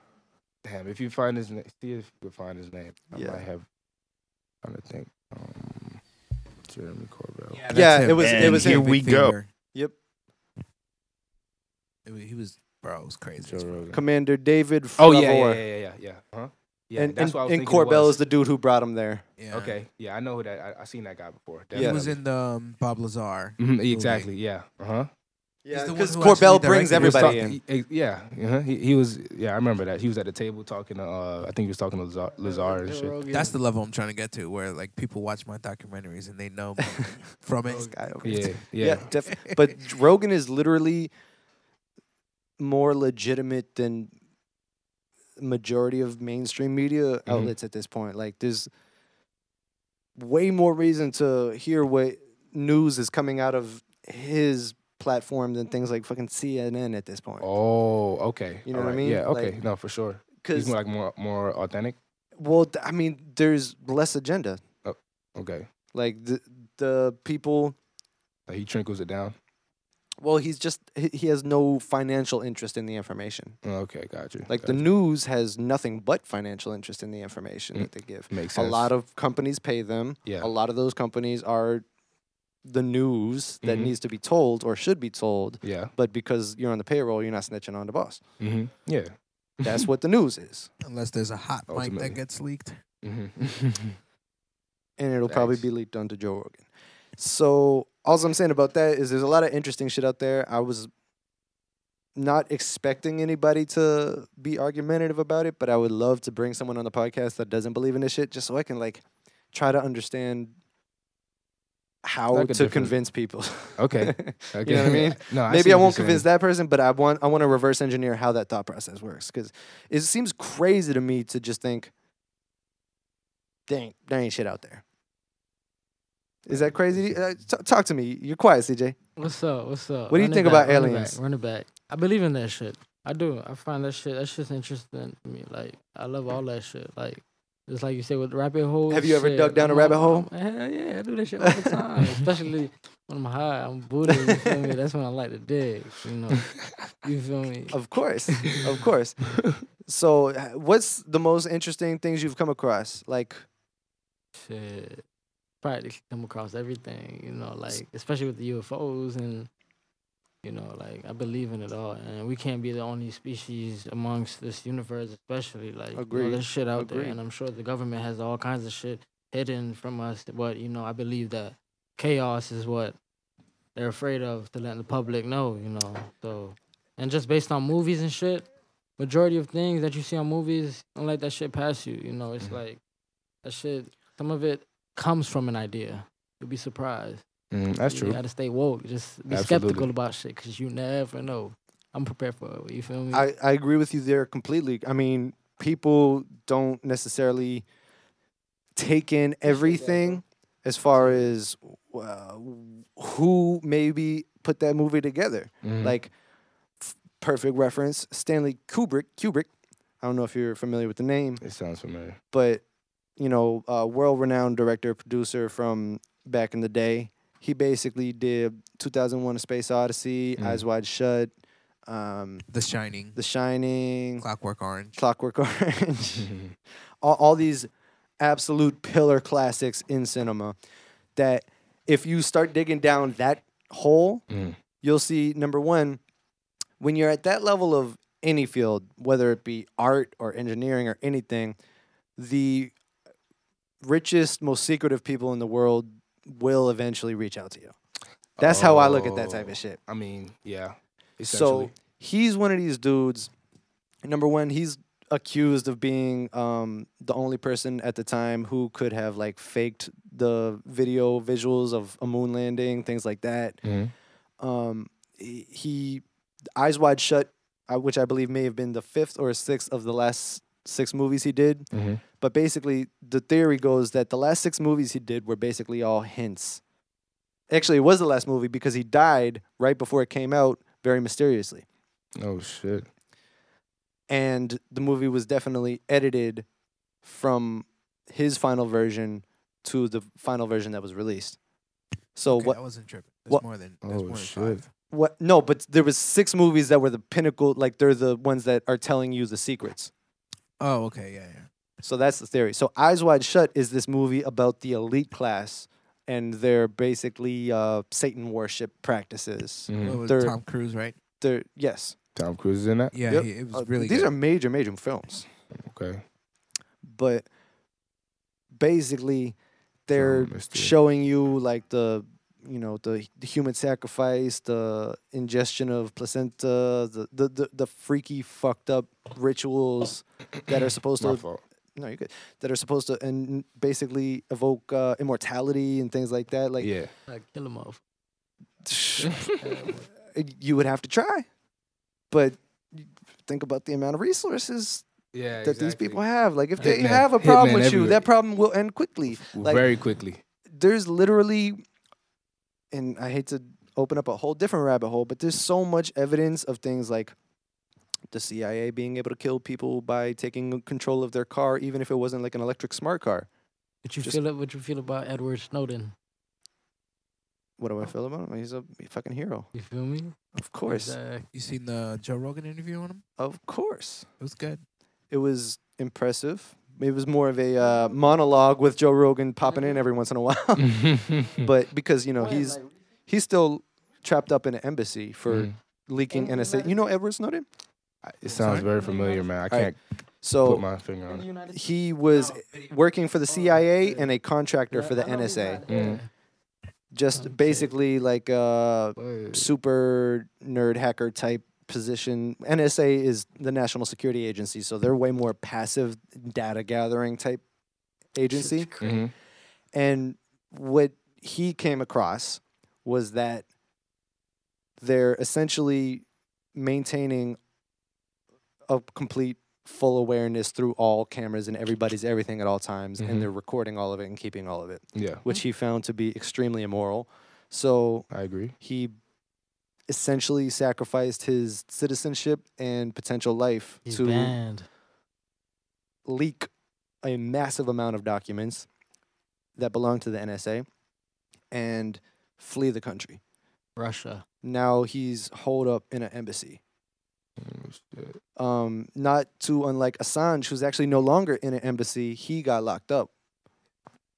Damn, if you find his name, see if you can find his name. I Yeah. might have. I'm trying to think. Um, Jeremy Corbell. that's Yeah, him. it was- it And was here him. we go. Yep. It wa- he was, bro. It was crazy. Joe Rogan. Commander David Oh yeah, yeah, Fravor. yeah, yeah, yeah. yeah. Huh? Yeah, and that's and, what I was and Corbell is the dude who brought him there. Yeah. Okay, yeah, I know who that. I, I seen that guy before. He was in the um, Bob Lazar. Mhm, exactly. Yeah. Uh huh. He's the one because Corbell brings directed it. everybody in. He he- yeah, uh-huh. he, he was. Yeah, I remember that. He was at the table talking to. Uh, I think he was talking to Lazar, Lazar and shit. That's the level I'm trying to get to, where like people watch my documentaries and they know me from it. Guy over Yeah, there. yeah. def- but Rogan is literally more legitimate than majority of mainstream media mm-hmm. outlets at this point. Like there's way more reason to hear what news is coming out of his platform than things like fucking CNN at this point. Oh, okay. You know what I mean? Yeah. Okay. Like- no, for sure. 'Cause- He's more like more more authentic. Well, I mean, there's less agenda. Oh, Okay. Like the the people. Like he trickles it down. Well, he's just he he has no financial interest in the information. Okay, got you. Like got the you. news has nothing but financial interest in the information Mm, that they give. makes sense. A lot of companies pay them. Yeah. A lot of those companies are the news that Mhm. needs to be told or should be told. Yeah. But because you're on the payroll, you're not snitching on the boss. Mm-hmm. Yeah. That's what the news is. Unless there's a hot mic Ultimately. that gets leaked. Mm-hmm. and it'll probably be leaked onto Joe Rogan. So all I'm saying about that is there's a lot of interesting shit out there. I was not expecting anybody to be argumentative about it, but I would love to bring someone on the podcast that doesn't believe in this shit, just so I can like try to understand how Like to convince people. Okay. you know what I mean? No, I Maybe I won't convince that person, but I want I want to reverse engineer how that thought process works because it seems crazy to me to just think, dang, there ain't shit out there. Is that crazy? Uh, t- talk to me. You're quiet, CJ. What's up? What's up? What do you think back, about aliens? Back, run it back. I believe in that shit. I do. I find that shit. That shit's interesting to me. Like I love all that shit. Like just like you said with rabbit holes. Have you ever shit, dug down a rabbit hole? Hell yeah, I do that shit all the time. Especially when I'm high, I'm booted. You feel me? That's when I like to dig. You know. You feel me? Of course, of course. So, uh, what's the most interesting things you've come across? Like, shit practically come across everything, you know, like especially with the UFOs and you know, like I believe in it all, and we can't be the only species amongst this universe, especially like you know, there's shit out Agreed. there, and I'm sure the government has all kinds of shit hidden from us. But you know, I believe that chaos is what they're afraid of to let the public know, you know. So, and just based on movies and shit, majority of things that you see on movies, don't let that shit pass you. You know, it's mm-hmm. like that shit. Some of it comes from an idea. You'll be surprised. Mm, that's true. you gotta stay woke. Just be Absolutely. skeptical about shit because you never know. I'm prepared for it. You feel me? I, I agree with you there completely. I mean, people don't necessarily take in everything as far as uh, who maybe put that movie together. Mhm. Like, f- perfect reference Stanley Kubrick. Kubrick. I don't know if you're familiar with the name. It sounds familiar. but you know, uh, world-renowned director, producer from back in the day. He basically did 2001: A Space Odyssey, Mm. Eyes Wide Shut, um, The Shining, The Shining, Clockwork Orange, Clockwork Orange, all, all these absolute pillar classics in cinema. That if you start digging down that hole, Mm. you'll see number one, when you're at that level of any field, whether it be art or engineering or anything, the richest, most secretive people in the world will eventually reach out to you. That's how I look at that type Oh, of shit. I mean, yeah. So he's one of these dudes. Number one, he's accused of being um, the only person at the time who could have like faked the video visuals of a moon landing, things like that. Mhm. Um, he, he Eyes Wide Shut, uh, which I believe may have been the fifth or sixth of the last six movies he did. Mhm. But basically, the theory goes that the last six movies he did were basically all hints. Actually, it was the last movie because he died right before it came out, very mysteriously. Oh shit. And the movie was definitely edited from his final version to the final version that was released. So Okay, what? I wasn't tripping. There's what- more than there's Oh more than shit. five. What? No, but there was six movies that were the pinnacle. Like they're the ones that are telling you the secrets. Oh, okay, yeah, yeah. So that's the theory. So Eyes Wide Shut is this movie about the elite class and their basically uh, Satan worship practices. What was They're, Tom Cruise, right? they're yes. Tom Cruise is in that. Yeah, Yep. he, it was Uh, really These good. are major, major films. Okay. but basically they're missed it. showing you like the you know the, the human sacrifice the ingestion of placenta the, the the the freaky fucked up rituals that are supposed to fault. no you good that are supposed to and basically evoke uh, immortality and things like that like yeah. Like kill them off. you would have to try but think about the amount of resources Yeah. that these people have like if they Hitman- have a problem hitman with you everywhere. that problem will end quickly like Very quickly. there's literally and I hate to open up a whole different rabbit hole, but there's so much evidence of things like the CIA being able to kill people by taking control of their car, even if it wasn't like an electric smart car. What you Just- feel? What you feel about Edward Snowden? What do I feel about him? He's a fucking hero. You feel me? Of course. Exact- uh, You seen the Joe Rogan interview on him? Of course. It was good. It was impressive. It was more of a uh, monologue with Joe Rogan popping in every once in a while. but because, you know, he's he's still trapped up in an embassy for Mhm. leaking NSA. You know Edward Snowden? It sounds very familiar, man. I can't right. So put my finger on it. he was working for the CIA and a contractor for the NSA. Mm. Just basically like a Word. super nerd hacker type position. NSA is the National Security Agency, so they're way more passive data gathering type agency. Mhm. And what he came across was that they're essentially maintaining a complete full awareness through all cameras and everybody's everything at all times Mhm. and they're recording all of it and keeping all of it Yeah, which he found to be extremely immoral so I agree. he essentially sacrificed his citizenship and potential life He's to banned. leak a massive amount of documents that belong to the NSA and flee the country. Russia. Now he's holed up in an embassy. Mm. Um, not too unlike Assange, who's actually no longer in an embassy. He got locked up,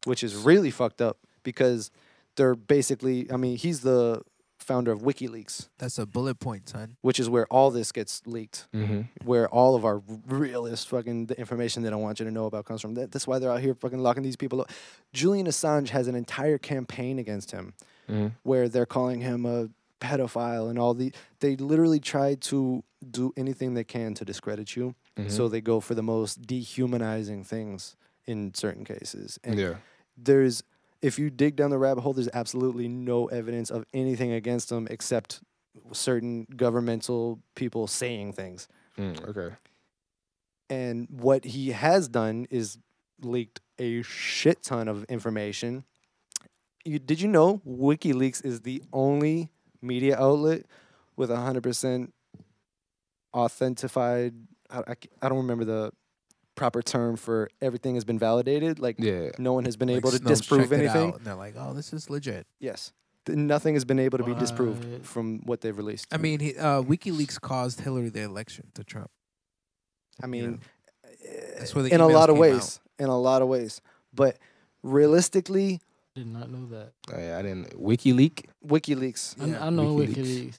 which is really fucked up because they're basically. I mean, he's the founder of WikiLeaks, That's a bullet point, son. which is where all this gets leaked. Mhm. where all of our realest fucking the information that don't want you to know about comes from. That, that's why they're out here fucking locking these people up. Julian Assange has an entire campaign against him Mhm. where they're calling him a pedophile and all the they literally try to do anything they can to discredit you. So Mhm. they go for the most dehumanizing things in certain cases. And yeah. there's if you dig down the rabbit hole, there's absolutely no evidence of anything against him except certain governmental people saying things. Mm, okay. And what he has done is leaked a shit ton of information. You, did you know WikiLeaks is the only media outlet with 100% authentified? I don't remember the proper term for everything has been validated. Like, Yeah. no one has been Like, able to disprove anything. out, and they're like, "Oh, this is legit." Yes. Th- Nothing has been able to be What? disproved from what they've released. I mean, he, uh, WikiLeaks caused Hillary the election to Trump. I you mean, know. That's where the in a emails lot of came ways. In a lot of ways. But realistically, Did not know that. Oh, yeah, I didn't. WikiLeak. WikiLeaks. I, I know WikiLeaks. WikiLeaks.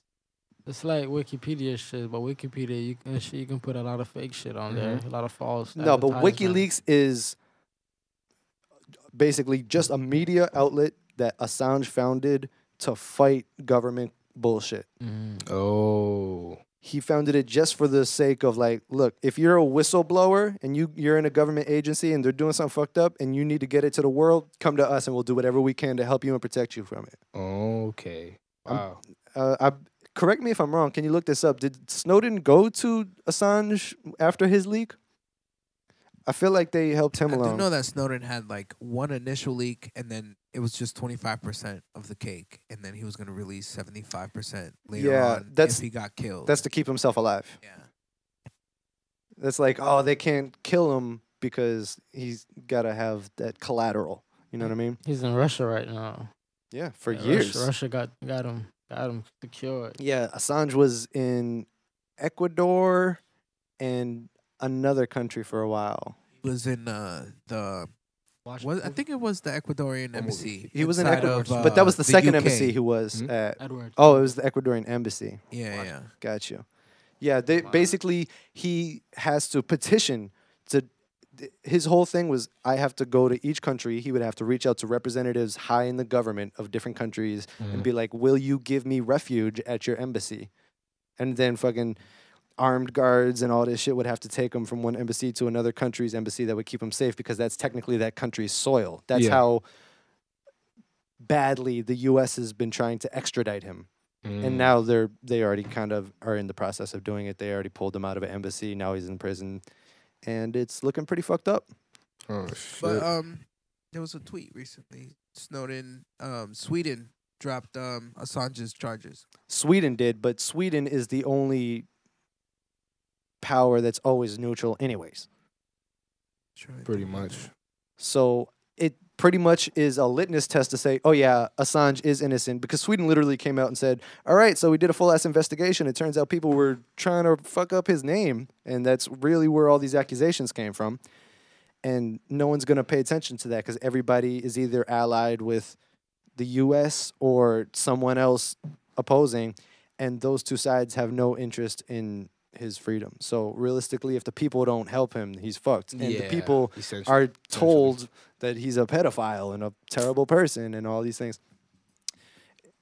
It's like Wikipedia shit, but Wikipedia, you can shit, you can put a lot of fake shit on there, a lot of false. No, but. WikiLeaks is basically just a media outlet that Assange founded to fight government bullshit. Mhm. Oh. He founded it just for the sake of like, look, if you're a whistleblower and you you're in a government agency and they're doing something fucked up and you need to get it to the world, come to us and we'll do whatever we can to help you and protect you from it. Okay. I'm- Wow. Uh, I correct me if I'm wrong. Can you look this up? Did Snowden go to Assange after his leak? I feel like they helped him I do along. know that Snowden had like one initial leak, and then it was just twenty five percent of the cake, and then he was going to release seventy five percent later Yeah, on that's- if he got killed. That's to keep himself alive. yeah. That's like, oh, they can't kill him because he's got to have that collateral. You know hmm. what I mean? He's in Russia right now. Yeah, for Yeah, years. Russia, Russia got got him got him secured. Yeah, Assange was in Ecuador and another country for a while. He was in uh, the. Was, I think it was the Ecuadorian embassy. He was in Ecuador, of, but that uh, was the, second UK. embassy he was Mhm. at. Edward. Oh, it was the Ecuadorian embassy. Yeah, yeah. Got you. Yeah, they basically he has to petition to th- his whole thing was I have to go to each country. He would have to reach out to representatives high in the government of different countries and Mhm. be like, "Will you give me refuge at your embassy?" And then fucking armed guards and all this shit would have to take him from one embassy to another country's embassy that would keep him safe because that's technically that country's soil. That's Yeah. how badly the U.S. has been trying to extradite him. Mm. And now they're they already kind of are in the process of doing it. They already pulled him out of an embassy. Now he's in prison, and it's looking pretty fucked up. Oh shit. But um, there was a tweet recently. Snowden, um, Sweden dropped um Assange's charges. Sweden did, but Sweden is the only power that's always neutral, anyways. Pretty much. So it pretty much is a litmus test to say, oh yeah, Assange is innocent because Sweden literally came out and said, all right, so we did a full ass investigation. It turns out people were trying to fuck up his name, and that's really where all these accusations came from. And no one's gonna pay attention to that because everybody is either allied with the U.S. or someone else opposing, and those two sides have no interest in his freedom. So realistically, if the people don't help him, he's fucked. And the people are told that he's a pedophile and a terrible person and all these things.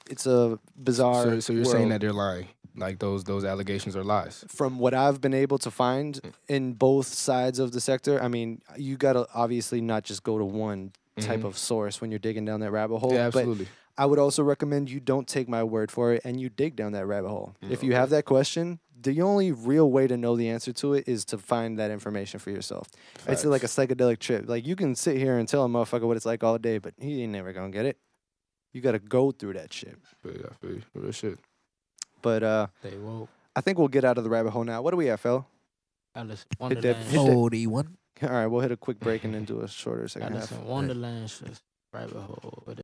It's a bizarre. So, so you're saying that they're lying? Like those those allegations are lies? from what I've been able to find in both sides of the sector, I mean, you gotta obviously not just go to one type Mhm. of source when you're digging down that rabbit hole. Yeah, but absolutely. I would also recommend you don't take my word for it and you dig down that rabbit hole. If you have that question, the only real way to know the answer to it is to find that information for yourself. It's like a psychedelic trip. Like you can sit here and tell a motherfucker what it's like all day, but he ain't never gonna get it. You gotta go through that shit. But yeah, I feel you. real shit. But uh They woke. I think we'll get out of the rabbit hole now. What do we have, Phil? Alice in Hit that- hit that- Forty one. All right, we'll hit a quick break and then do a shorter second Alice half. in Wonderland. just Rabbit hole. with it.